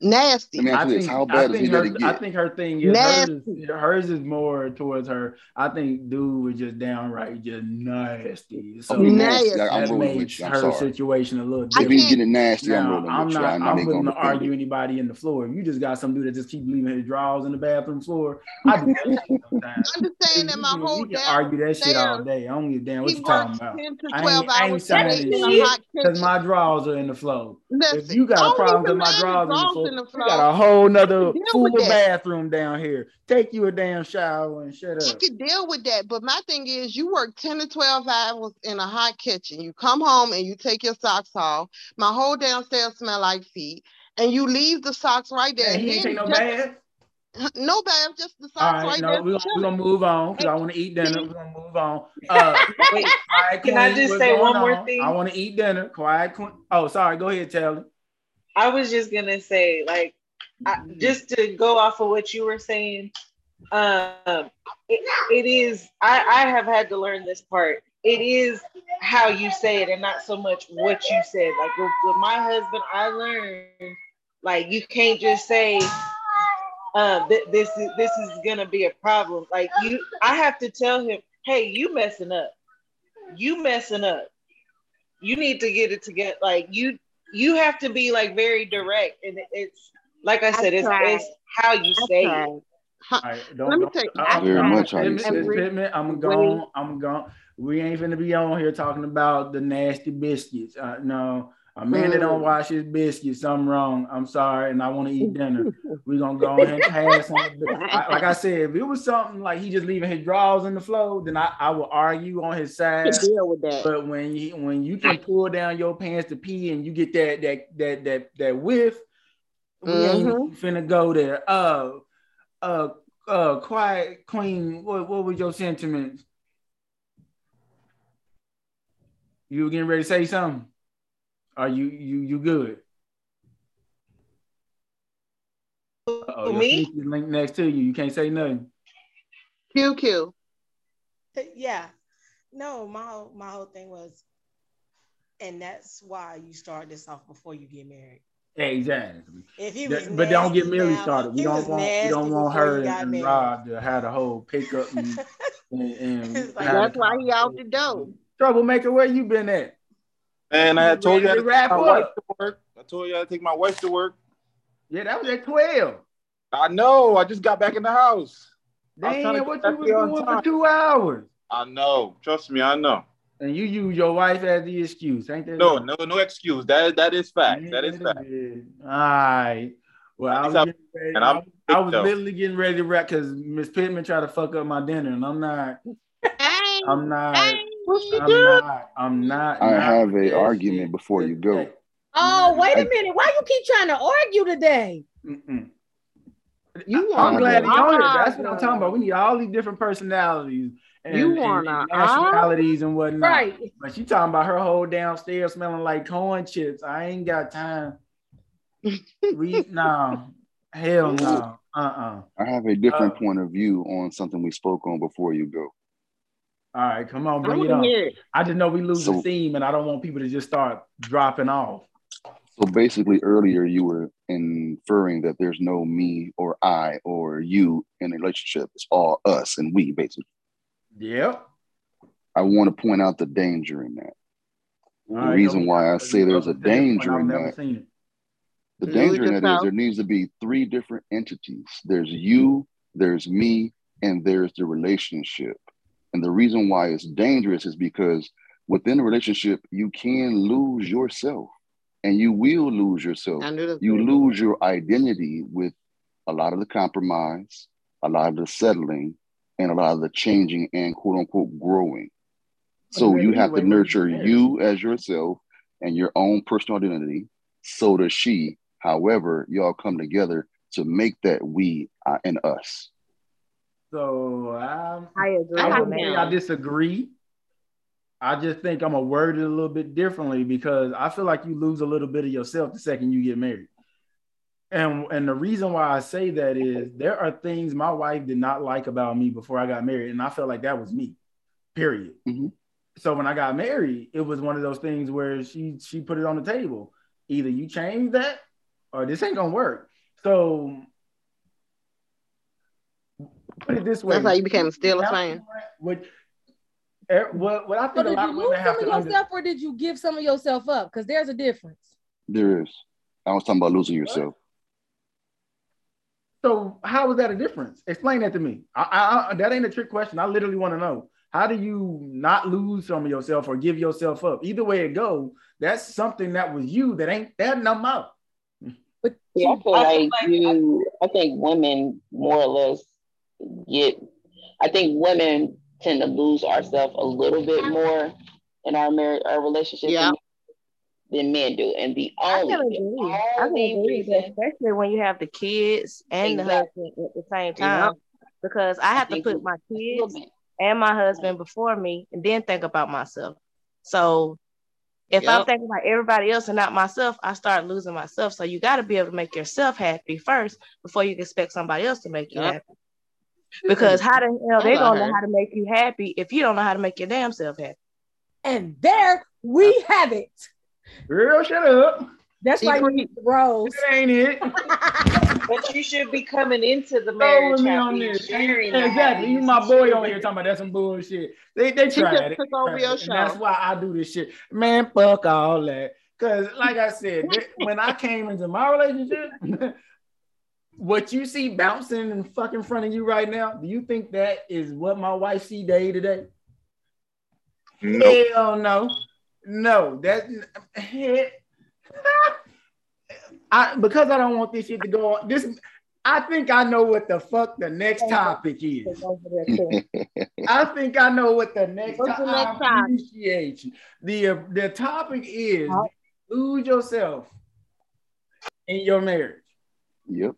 Q: Nasty.
F: I mean, I think, how bad I think,
A: her, I think her thing is hers is, hers is, more towards her. I think dude was just downright just nasty. So nasty. that makes her sorry. situation a little different.
F: If he's getting nasty, now, I'm,
A: I'm not. I'm, I'm willing to argue it. anybody in the floor. If you just got some dude that just keep leaving his drawers in the bathroom floor, I do that sometimes. I'm just saying that my whole we can argue that shit all day. I don't give a damn what you talking about. I ain't, I ain't saying because my drawers are in the floor. If you got a problem with my drawers in the floor the floor. We got a whole nother full bathroom down here. Take you a damn shower and shut up.
Q: You can deal with that, but my thing is, you work ten to twelve hours in a hot kitchen. You come home and you take your socks off. My whole downstairs smell like feet, and you leave the socks right there. And
A: he ain't take no bath.
Q: No bath, just the socks right, right
A: no,
Q: there.
A: We're gonna, we gonna move on because I want to eat dinner. We're gonna move on. Uh,
G: Wait, can I just say one more on? thing?
A: I want to eat dinner. Quiet. Oh, sorry. Go ahead, Taylor.
G: I was just gonna say, like, I, just to go off of what you were saying, um, it, it is. I, I have had to learn this part. It is how you say it, and not so much what you said. Like with, with my husband, I learned like you can't just say uh, th- this is this is gonna be a problem. Like you, I have to tell him, hey, you messing up. You messing up. You need to get it together. Like you, you have to be like very direct, and it's like I said, it's, it's how you say it. Right, don't, Let me tell you, I, very much. Miss
A: Pittman, I'm going. I'm going. We ain't finna be on here talking about the nasty biscuits. Uh, no, a man that don't wash his biscuits, something wrong. I'm sorry, and I want to eat dinner. We're gonna go ahead and pass on. like I said, if it was something like he just leaving his drawers in the flow, then I, I will argue on his side.
O: Deal with that.
A: But when you when you can pull down your pants to pee and you get that that that that that whiff, we mm-hmm. ain't finna go there. Uh, uh, uh, quiet queen. What what was your sentiments? You were getting ready to say something? Are you you you good?
G: Oh, me?
A: Link next to you. You can't say nothing.
Q: QQ.
K: Yeah. No, my whole my whole thing was, and that's why you start this off before you get married.
A: Exactly. If he was but don't get Millie started. We don't want we don't want her and, Rob to have the whole pickup and, and, and
Q: like, that's why he out the door.
A: Troublemaker, where you been at?
L: Man, I had told you I to wrap my wife to work. I told you I to take my wife to work.
A: Yeah, that was at 12.
L: I know. I just got back in the house.
A: Damn, what you was doing for two hours?
L: I know. Trust me, I know.
A: And you use your wife as the excuse, ain't that?
L: No, no, no excuse. That that is fact. that is fact.
A: All right. Well, I was, ready, and I'm I was literally getting ready to wrap because Miss Pittman tried to fuck up my dinner, and I'm not. I'm not. I'm not. I'm not.
F: I
A: not
F: have a argument before you go.
K: Oh, wait a minute. Why you keep trying to argue today?
A: Mm-mm. You I'm glad you're here. That's what I'm talking about. We need all these different personalities and, you want and, and nationalities and whatnot. Right. But she talking about her whole downstairs smelling like corn chips. I ain't got time. we no. Hell no. Uh-uh.
F: I have a different uh, point of view on something we spoke on before you go.
A: All right, come on, bring it on. I just know we lose so, the theme and I don't want people to just start dropping off.
F: So basically, earlier you were inferring that there's no me or I or you in a relationship. It's all us and we, basically.
A: Yep.
F: I want to point out the danger in that. All the right, reason why I say there's a danger in that. The danger in that is there needs to be three different entities. There's you, there's me, and there's the relationship. And the reason why it's dangerous is because within a relationship, you can lose yourself and you will lose yourself. You lose your identity with a lot of the compromise, a lot of the settling, and a lot of the changing and quote unquote growing. So you have to nurture you as yourself and your own personal identity. So does she. However, y'all come together to make that we and us.
A: So um, I agree. I, I disagree. I just think I'm gonna word it a little bit differently because I feel like you lose a little bit of yourself the second you get married. And and the reason why I say that is there are things my wife did not like about me before I got married, and I felt like that was me. Period. Mm-hmm. So when I got married, it was one of those things where she she put it on the table. Either you change that or this ain't gonna work. So put it this way.
Q: That's how you became still a Steelers fan.
A: What er, what, what I think
K: so a lot of women have to yourself under- or did you give some of yourself up? Because there's a difference.
F: There is. I was talking about losing yourself.
A: So how is that a difference? Explain that to me. I, I, that ain't a trick question. I literally want to know. How do you not lose some of yourself or give yourself up? Either way it go, that's something that was you that ain't that no more.
J: But yeah, I feel like you. I think women more or less get. I think women tend to lose ourselves a little bit more in our marriage, our relationship. Yeah. Than men do, and the only, I can agree.
B: I can agree, especially when you have the kids and exactly. the husband at the same time, because I have to put my kids and my husband before me, and then think about myself. So if yep. I'm thinking about everybody else and not myself, I start losing myself. So you got to be able to make yourself happy first before you expect somebody else to make you yep. happy. Because how the hell they gonna know how to make you happy if you don't know how to make your damn self happy?
K: And there we have it.
A: Girl, shut up.
K: That's why you need the rose.
A: That ain't it.
G: but you should be coming into the marriage
A: me on this. Exactly. You my boy on here talking about that's some bullshit. They they tried it. Took over your show. That's why I do this shit. Man, fuck all that. Cause like I said, when I came into my relationship, what you see bouncing in fucking front of you right now, do you think that is what my wife see day to day? Hell no. No, that I because I don't want this shit to go on. This I think I know what the fuck the next topic is. I think I know what the next topic. I appreciate you. The uh, the topic is lose yourself in your marriage.
F: Yep.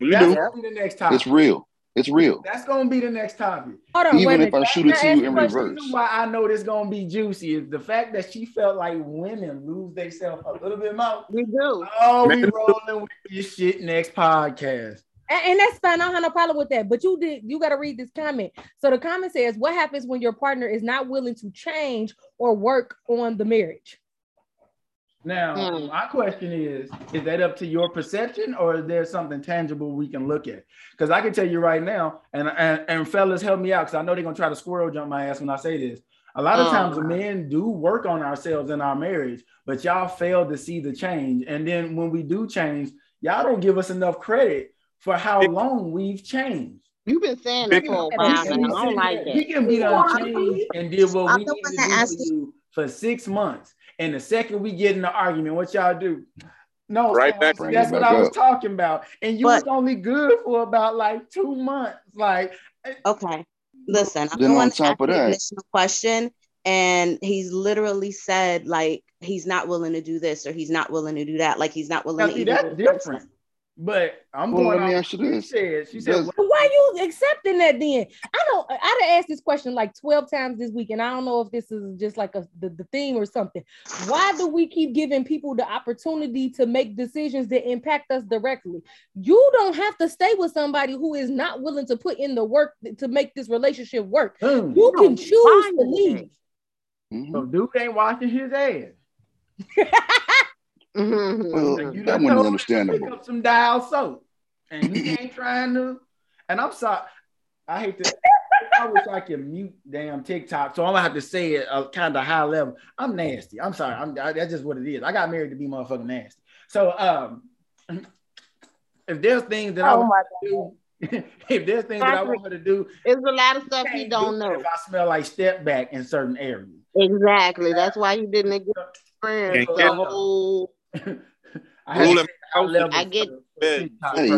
F: You That's do. the next topic. It's real. It's real.
A: That's gonna be the next topic.
F: Hold on, Even if I shoot it to you in reverse.
A: Why I know this gonna be juicy is the fact that she felt like women lose themselves a little bit more.
Q: We do.
A: Oh, we rolling with this shit next podcast.
K: And, and, that's fine. I don't have no problem with that. But you did you got to read this comment. So the comment says, "What happens when your partner is not willing to change or work on the marriage?"
A: Now, mm. my question is: Is that up to your perception, or is there something tangible we can look at? Because I can tell you right now, and and, and fellas, help me out, because I know they're gonna try to squirrel jump my ass when I say this. A lot of oh, times, men do work on ourselves in our marriage, but y'all fail to see the change. And then when we do change, y'all don't give us enough credit for how long we've changed.
Q: You've been saying that for a while, and I don't like that.
A: We can be unchanged and did what we need to do for you for six months. And the second we get in the argument, what y'all do? No, right back. That's what I was talking about. And you but, was only good for about like two months. Like eh,
B: okay. Listen, I'm going to ask an additional question.
R: and he's literally said like he's not willing to do this or he's not willing to do that. Like he's not willing
A: now,
R: to.
A: See, that's different. But I'm well, going. Let me ask you this. She said, she said,
E: "Why you accepting that? Then I don't. I'd have asked this question like twelve times this week, and I don't know if this is just like a the, the theme or something. Why do we keep giving people the opportunity to make decisions that impact us directly? You don't have to stay with somebody who is not willing to put in the work to make this relationship work. Mm. You can choose to leave.
A: Mm-hmm. So Duke ain't washing his ass.
F: Mm-hmm. Well, you that one is understandable. Pick
A: up some dial soap, and he ain't trying to. And I'm sorry, I hate to. I wish I could mute damn TikTok, so I'm gonna have to say it uh, kind of high level. I'm nasty. I'm sorry. I'm I, that's just what it is. I got married to be motherfucking nasty. So um, if there's things that oh I want to do. if there's things that I want her to do,
Q: there's a lot of stuff you don't know.
A: If I smell like step back in certain areas,
Q: exactly. That's why you didn't get friends. The whole
F: I, I get hey,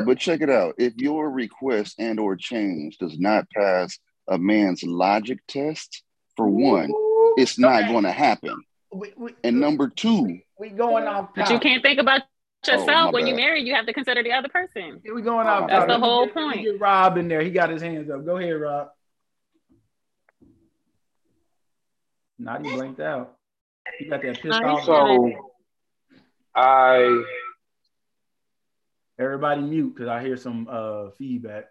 F: but check it out. If your request and or change does not pass a man's logic test, for one, it's not going to happen. We, we, and number two,
A: we going off.
C: But you can't think about oh, yourself oh, when you marry. You have to consider the other person.
A: Here we going off.
C: Oh, That's the whole
A: get,
C: point.
A: Get Rob in there. He got his hands up. Go ahead, Rob. Not he blinked out. He got that pissed off.
L: So I
A: everybody mute because I hear some uh feedback.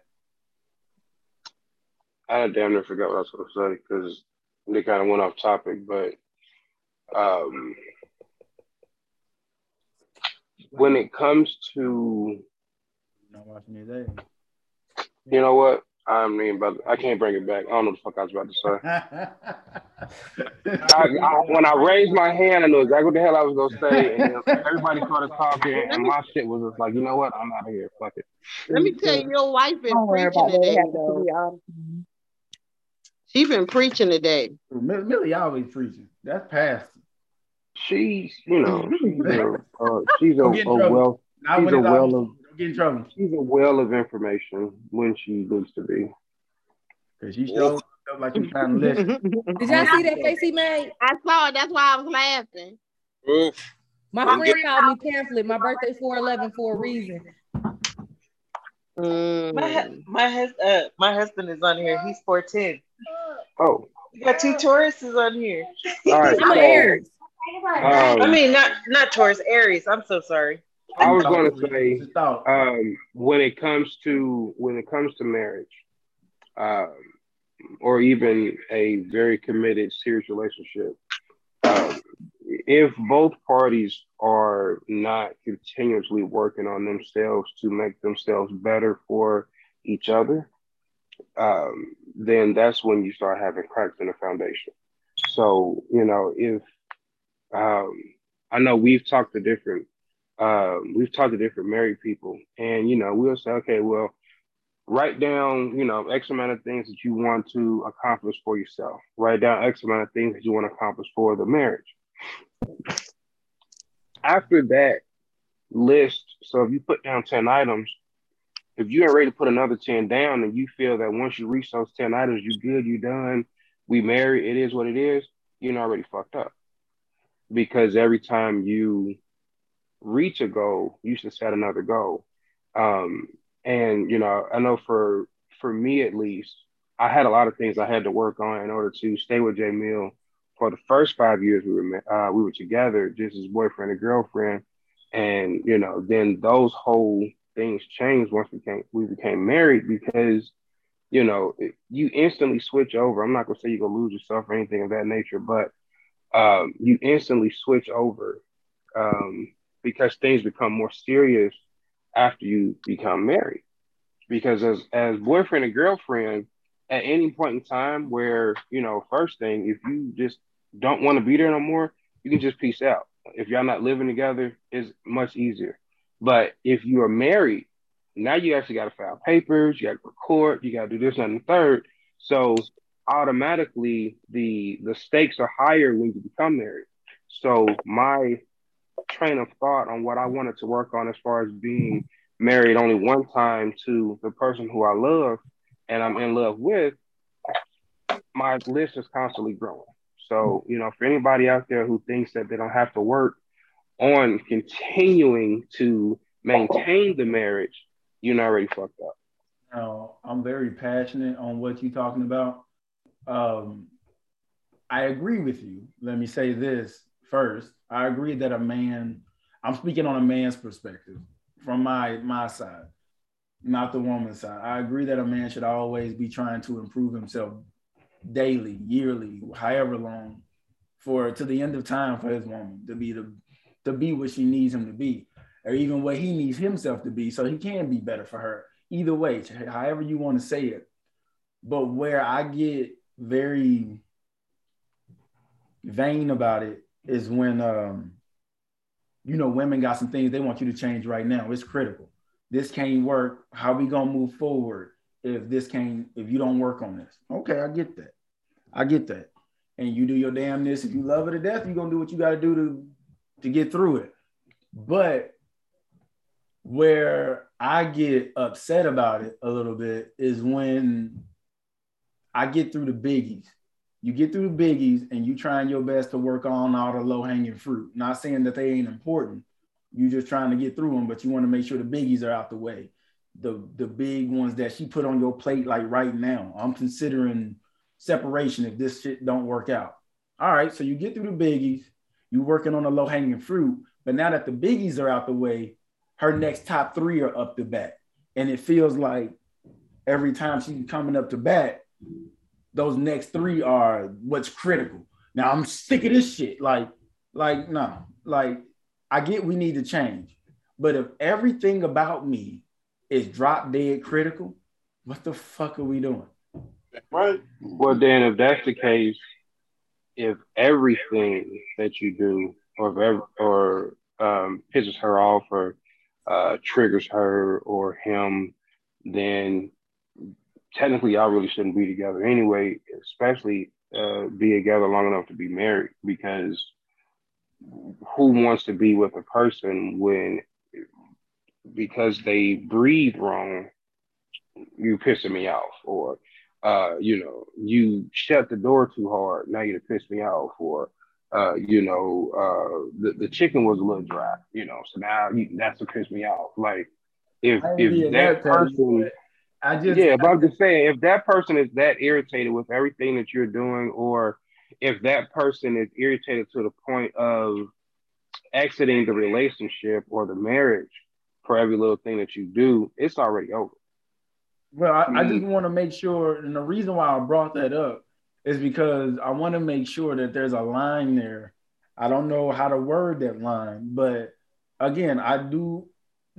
L: I damn near forgot what I was going to say because they kind of went off topic, but um, when it comes to,
A: not watching his
L: you know what? I mean, but I can't bring it back. I don't know what the fuck I was about to say. I, I, when I raised my hand, I knew exactly what the hell I was gonna say, and everybody started talking, and my shit was just like, you know what? I'm out of here. Fuck it.
Q: Let me tell you, your wife been preaching today. Though. She been preaching today.
A: Millie always preaching. That's past.
L: She's, you know, she's a, uh, she's a, a well, she's a well of
A: get in trouble.
L: She's a well of information when she needs to be.
A: Cause she showed up like you trying to listen.
E: Did y'all see that face he made?
Q: I saw it. That's why I was laughing.
E: Oof. My friend get- called me pamphlet. My birthday 411 for a reason.
G: Mm. My my hus- uh, my husband is on here. He's 410.
L: Oh.
G: You got two Tauruses on here.
L: All right.
E: I'm Aries.
G: Um, I mean, not not Taurus, Aries. I'm so sorry.
L: I was going to say, um, when it comes to when it comes to marriage, um, or even a very committed, serious relationship, um, if both parties are not continuously working on themselves to make themselves better for each other, um, then that's when you start having cracks in the foundation. So, you know, if um, I know we've talked to different um, we've talked to different married people, and you know, we'll say, okay, well, write down, you know, X amount of things that you want to accomplish for yourself. Write down X amount of things that you want to accomplish for the marriage. After that list, so if you put down 10 items, if you ain't ready to put another 10 down and you feel that once you reach those 10 items, you good, you done, we married, it is what it is, you're already fucked up. Because every time you reach a goal, you should set another goal. Um, and you know, I know for for me at least, I had a lot of things I had to work on in order to stay with Jay Mill for the first five years we were uh, we were together, just as boyfriend and girlfriend. And you know, then those whole things changed once we became we became married because you know you instantly switch over. I'm not gonna say you're gonna lose yourself or anything of that nature, but um, you instantly switch over um, because things become more serious after you become married. Because as as boyfriend and girlfriend, at any point in time where, you know, first thing, if you just don't want to be there no more, you can just peace out. If y'all not living together, it's much easier. But if you are married, now you actually got to file papers, you got to record, you got to do this and the third. So automatically the the stakes are higher when you become married. So my train of thought on what I wanted to work on as far as being married only one time to the person who I love and I'm in love with, my list is constantly growing. So, you know, for anybody out there who thinks that they don't have to work on continuing to maintain the marriage, you're not already fucked up.
A: No, I'm very passionate on what you're talking about. Um, I agree with you. Let me say this first. I agree that a man, I'm speaking on a man's perspective from my my side, not the woman's side. I agree that a man should always be trying to improve himself daily, yearly, however long, for to the end of time for his woman to be the to be what she needs him to be, or even what he needs himself to be, so he can be better for her. Either way, however you want to say it. But where I get very vain about it is when um, you know women got some things they want you to change right now. It's critical. This can't work. How we gonna move forward if this can't if you don't work on this? Okay, I get that. I get that. And you do your damnness. If you love her to death, you're gonna do what you gotta do to to get through it. But where I get upset about it a little bit is when I get through the biggies you get through the biggies and you trying your best to work on all the low hanging fruit. Not saying that they ain't important. You just trying to get through them, but you want to make sure the biggies are out the way. The the big ones that she put on your plate, like right now. I'm considering separation if this shit don't work out. All right, so you get through the biggies, you working on the low hanging fruit, but now that the biggies are out the way, her next top three are up to bat, and it feels like every time she's coming up to bat, those next three are what's critical. Now I'm sick of this shit. Like, like, no, like I get we need to change. But if everything about me is drop dead critical, what the fuck are we doing?
L: Right. Well, then, if that's the case, if everything that you do or if ever, or um, pisses her off or uh, triggers her or him, then technically y'all really shouldn't be together anyway, especially uh, be together long enough to be married because who wants to be with a person when because they breathe wrong, you pissing me off, or uh, you know, you shut the door too hard, now you're piss me off, or uh, you know, uh, the, the chicken was a little dry, you know, so now you, that's what pissed me off. Like if if that person I just yeah, but I'm just saying if that person is that irritated with everything that you're doing, or if that person is irritated to the point of exiting the relationship or the marriage for every little thing that you do, it's already over.
A: Well, I, I just mm-hmm. want to make sure, and the reason why I brought that up is because I want to make sure that there's a line there. I don't know how to word that line, but again, I do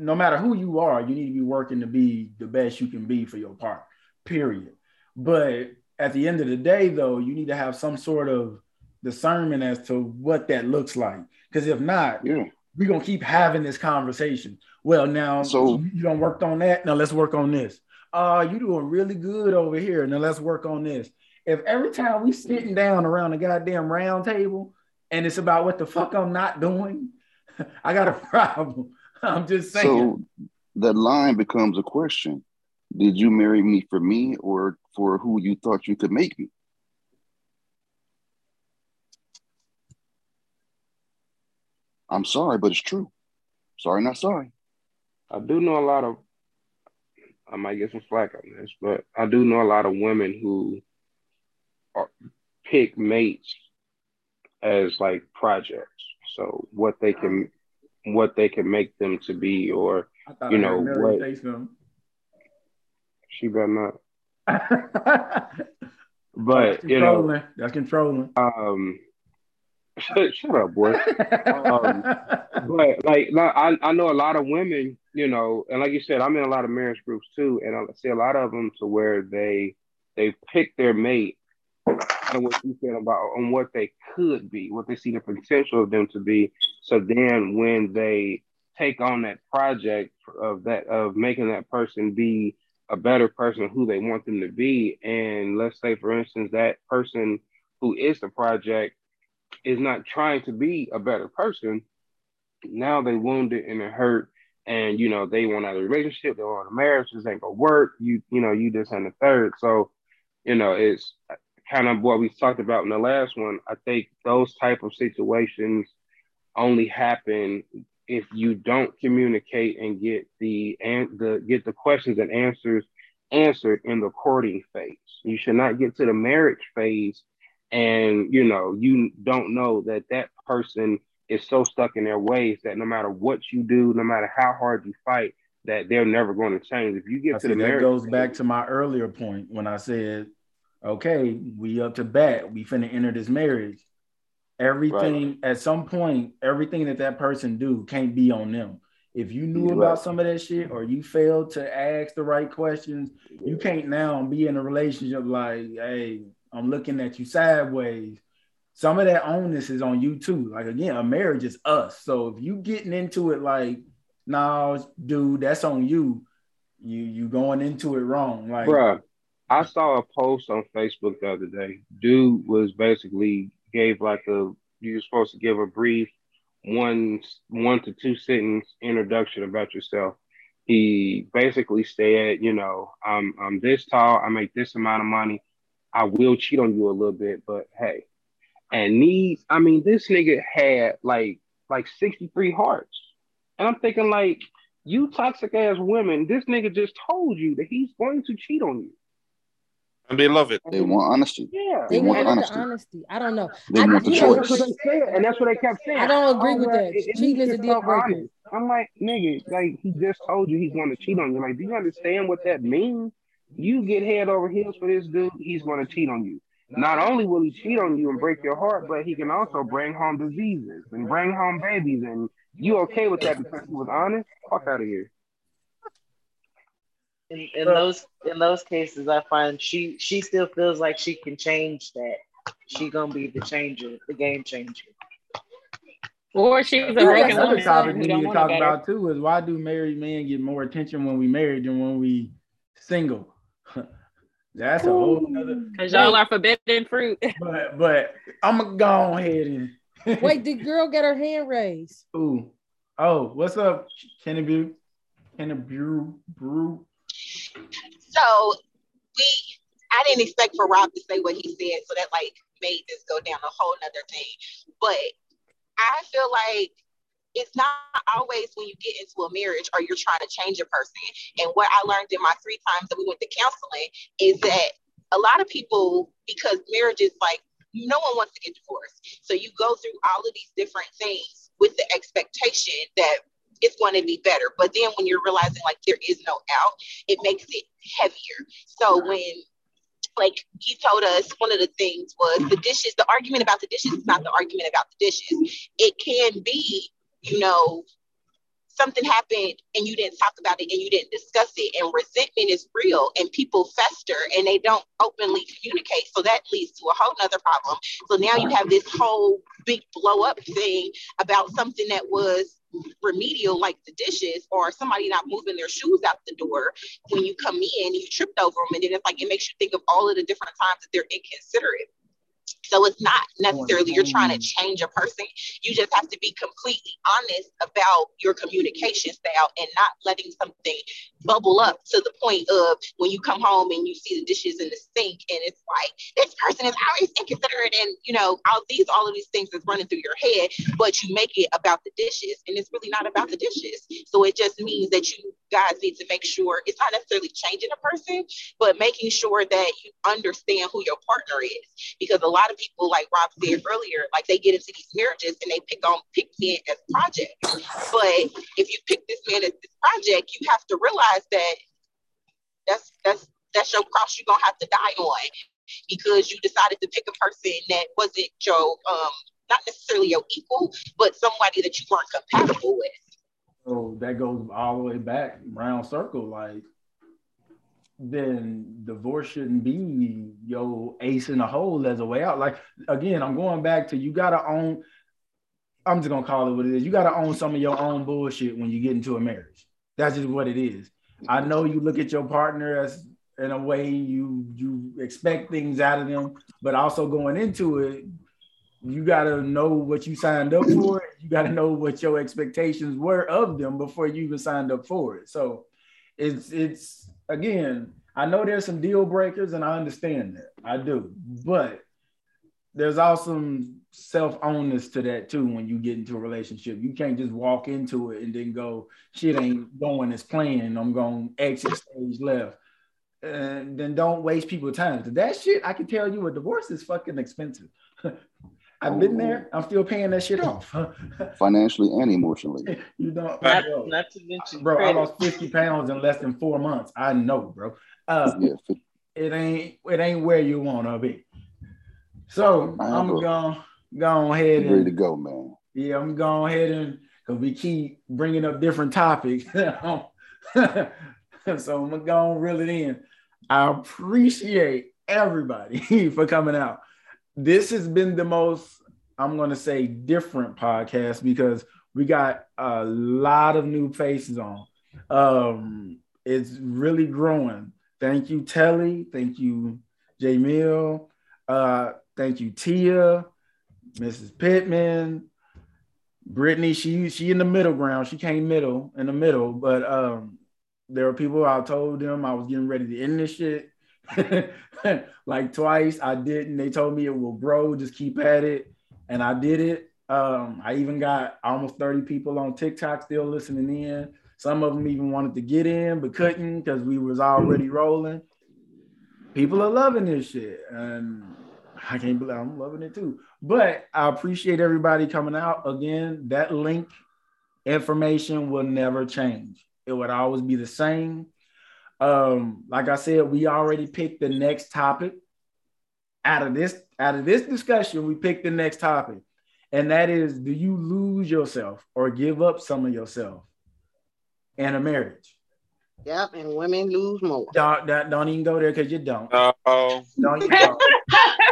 A: no matter who you are, you need to be working to be the best you can be for your part, period. But at the end of the day, though, you need to have some sort of discernment as to what that looks like. Because if not, yeah. we're gonna keep having this conversation. Well, now so you don't worked on that. Now let's work on this. Uh, you doing really good over here. Now let's work on this. If every time we sitting down around a goddamn round table and it's about what the fuck I'm not doing, I got a problem. I'm just saying. So
F: the line becomes a question. Did you marry me for me or for who you thought you could make me? I'm sorry, but it's true. Sorry, not sorry.
L: I do know a lot of, I might get some flack on this, but I do know a lot of women who are, pick mates as like projects. So what they can what they can make them to be, or you know what. She better not. but you know,
A: that's controlling.
L: Um, shut, shut up, boy. um, but like, I I know a lot of women, you know, and like you said, I'm in a lot of marriage groups too, and I see a lot of them to where they they pick their mate and what you said about on what they could be, what they see the potential of them to be. So then when they take on that project of that of making that person be a better person who they want them to be, and let's say for instance that person who is the project is not trying to be a better person, now they wounded and it hurt and you know they want out of the relationship, they want a marriage, this ain't gonna work. You you know you just and the third. So you know it's kind of what we talked about in the last one, I think those type of situations only happen if you don't communicate and get the and the get the questions and answers answered in the courting phase. You should not get to the marriage phase and you know you don't know that that person is so stuck in their ways that no matter what you do, no matter how hard you fight, that they're never going to change. If you get
A: I
L: to the
A: that
L: marriage,
A: goes back to my earlier point when I said, okay, we up to bat, we finna enter this marriage. Everything right. at some point, everything that that person do can't be on them. If you knew right. about some of that shit or you failed to ask the right questions, you can't now be in a relationship like, hey, I'm looking at you sideways. Some of that onus is on you too. Like again, a marriage is us. So if you getting into it like, nah, dude, that's on you. You you going into it wrong. Like,
L: Bruh, I saw a post on Facebook the other day. Dude was basically gave like a you're supposed to give a brief one one to two sentence introduction about yourself. He basically said, you know, I'm I'm this tall, I make this amount of money. I will cheat on you a little bit, but hey. And these, I mean, this nigga had like like 63 hearts. And I'm thinking, like, you toxic ass women, this nigga just told you that he's going to cheat on you.
F: And they love it. They want honesty.
E: Yeah, they, they want honesty. honesty. I don't know.
L: They
E: I,
L: want the choice. and that's what they kept saying.
E: I don't agree with that. Cheating is a deal breaker.
L: I'm like, nigga, like he just told you he's going to cheat on you. Like, do you understand what that means? You get head over heels for this dude, he's going to cheat on you. Not only will he cheat on you and break your heart, but he can also bring home diseases and bring home babies. And you okay with that because he was honest? Fuck out of here.
G: In, in those in those cases, I find she she still feels like she can change that. She gonna be the changer, the game changer.
C: Or she's a broken woman.
A: topic we need to talk about too is why do married men get more attention when we married than when we single? That's a whole other.
C: Because y'all are forbidden fruit.
A: but but I'm gonna go ahead
E: and wait. The girl got her hand raised.
A: Ooh, oh, what's up, Kenny Brew? Kenny Brew Brew.
N: So we, I didn't expect for Rob to say what he said, so that like made this go down a whole nother thing. But I feel like it's not always when you get into a marriage or you're trying to change a person. And what I learned in my three times that we went to counseling is that a lot of people, because marriage is like, no one wants to get divorced. So you go through all of these different things with the expectation that it's going to be better. But then when you're realizing like there is no out, it makes it heavier. So when like he told us one of the things was the dishes, the argument about the dishes is not the argument about the dishes. It can be you know, something happened and you didn't talk about it and you didn't discuss it and resentment is real and people fester and they don't openly communicate so that leads to a whole nother problem so now you have this whole big blow up thing about something that was remedial like the dishes or somebody not moving their shoes out the door when you come in you tripped over them and then it's like it makes you think of all of the different times that they're inconsiderate so it's not necessarily you're trying to change a person. You just have to be completely honest about your communication style and not letting something bubble up to the point of when you come home and you see the dishes in the sink and it's like this person is always inconsiderate and you know all these all of these things is running through your head, but you make it about the dishes and it's really not about the dishes. So it just means that you guys need to make sure it's not necessarily changing a person, but making sure that you understand who your partner is because a lot of people, like Rob said earlier, like they get into these marriages and they pick on pick men as projects. But if you pick this man as this project, you have to realize that that's that's that's your cross you're gonna have to die on because you decided to pick a person that wasn't your um not necessarily your equal, but somebody that you weren't compatible with.
A: So that goes all the way back round circle. Like then divorce shouldn't be your ace in the hole as a way out. Like again, I'm going back to you gotta own. I'm just gonna call it what it is. You gotta own some of your own bullshit when you get into a marriage. That's just what it is. I know you look at your partner as in a way you you expect things out of them, but also going into it, you gotta know what you signed up for. You gotta know what your expectations were of them before you even signed up for it. So it's it's again, I know there's some deal breakers, and I understand that. I do, but there's also self-onus to that too when you get into a relationship. You can't just walk into it and then go, shit ain't going as planned. I'm going to exit stage left. And then don't waste people's time. That shit, I can tell you a divorce is fucking expensive. I've been there. I'm still paying that shit off.
F: Financially and emotionally.
A: you know, not, bro, not to mention bro, credit. I lost 50 pounds in less than four months. I know, bro. Uh, yeah, it ain't it ain't where you want to be. So I'm gonna go ahead and
F: ready to go, man.
A: Yeah, I'm going ahead and because we keep bringing up different topics. so I'm gonna go and reel it in. I appreciate everybody for coming out. This has been the most, I'm gonna say, different podcast because we got a lot of new faces on. Um, it's really growing. Thank you, Telly. Thank you, J Mill. Uh, thank you, Tia, Mrs. Pittman, Brittany. She she in the middle ground. She came middle in the middle, but um, there were people I told them I was getting ready to end this shit. like twice I didn't. They told me it will grow, just keep at it. And I did it. Um, I even got almost 30 people on TikTok still listening in. Some of them even wanted to get in but couldn't because we was already rolling. People are loving this shit. And I can't believe I'm loving it too. But I appreciate everybody coming out. Again, that link information will never change. It would always be the same. Um, like I said, we already picked the next topic. Out of this, out of this discussion, we picked the next topic. And that is do you lose yourself or give up some of yourself in a marriage?
Q: Yep, and women lose more.
A: Don't, don't, don't even go there because you don't. Oh, no, you don't.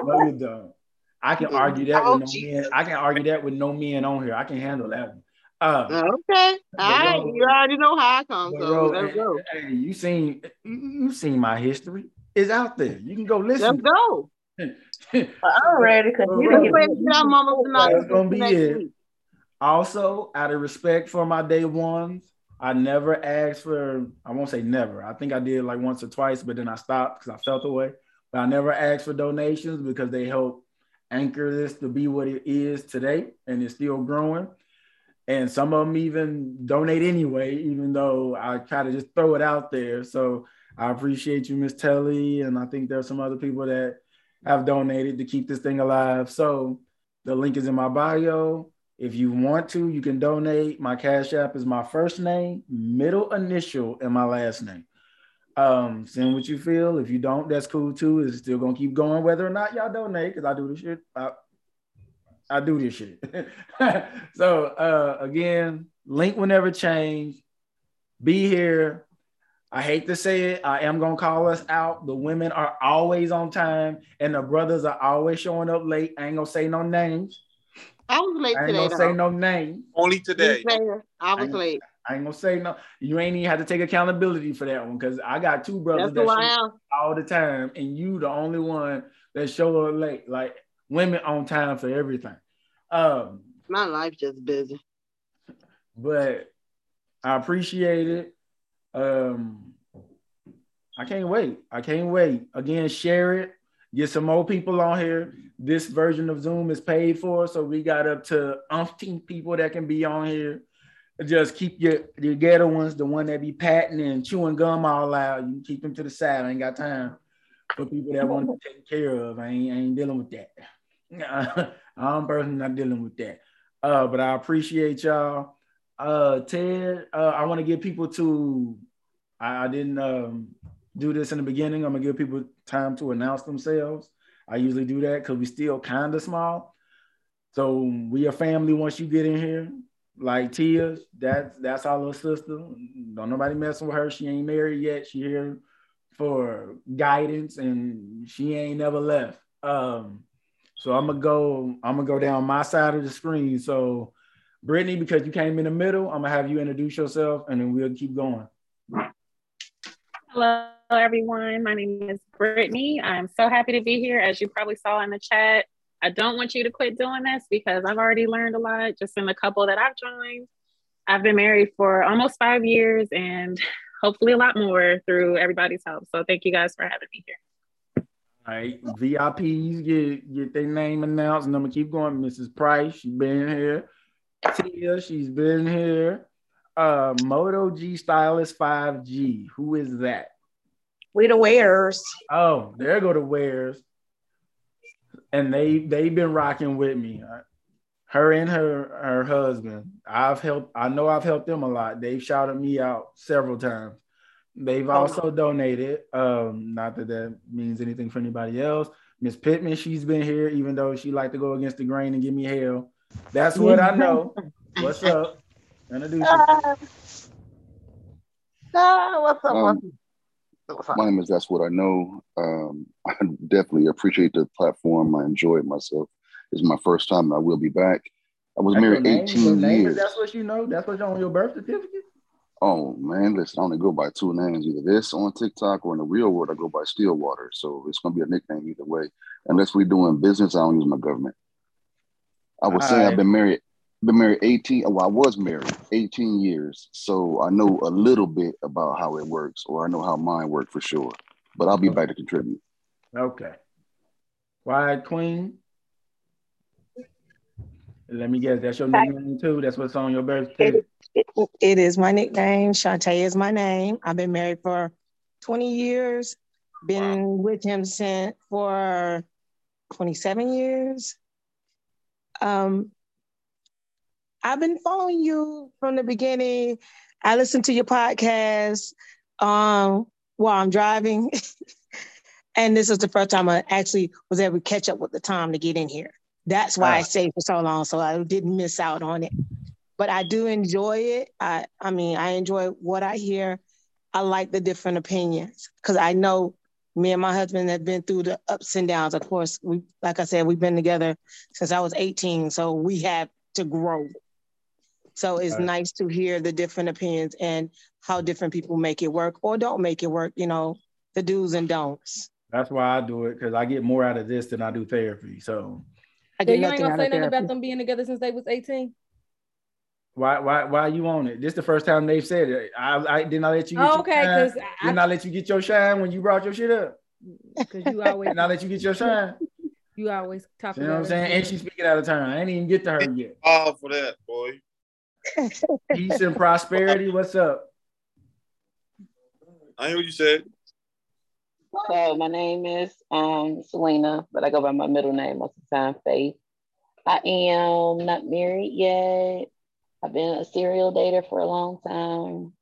A: no, you don't. I can argue that oh, with no Jesus. men. I can argue that with no men on here. I can handle that one.
Q: Uh, okay, all right. You already know how I come. So let's go.
A: Hey, you seen you seen my history? It's out there. You can go listen.
Q: Let's go.
B: I'm ready because you didn't get
A: mama tonight. That's gonna be it. Week. Also, out of respect for my day ones, I never asked for. I won't say never. I think I did like once or twice, but then I stopped because I felt away. But I never asked for donations because they help anchor this to be what it is today, and it's still growing. And some of them even donate anyway, even though I try to just throw it out there. So I appreciate you, Miss Telly, and I think there's some other people that have donated to keep this thing alive. So the link is in my bio. If you want to, you can donate. My Cash App is my first name, middle initial, and my last name. Um, send what you feel. If you don't, that's cool too. It's still gonna keep going, whether or not y'all donate, because I do this shit. I, I do this shit. so uh, again, link will never change. Be here. I hate to say it. I am gonna call us out. The women are always on time, and the brothers are always showing up late. I ain't gonna say no names.
Q: I was late today,
A: I ain't
Q: today.
A: gonna though. say no name.
S: Only today.
Q: I was I late.
A: I ain't gonna say no. You ain't even have to take accountability for that one because I got two brothers That's that show all the time, and you the only one that show up late. Like women on time for everything. Um,
Q: my life just busy,
A: but I appreciate it. Um, I can't wait. I can't wait. Again, share it. Get some more people on here. This version of Zoom is paid for, so we got up to umpteen people that can be on here just keep your your ghetto ones, the one that be patting and chewing gum all loud. You keep them to the side. I ain't got time for people that want to be taken care of. I ain't, I ain't dealing with that. I'm personally not dealing with that. Uh, but I appreciate y'all. Uh, Ted, uh, I want to give people to. I, I didn't um, do this in the beginning. I'm gonna give people time to announce themselves. I usually do that because we still kind of small. So we a family once you get in here like Tia, that's that's our little sister. Don't nobody messing with her. She ain't married yet. She here for guidance, and she ain't never left. Um, so I'm gonna go. I'm gonna go down my side of the screen. So, Brittany, because you came in the middle, I'm gonna have you introduce yourself, and then we'll keep going.
C: Hello, everyone. My name is Brittany. I'm so happy to be here. As you probably saw in the chat, I don't want you to quit doing this because I've already learned a lot just in the couple that I've joined. I've been married for almost five years and hopefully a lot more through everybody's help. So thank you guys for having me here.
A: All right, VIPs get get their name announced, and I'm gonna keep going. Mrs. Price, she's been here. Tia, she's been here. Uh, Moto G Stylist 5G. Who is that?
B: We the Wares.
A: Oh, there go the Wares. And they they've been rocking with me. Her and her her husband. I've helped. I know I've helped them a lot. They've shouted me out several times. They've oh. also donated. Um, not that that means anything for anybody else. Miss Pittman, she's been here, even though she like to go against the grain and give me hell. That's what I know. What's up? Introduce uh,
F: uh, what's up? Um, my name is That's What I Know. Um, I definitely appreciate the platform. I enjoy it myself. This is my first time. And I will be back. I was that's married 18 years.
A: That's what you know. That's what's on your birth certificate.
F: Oh man, listen, I only go by two names, either this on TikTok or in the real world, I go by Stillwater. So it's gonna be a nickname either way. Unless we're doing business, I don't use my government. I would say I've been married, been married 18. Well, I was married 18 years. So I know a little bit about how it works, or I know how mine worked for sure. But I'll be back to contribute.
A: Okay. Wyatt Queen. Let me guess, that's your nickname too. That's what's on your birth.
K: It, it, it is my nickname. Shantae is my name. I've been married for 20 years. Been wow. with him since for 27 years. Um, I've been following you from the beginning. I listen to your podcast um, while I'm driving. and this is the first time I actually was able to catch up with the time to get in here. That's why uh, I stayed for so long, so I didn't miss out on it. But I do enjoy it. I, I mean, I enjoy what I hear. I like the different opinions because I know me and my husband have been through the ups and downs. Of course, we, like I said, we've been together since I was 18, so we have to grow. So it's right. nice to hear the different opinions and how different people make it work or don't make it work. You know, the do's and don'ts.
A: That's why I do it because I get more out of this than I do therapy. So
E: I get you ain't gonna say nothing about them being together since they was 18.
A: Why why why you on it? This is the first time they've said it. I, I did not let you get okay, because did not let you get your shine when you brought your shit up. Because you always not let you get your shine.
E: You always talk
A: you know what I'm saying? And she's speaking out of turn. I ain't even get to her yet.
S: All for that, boy.
A: Peace and prosperity. What's up?
S: I hear what you said.
J: So my name is um, Selena, but I go by my middle name most of the time, Faith. I am not married yet. I've been a serial dater for a long time,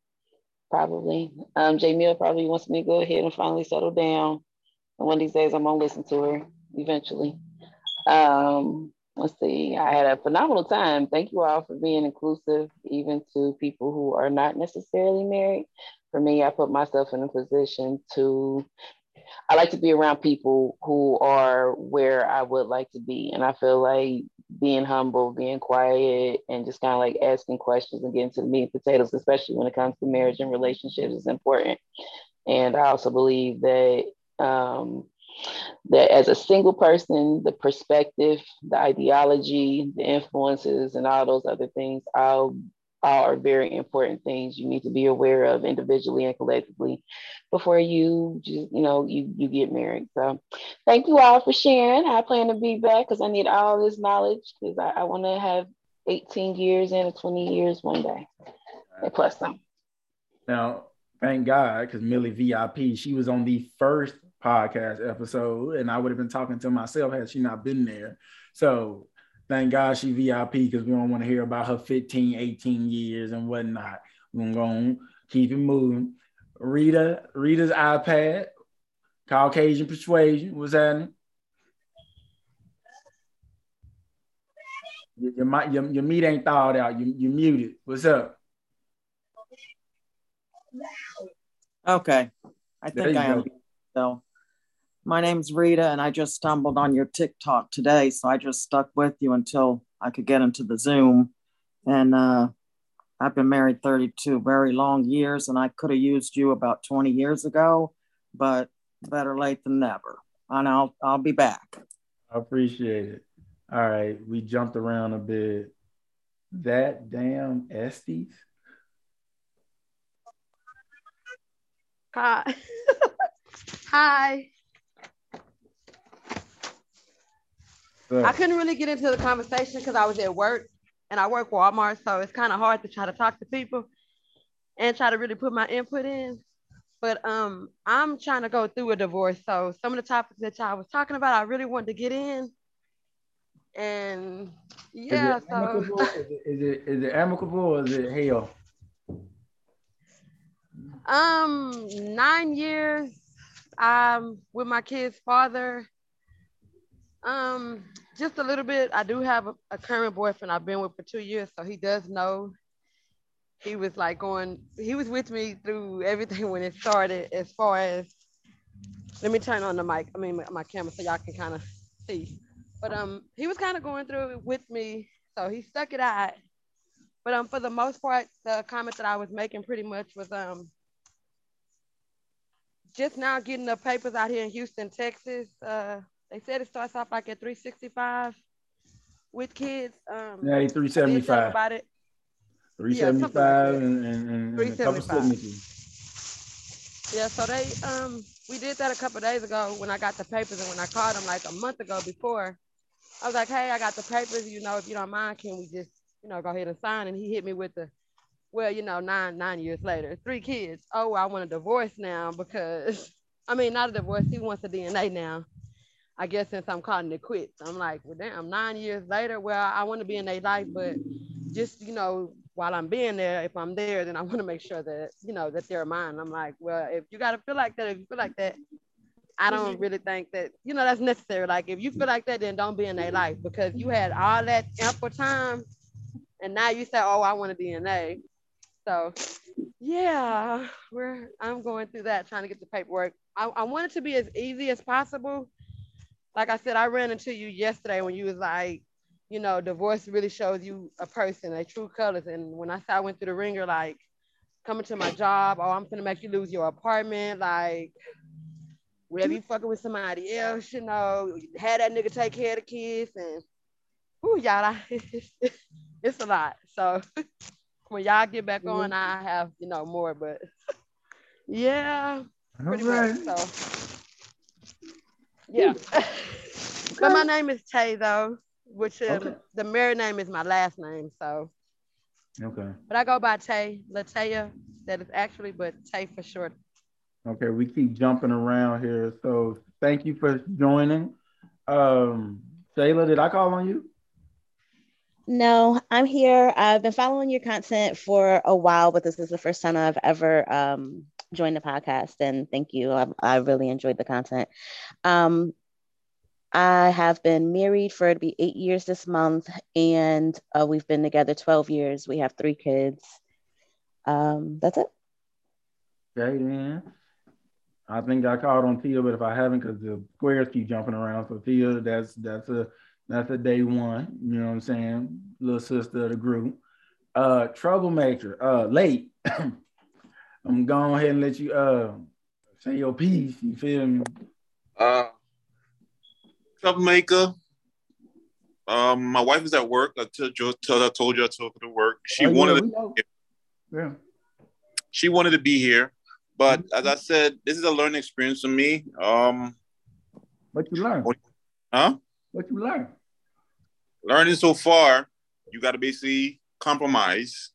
J: probably. Um, probably wants me to go ahead and finally settle down. And one of these days, I'm gonna listen to her eventually. Um, let's see. I had a phenomenal time. Thank you all for being inclusive, even to people who are not necessarily married. For me, I put myself in a position to I like to be around people who are where I would like to be. And I feel like being humble, being quiet, and just kind of like asking questions and getting to the meat and potatoes, especially when it comes to marriage and relationships, is important. And I also believe that um, that as a single person, the perspective, the ideology, the influences, and all those other things, I'll are very important things you need to be aware of individually and collectively before you just you know you you get married. So thank you all for sharing. I plan to be back because i need all this knowledge because i, I want to have 18 years and 20 years one day and plus some.
A: Now thank god because millie vip she was on the first podcast episode and i would have been talking to myself had she not been there. So Thank God she VIP because we don't want to hear about her 15, 18 years and whatnot. We're going to keep it moving. Rita, Rita's iPad, Caucasian Persuasion. What's happening? Your, your, your, your meat ain't thawed out. You, you muted. What's up?
D: Okay. I think I am. So my name's Rita, and I just stumbled on your TikTok today. So I just stuck with you until I could get into the Zoom. And uh, I've been married 32 very long years, and I could have used you about 20 years ago, but better late than never. And I'll, I'll be back.
A: I appreciate it. All right. We jumped around a bit. That damn Estes.
T: Hi. Hi. I couldn't really get into the conversation because I was at work and I work Walmart, so it's kind of hard to try to talk to people and try to really put my input in. But um, I'm trying to go through a divorce, so some of the topics that y'all was talking about, I really wanted to get in. And yeah,
A: is it
T: so
A: amicable? is, it, is it is it amicable or is it hell?
T: um, nine years um with my kid's father. Um, just a little bit. I do have a, a current boyfriend I've been with for two years, so he does know. He was like going, he was with me through everything when it started, as far as let me turn on the mic, I mean my, my camera so y'all can kind of see. But um he was kind of going through it with me, so he stuck it out. But um for the most part, the comment that I was making pretty much was um just now getting the papers out here in Houston, Texas. Uh they said it starts off like at 365 with kids. Um,
A: Yeah,
T: I did tell them
A: 375.
T: about it.
A: Three
T: Yeah, like
A: and, and, and, and a couple
T: 375.
A: signatures.
T: Yeah, so they um we did that a couple days ago when I got the papers and when I called him like a month ago before. I was like, hey, I got the papers, you know, if you don't mind, can we just, you know, go ahead and sign? And he hit me with the, well, you know, nine nine years later, three kids. Oh, I want a divorce now because I mean not a divorce, he wants a DNA now. I guess since I'm calling it quits. I'm like, well, damn, nine years later, well, I want to be in their life, but just, you know, while I'm being there, if I'm there, then I want to make sure that, you know, that they're mine. I'm like, well, if you got to feel like that, if you feel like that, I don't really think that, you know, that's necessary. Like, if you feel like that, then don't be in their life because you had all that ample time and now you say, oh, I want to be in a. So, yeah, we're, I'm going through that, trying to get the paperwork. I, I want it to be as easy as possible like I said, I ran into you yesterday when you was like, you know, divorce really shows you a person, a true colors. And when I said I went through the ringer, like coming to my job, oh, I'm gonna make you lose your apartment, like wherever you fucking with somebody else, you know, had that nigga take care of the kids and ooh, y'all, it's, a lot. So when y'all get back on, mm-hmm. I have, you know, more, but yeah, pretty
A: Alright.
T: much. So yeah. but my name is Tay though, which um,
A: Okay.
T: the married name is my last name. So,
A: Okay.
T: but I go by Tay, Latea. That is actually, but Tay for short.
A: Okay, we keep jumping around here. So thank you for joining. Um, Shayla, did I call on you?
R: No, I'm here. I've been following your content for a while, but this is the first time I've ever um, joined the podcast. And thank you. I, I really enjoyed the content. Um, I have been married for it'll be eight years this month, and uh, we've been together 12 years. We have three kids. Um, that's it.
A: Okay, then. I think I called on Tia, but if I haven't, because the squares keep jumping around. So Tia, that's that's a that's a day one. You know what I'm saying? Little sister of the group. Uh, troublemaker. Uh, late. I'm going ahead and let you uh say your piece. You feel me?
S: Uh, troublemaker. Um, my wife is at work. I told you, told, I told you I took her to work. She
A: Oh, yeah,
S: wanted to.
A: Yeah.
S: she wanted to be here, but as I said, this is a learning experience for me. Um,
A: what you learn?
S: Huh?
A: What you learn?
S: Learning so far, you got to basically compromise.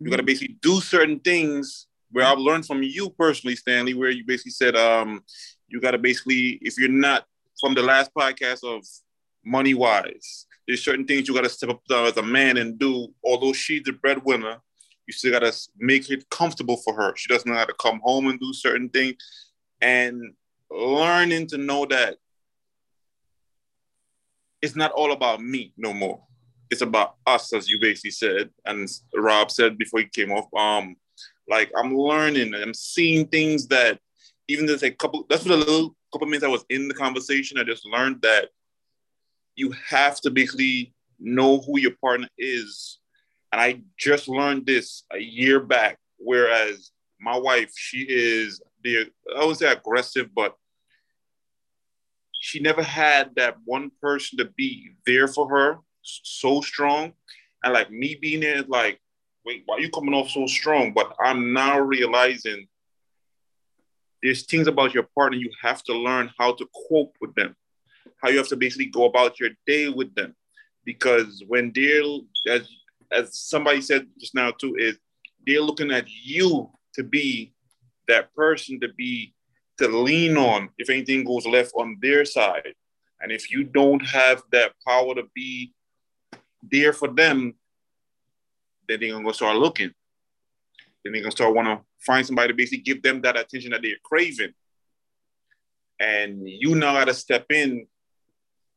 S: You got to basically do certain things. Where I've learned from you personally, Stanley, where you basically said, um, you got to basically, if you're not from the last podcast of money wise, there's certain things you got to step up as a man and do. Although she's the breadwinner, you still got to make it comfortable for her. She doesn't know how to come home and do certain things, and learning to know that it's not all about me no more. It's about us, as you basically said, and Rob said before he came off. Um, like I'm learning, I'm seeing things that even there's a couple. That's what a little couple minutes I was in the conversation. I just learned that you have to basically know who your partner is, and I just learned this a year back. Whereas my wife, she is the I would say aggressive, but she never had that one person to be there for her so strong. And like me being there like, wait, why are you coming off so strong? But I'm now realizing there's things about your partner you have to learn how to cope with them, how you have to basically go about your day with them, because when they're as as somebody said just now too is they're looking at you to be that person to be to lean on if anything goes left on their side. And if you don't have that power to be there for them, then they're gonna start looking. Then they're gonna start wanna find somebody to basically give them that attention that they're craving. And you now gotta step in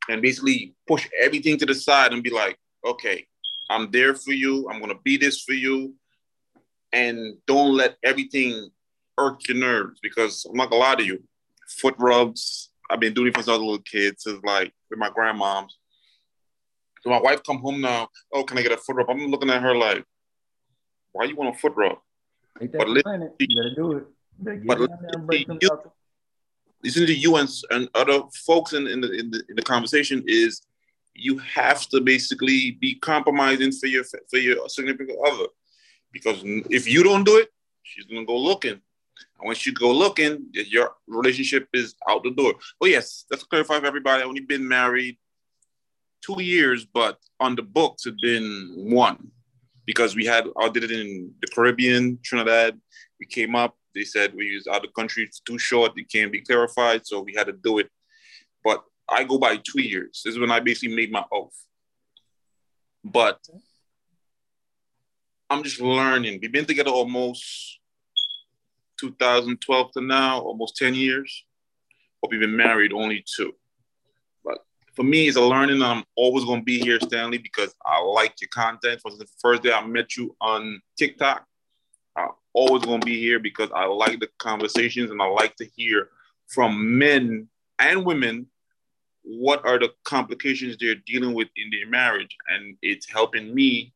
S: and basically push everything to the side and be like, okay, I'm there for you. I'm gonna be this for you. And don't let everything irk your nerves because I'm not gonna lie to you. Foot rubs. I've been doing it since I little kid. Since like with my grandmoms. So my wife come home now. Oh, can I get a foot rub? I'm looking at her like, why you want a foot rub?
A: But listen, you better do it. but
S: listen, you, listen to you and, and other folks in, in, the, in the in the conversation is you have to basically be compromising for your for your significant other because if you don't do it, she's gonna go looking. And once you go looking, your relationship is out the door. Oh yes, let's clarify for everybody. I've only been married two years, but on the books it's been one because we had I did it in the Caribbean, Trinidad. We came up. They said we the country. It's too short. It can't be clarified, so we had to do it. But I go by two years. This is when I basically made my oath. But I'm just learning. We've been together almost 2012 to now, almost 10 years. But we've been married only two. For me, it's a learning. I'm always going to be here, Stanley, because I like your content. From the first day I met you on TikTok, I'm always going to be here because I like the conversations and I like to hear from men and women what are the complications they're dealing with in their marriage. And it's helping me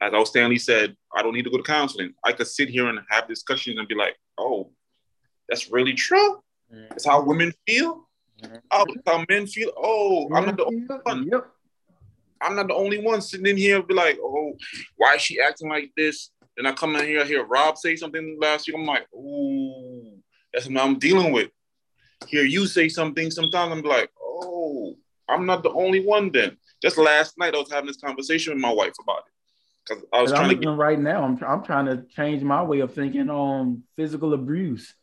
S: as our Stanley said, I don't need to go to counseling. I could sit here and have discussions and be like, oh, that's really true. Mm-hmm. That's how women feel. Oh, how men feel. Oh, I'm not the only one. Yep. I'm not the only one sitting in here and be like, oh, why is she acting like this? Then I come in here, I hear Rob say something last week. I'm like, oh, that's what I'm dealing with. Hear you say something sometimes, I'm like, oh, I'm not the only one then. Just last night, I was having this conversation with my wife about it.
A: Because I was trying I'm to get right now. I'm I'm trying to change my way of thinking on physical abuse.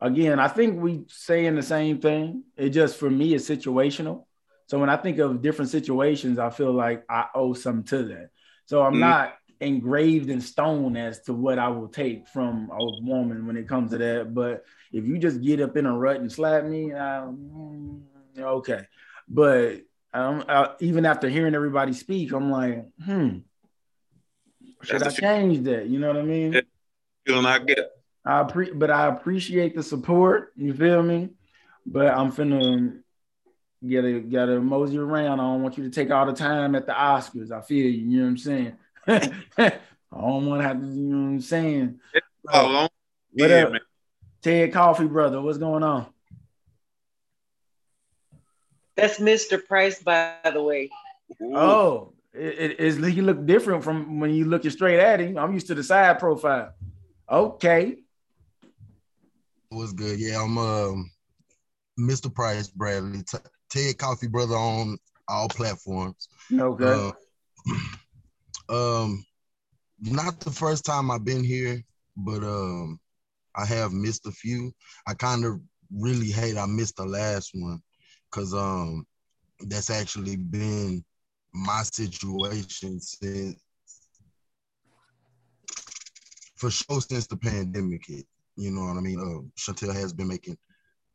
A: Again, I think we saying the same thing. It just for me is situational. So when I think of different situations, I feel like I owe something to that. So I'm mm-hmm. not engraved in stone as to what I will take from a woman when it comes to that. But if you just get up in a rut and slap me, um, okay. But um, I, even after hearing everybody speak, I'm like, hmm, should I change that? You know what I mean?
S: Feeling I get.
A: I pre- but I appreciate the support. You feel me? But I'm finna get a get a mosey around. I don't want you to take all the time at the Oscars. I feel you. You know what I'm saying? I don't want to have to. You know what I'm saying? Oh, what up, man. Ted Coffee brother? What's going on?
D: That's Mr. Price, by the way.
A: Oh, it, it, he look different from when you looking straight at him. I'm used to the side profile. Okay.
F: What's good? Yeah, I'm um, Mr. Price Bradley, T- Ted Coffee Brother on all platforms.
A: Okay.
F: Uh, um, not the first time I've been here, but um, I have missed a few. I kind of really hate I missed the last one because um, that's actually been my situation since for sure since the pandemic hit. You know what I mean? Uh, Chantel has been making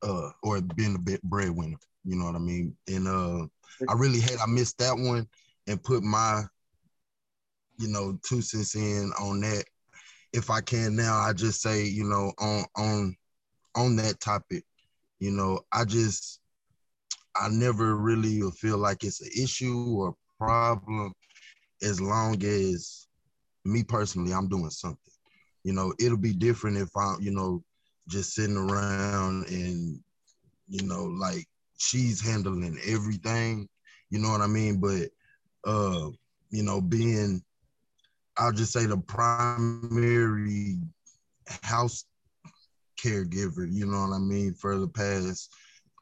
F: uh or been a bit breadwinner. You know what I mean? And uh, I really had I missed that one and put my you know two cents in on that. If I can now, I just say you know on on on that topic. You know, I just I never really feel like it's an issue or problem as long as me personally, I'm doing something. You know, it'll be different if I'm, you know, just sitting around and, you know, like she's handling everything. You know what I mean? But uh, you know, being I'll just say the primary house caregiver, you know what I mean, for the past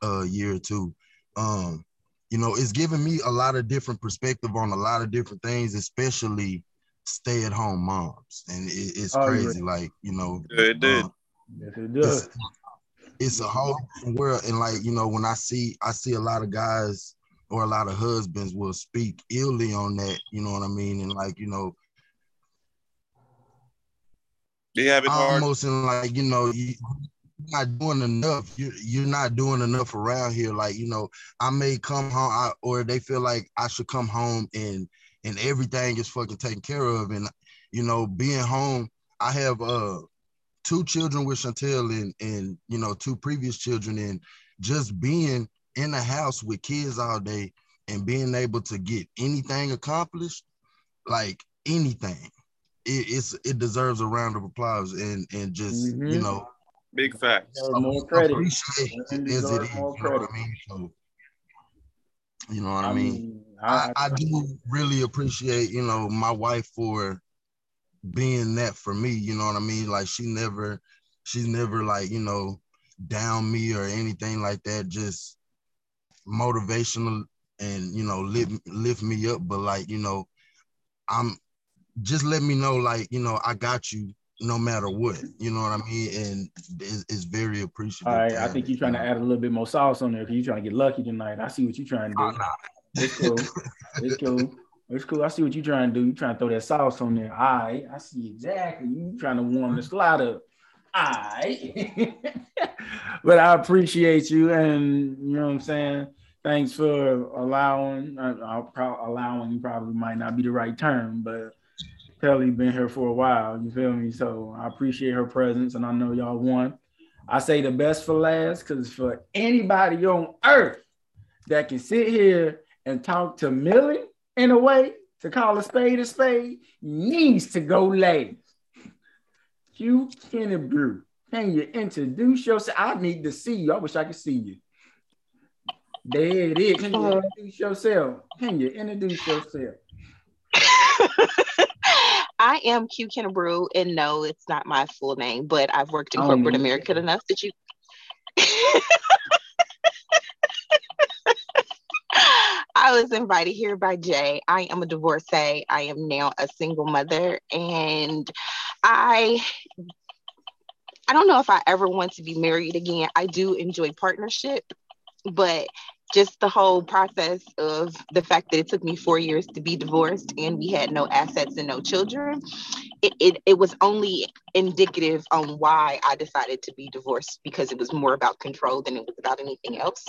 F: uh, year or two. Um, you know, it's given me a lot of different perspective on a lot of different things, especially stay at home moms. And it, it's oh, crazy. Like, you know,
S: yeah, it did.
A: Um, yes, it does.
F: It's, it's a whole world. And like, you know, when I see I see a lot of guys or a lot of husbands will speak illy on that, you know what I mean? And like, you know,
S: they have it
F: almost
S: hard.
F: in like, you know, you're not doing enough. You you're not doing enough around here. Like you know, I may come home, I, or they feel like I should come home and and everything is fucking taken care of. And you know, being home, I have uh two children with Chantel and and you know two previous children, and just being in the house with kids all day and being able to get anything accomplished, like anything, it, it's it deserves a round of applause and and just mm-hmm. you know
S: Big facts.
A: More credit.
F: Appreciate it as it is. You know what I mean? So, you know what I, I mean? I, I, I do really appreciate, you know, my wife for being that for me. You know what I mean? Like she never, she's never like, you know, down me or anything like that. Just motivational and you know lift lift me up. But like, you know, I'm just let me know, like, you know, I got you no matter what. You know what I mean? And it's, it's very appreciative.
A: All right, I think you're trying to add a little bit more sauce on there because you're trying to get lucky tonight. I see what you're trying to do. Oh, nah. It's cool. it's cool. It's cool. I see what you're trying to do. You're trying to throw that sauce on there. All right, I see exactly. You trying to warm the slot up. All right. but I appreciate you, and you know what I'm saying. Thanks for allowing. Uh, pro- allowing probably might not be the right term, but Kelly been here for a while. You feel me? So I appreciate her presence, and I know y'all won. I say the best for last because for anybody on earth that can sit here and talk to Millie in a way to call a spade a spade needs to go last. Q Kennebrew, can you introduce yourself? I need to see you. I wish I could see you. There it is. Can you uh-huh. introduce yourself? Can you introduce yourself?
N: I am Q Kennebrew, and no, it's not my full name, but I've worked in oh, corporate America enough that you. I was invited here by Jay. I am a divorcee. I am now a single mother, and I I don't know if I ever want to be married again. I do enjoy partnership, but just the whole process of the fact that it took me four years to be divorced and we had no assets and no children, it, it, it was only indicative on why I decided to be divorced because it was more about control than it was about anything else.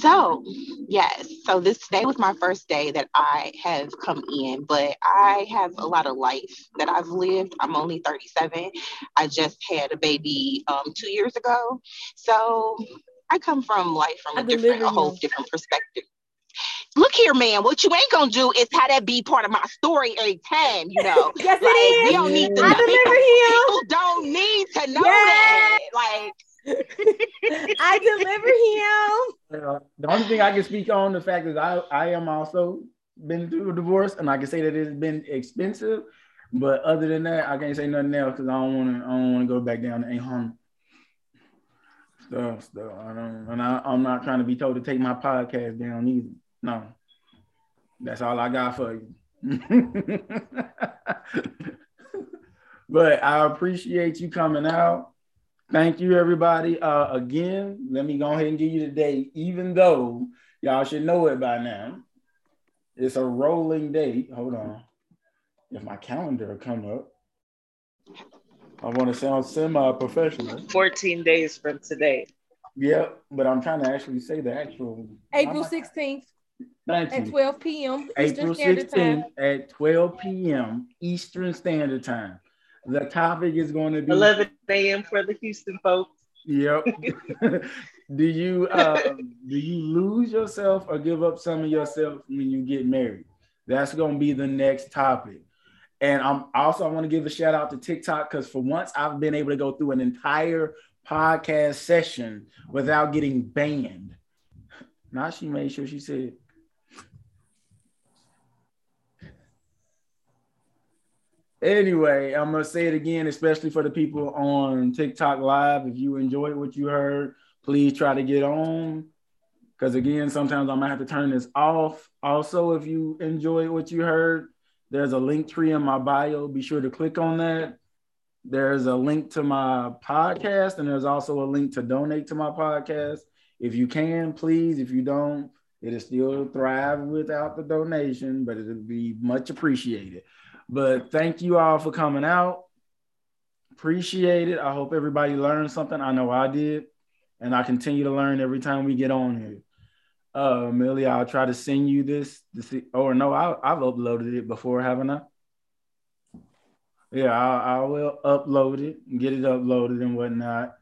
N: So, yes, so this day was my first day that I have come in, but I have a lot of life that I've lived. I'm only 37. I just had a baby um, two years ago. So, I come from life from a different, a whole different perspective. Look here, man. What you ain't gonna do is have that be part of my story every time, you know.
E: yes, like, it is.
N: We don't need to
E: I
N: know. People don't need to know that. Like
E: I deliver
A: him. Uh, the only thing I can speak on the fact is I I am also been through a divorce, and I can say that it's been expensive. But other than that, I can't say nothing else because I don't want to. I don't want to go back down to ain't home stuff, stuff. I don't, and I, I'm not trying to be told to take my podcast down either. No, that's all I got for you. but I appreciate you coming out. Thank you, everybody. Uh, again, let me go ahead and give you the date, even though y'all should know it by now. It's a rolling date. Hold on. If my calendar come up. I want to sound semi-professional.
D: 14 days from today.
A: Yep, but I'm trying to actually say the actual
E: April 16th.
A: Thank
E: at
A: you.
E: 12 p.m.
A: April Eastern Standard 16th Time. at 12 p.m. Eastern Standard Time. The topic is going to be
D: 11 a.m. for the Houston folks.
A: Yep. do you uh, do you lose yourself or give up some of yourself when you get married? That's going to be the next topic. And I'm also I want to give a shout out to TikTok because for once I've been able to go through an entire podcast session without getting banned. Now she made sure she said. Anyway, I'm gonna say it again, especially for the people on TikTok Live. If you enjoyed what you heard, please try to get on. Because again, sometimes I might have to turn this off. Also, if you enjoyed what you heard, there's a link tree in my bio. Be sure to click on that. There's a link to my podcast, and there's also a link to donate to my podcast. If you can, please. If you don't, it'll still thrive without the donation, but it'll be much appreciated. But thank you all for coming out. Appreciate it. I hope everybody learned something. I know I did. And I continue to learn every time we get on here. Uh, Millie, I'll try to send you this. this or no, I, I've uploaded it before, haven't I? Yeah, I, I will upload it get it uploaded and whatnot.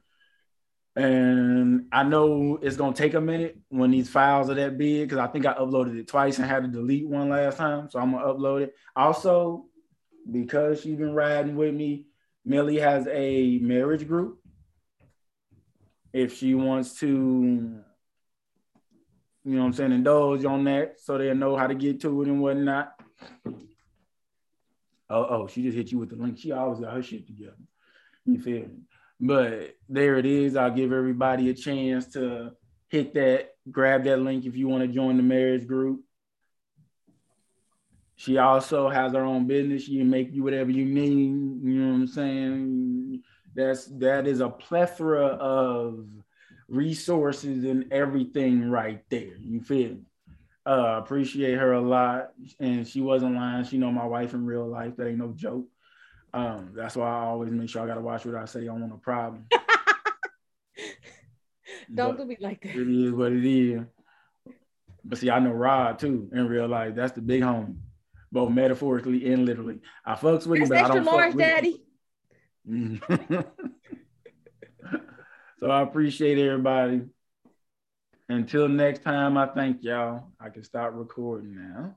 A: And I know it's gonna take a minute when these files are that big because I think I uploaded it twice and had to delete one last time. So I'm gonna upload it. Also, because she's been riding with me, Millie has a marriage group. If she wants to, you know what I'm saying, indulge on that so they'll know how to get to it and whatnot. Oh, oh, she just hit you with the link. She always got her shit together. You feel me? But there it is. I'll give everybody a chance to hit that, grab that link if you want to join the marriage group. She also has her own business. She make you whatever you need. You know what I'm saying? That's that is a plethora of resources and everything right there. You feel me? Uh, appreciate her a lot, and she wasn't lying. She know my wife in real life. That ain't no joke. Um, that's why I always make sure I gotta watch what I say. I don't want a problem.
E: don't but do me like that.
A: It is what it is. But see, I know Rod too in real life. That's the big homie, both metaphorically and literally. I fucks with him, but I don't fuck with daddy. So I appreciate everybody. Until next time, I thank y'all. I can start recording now.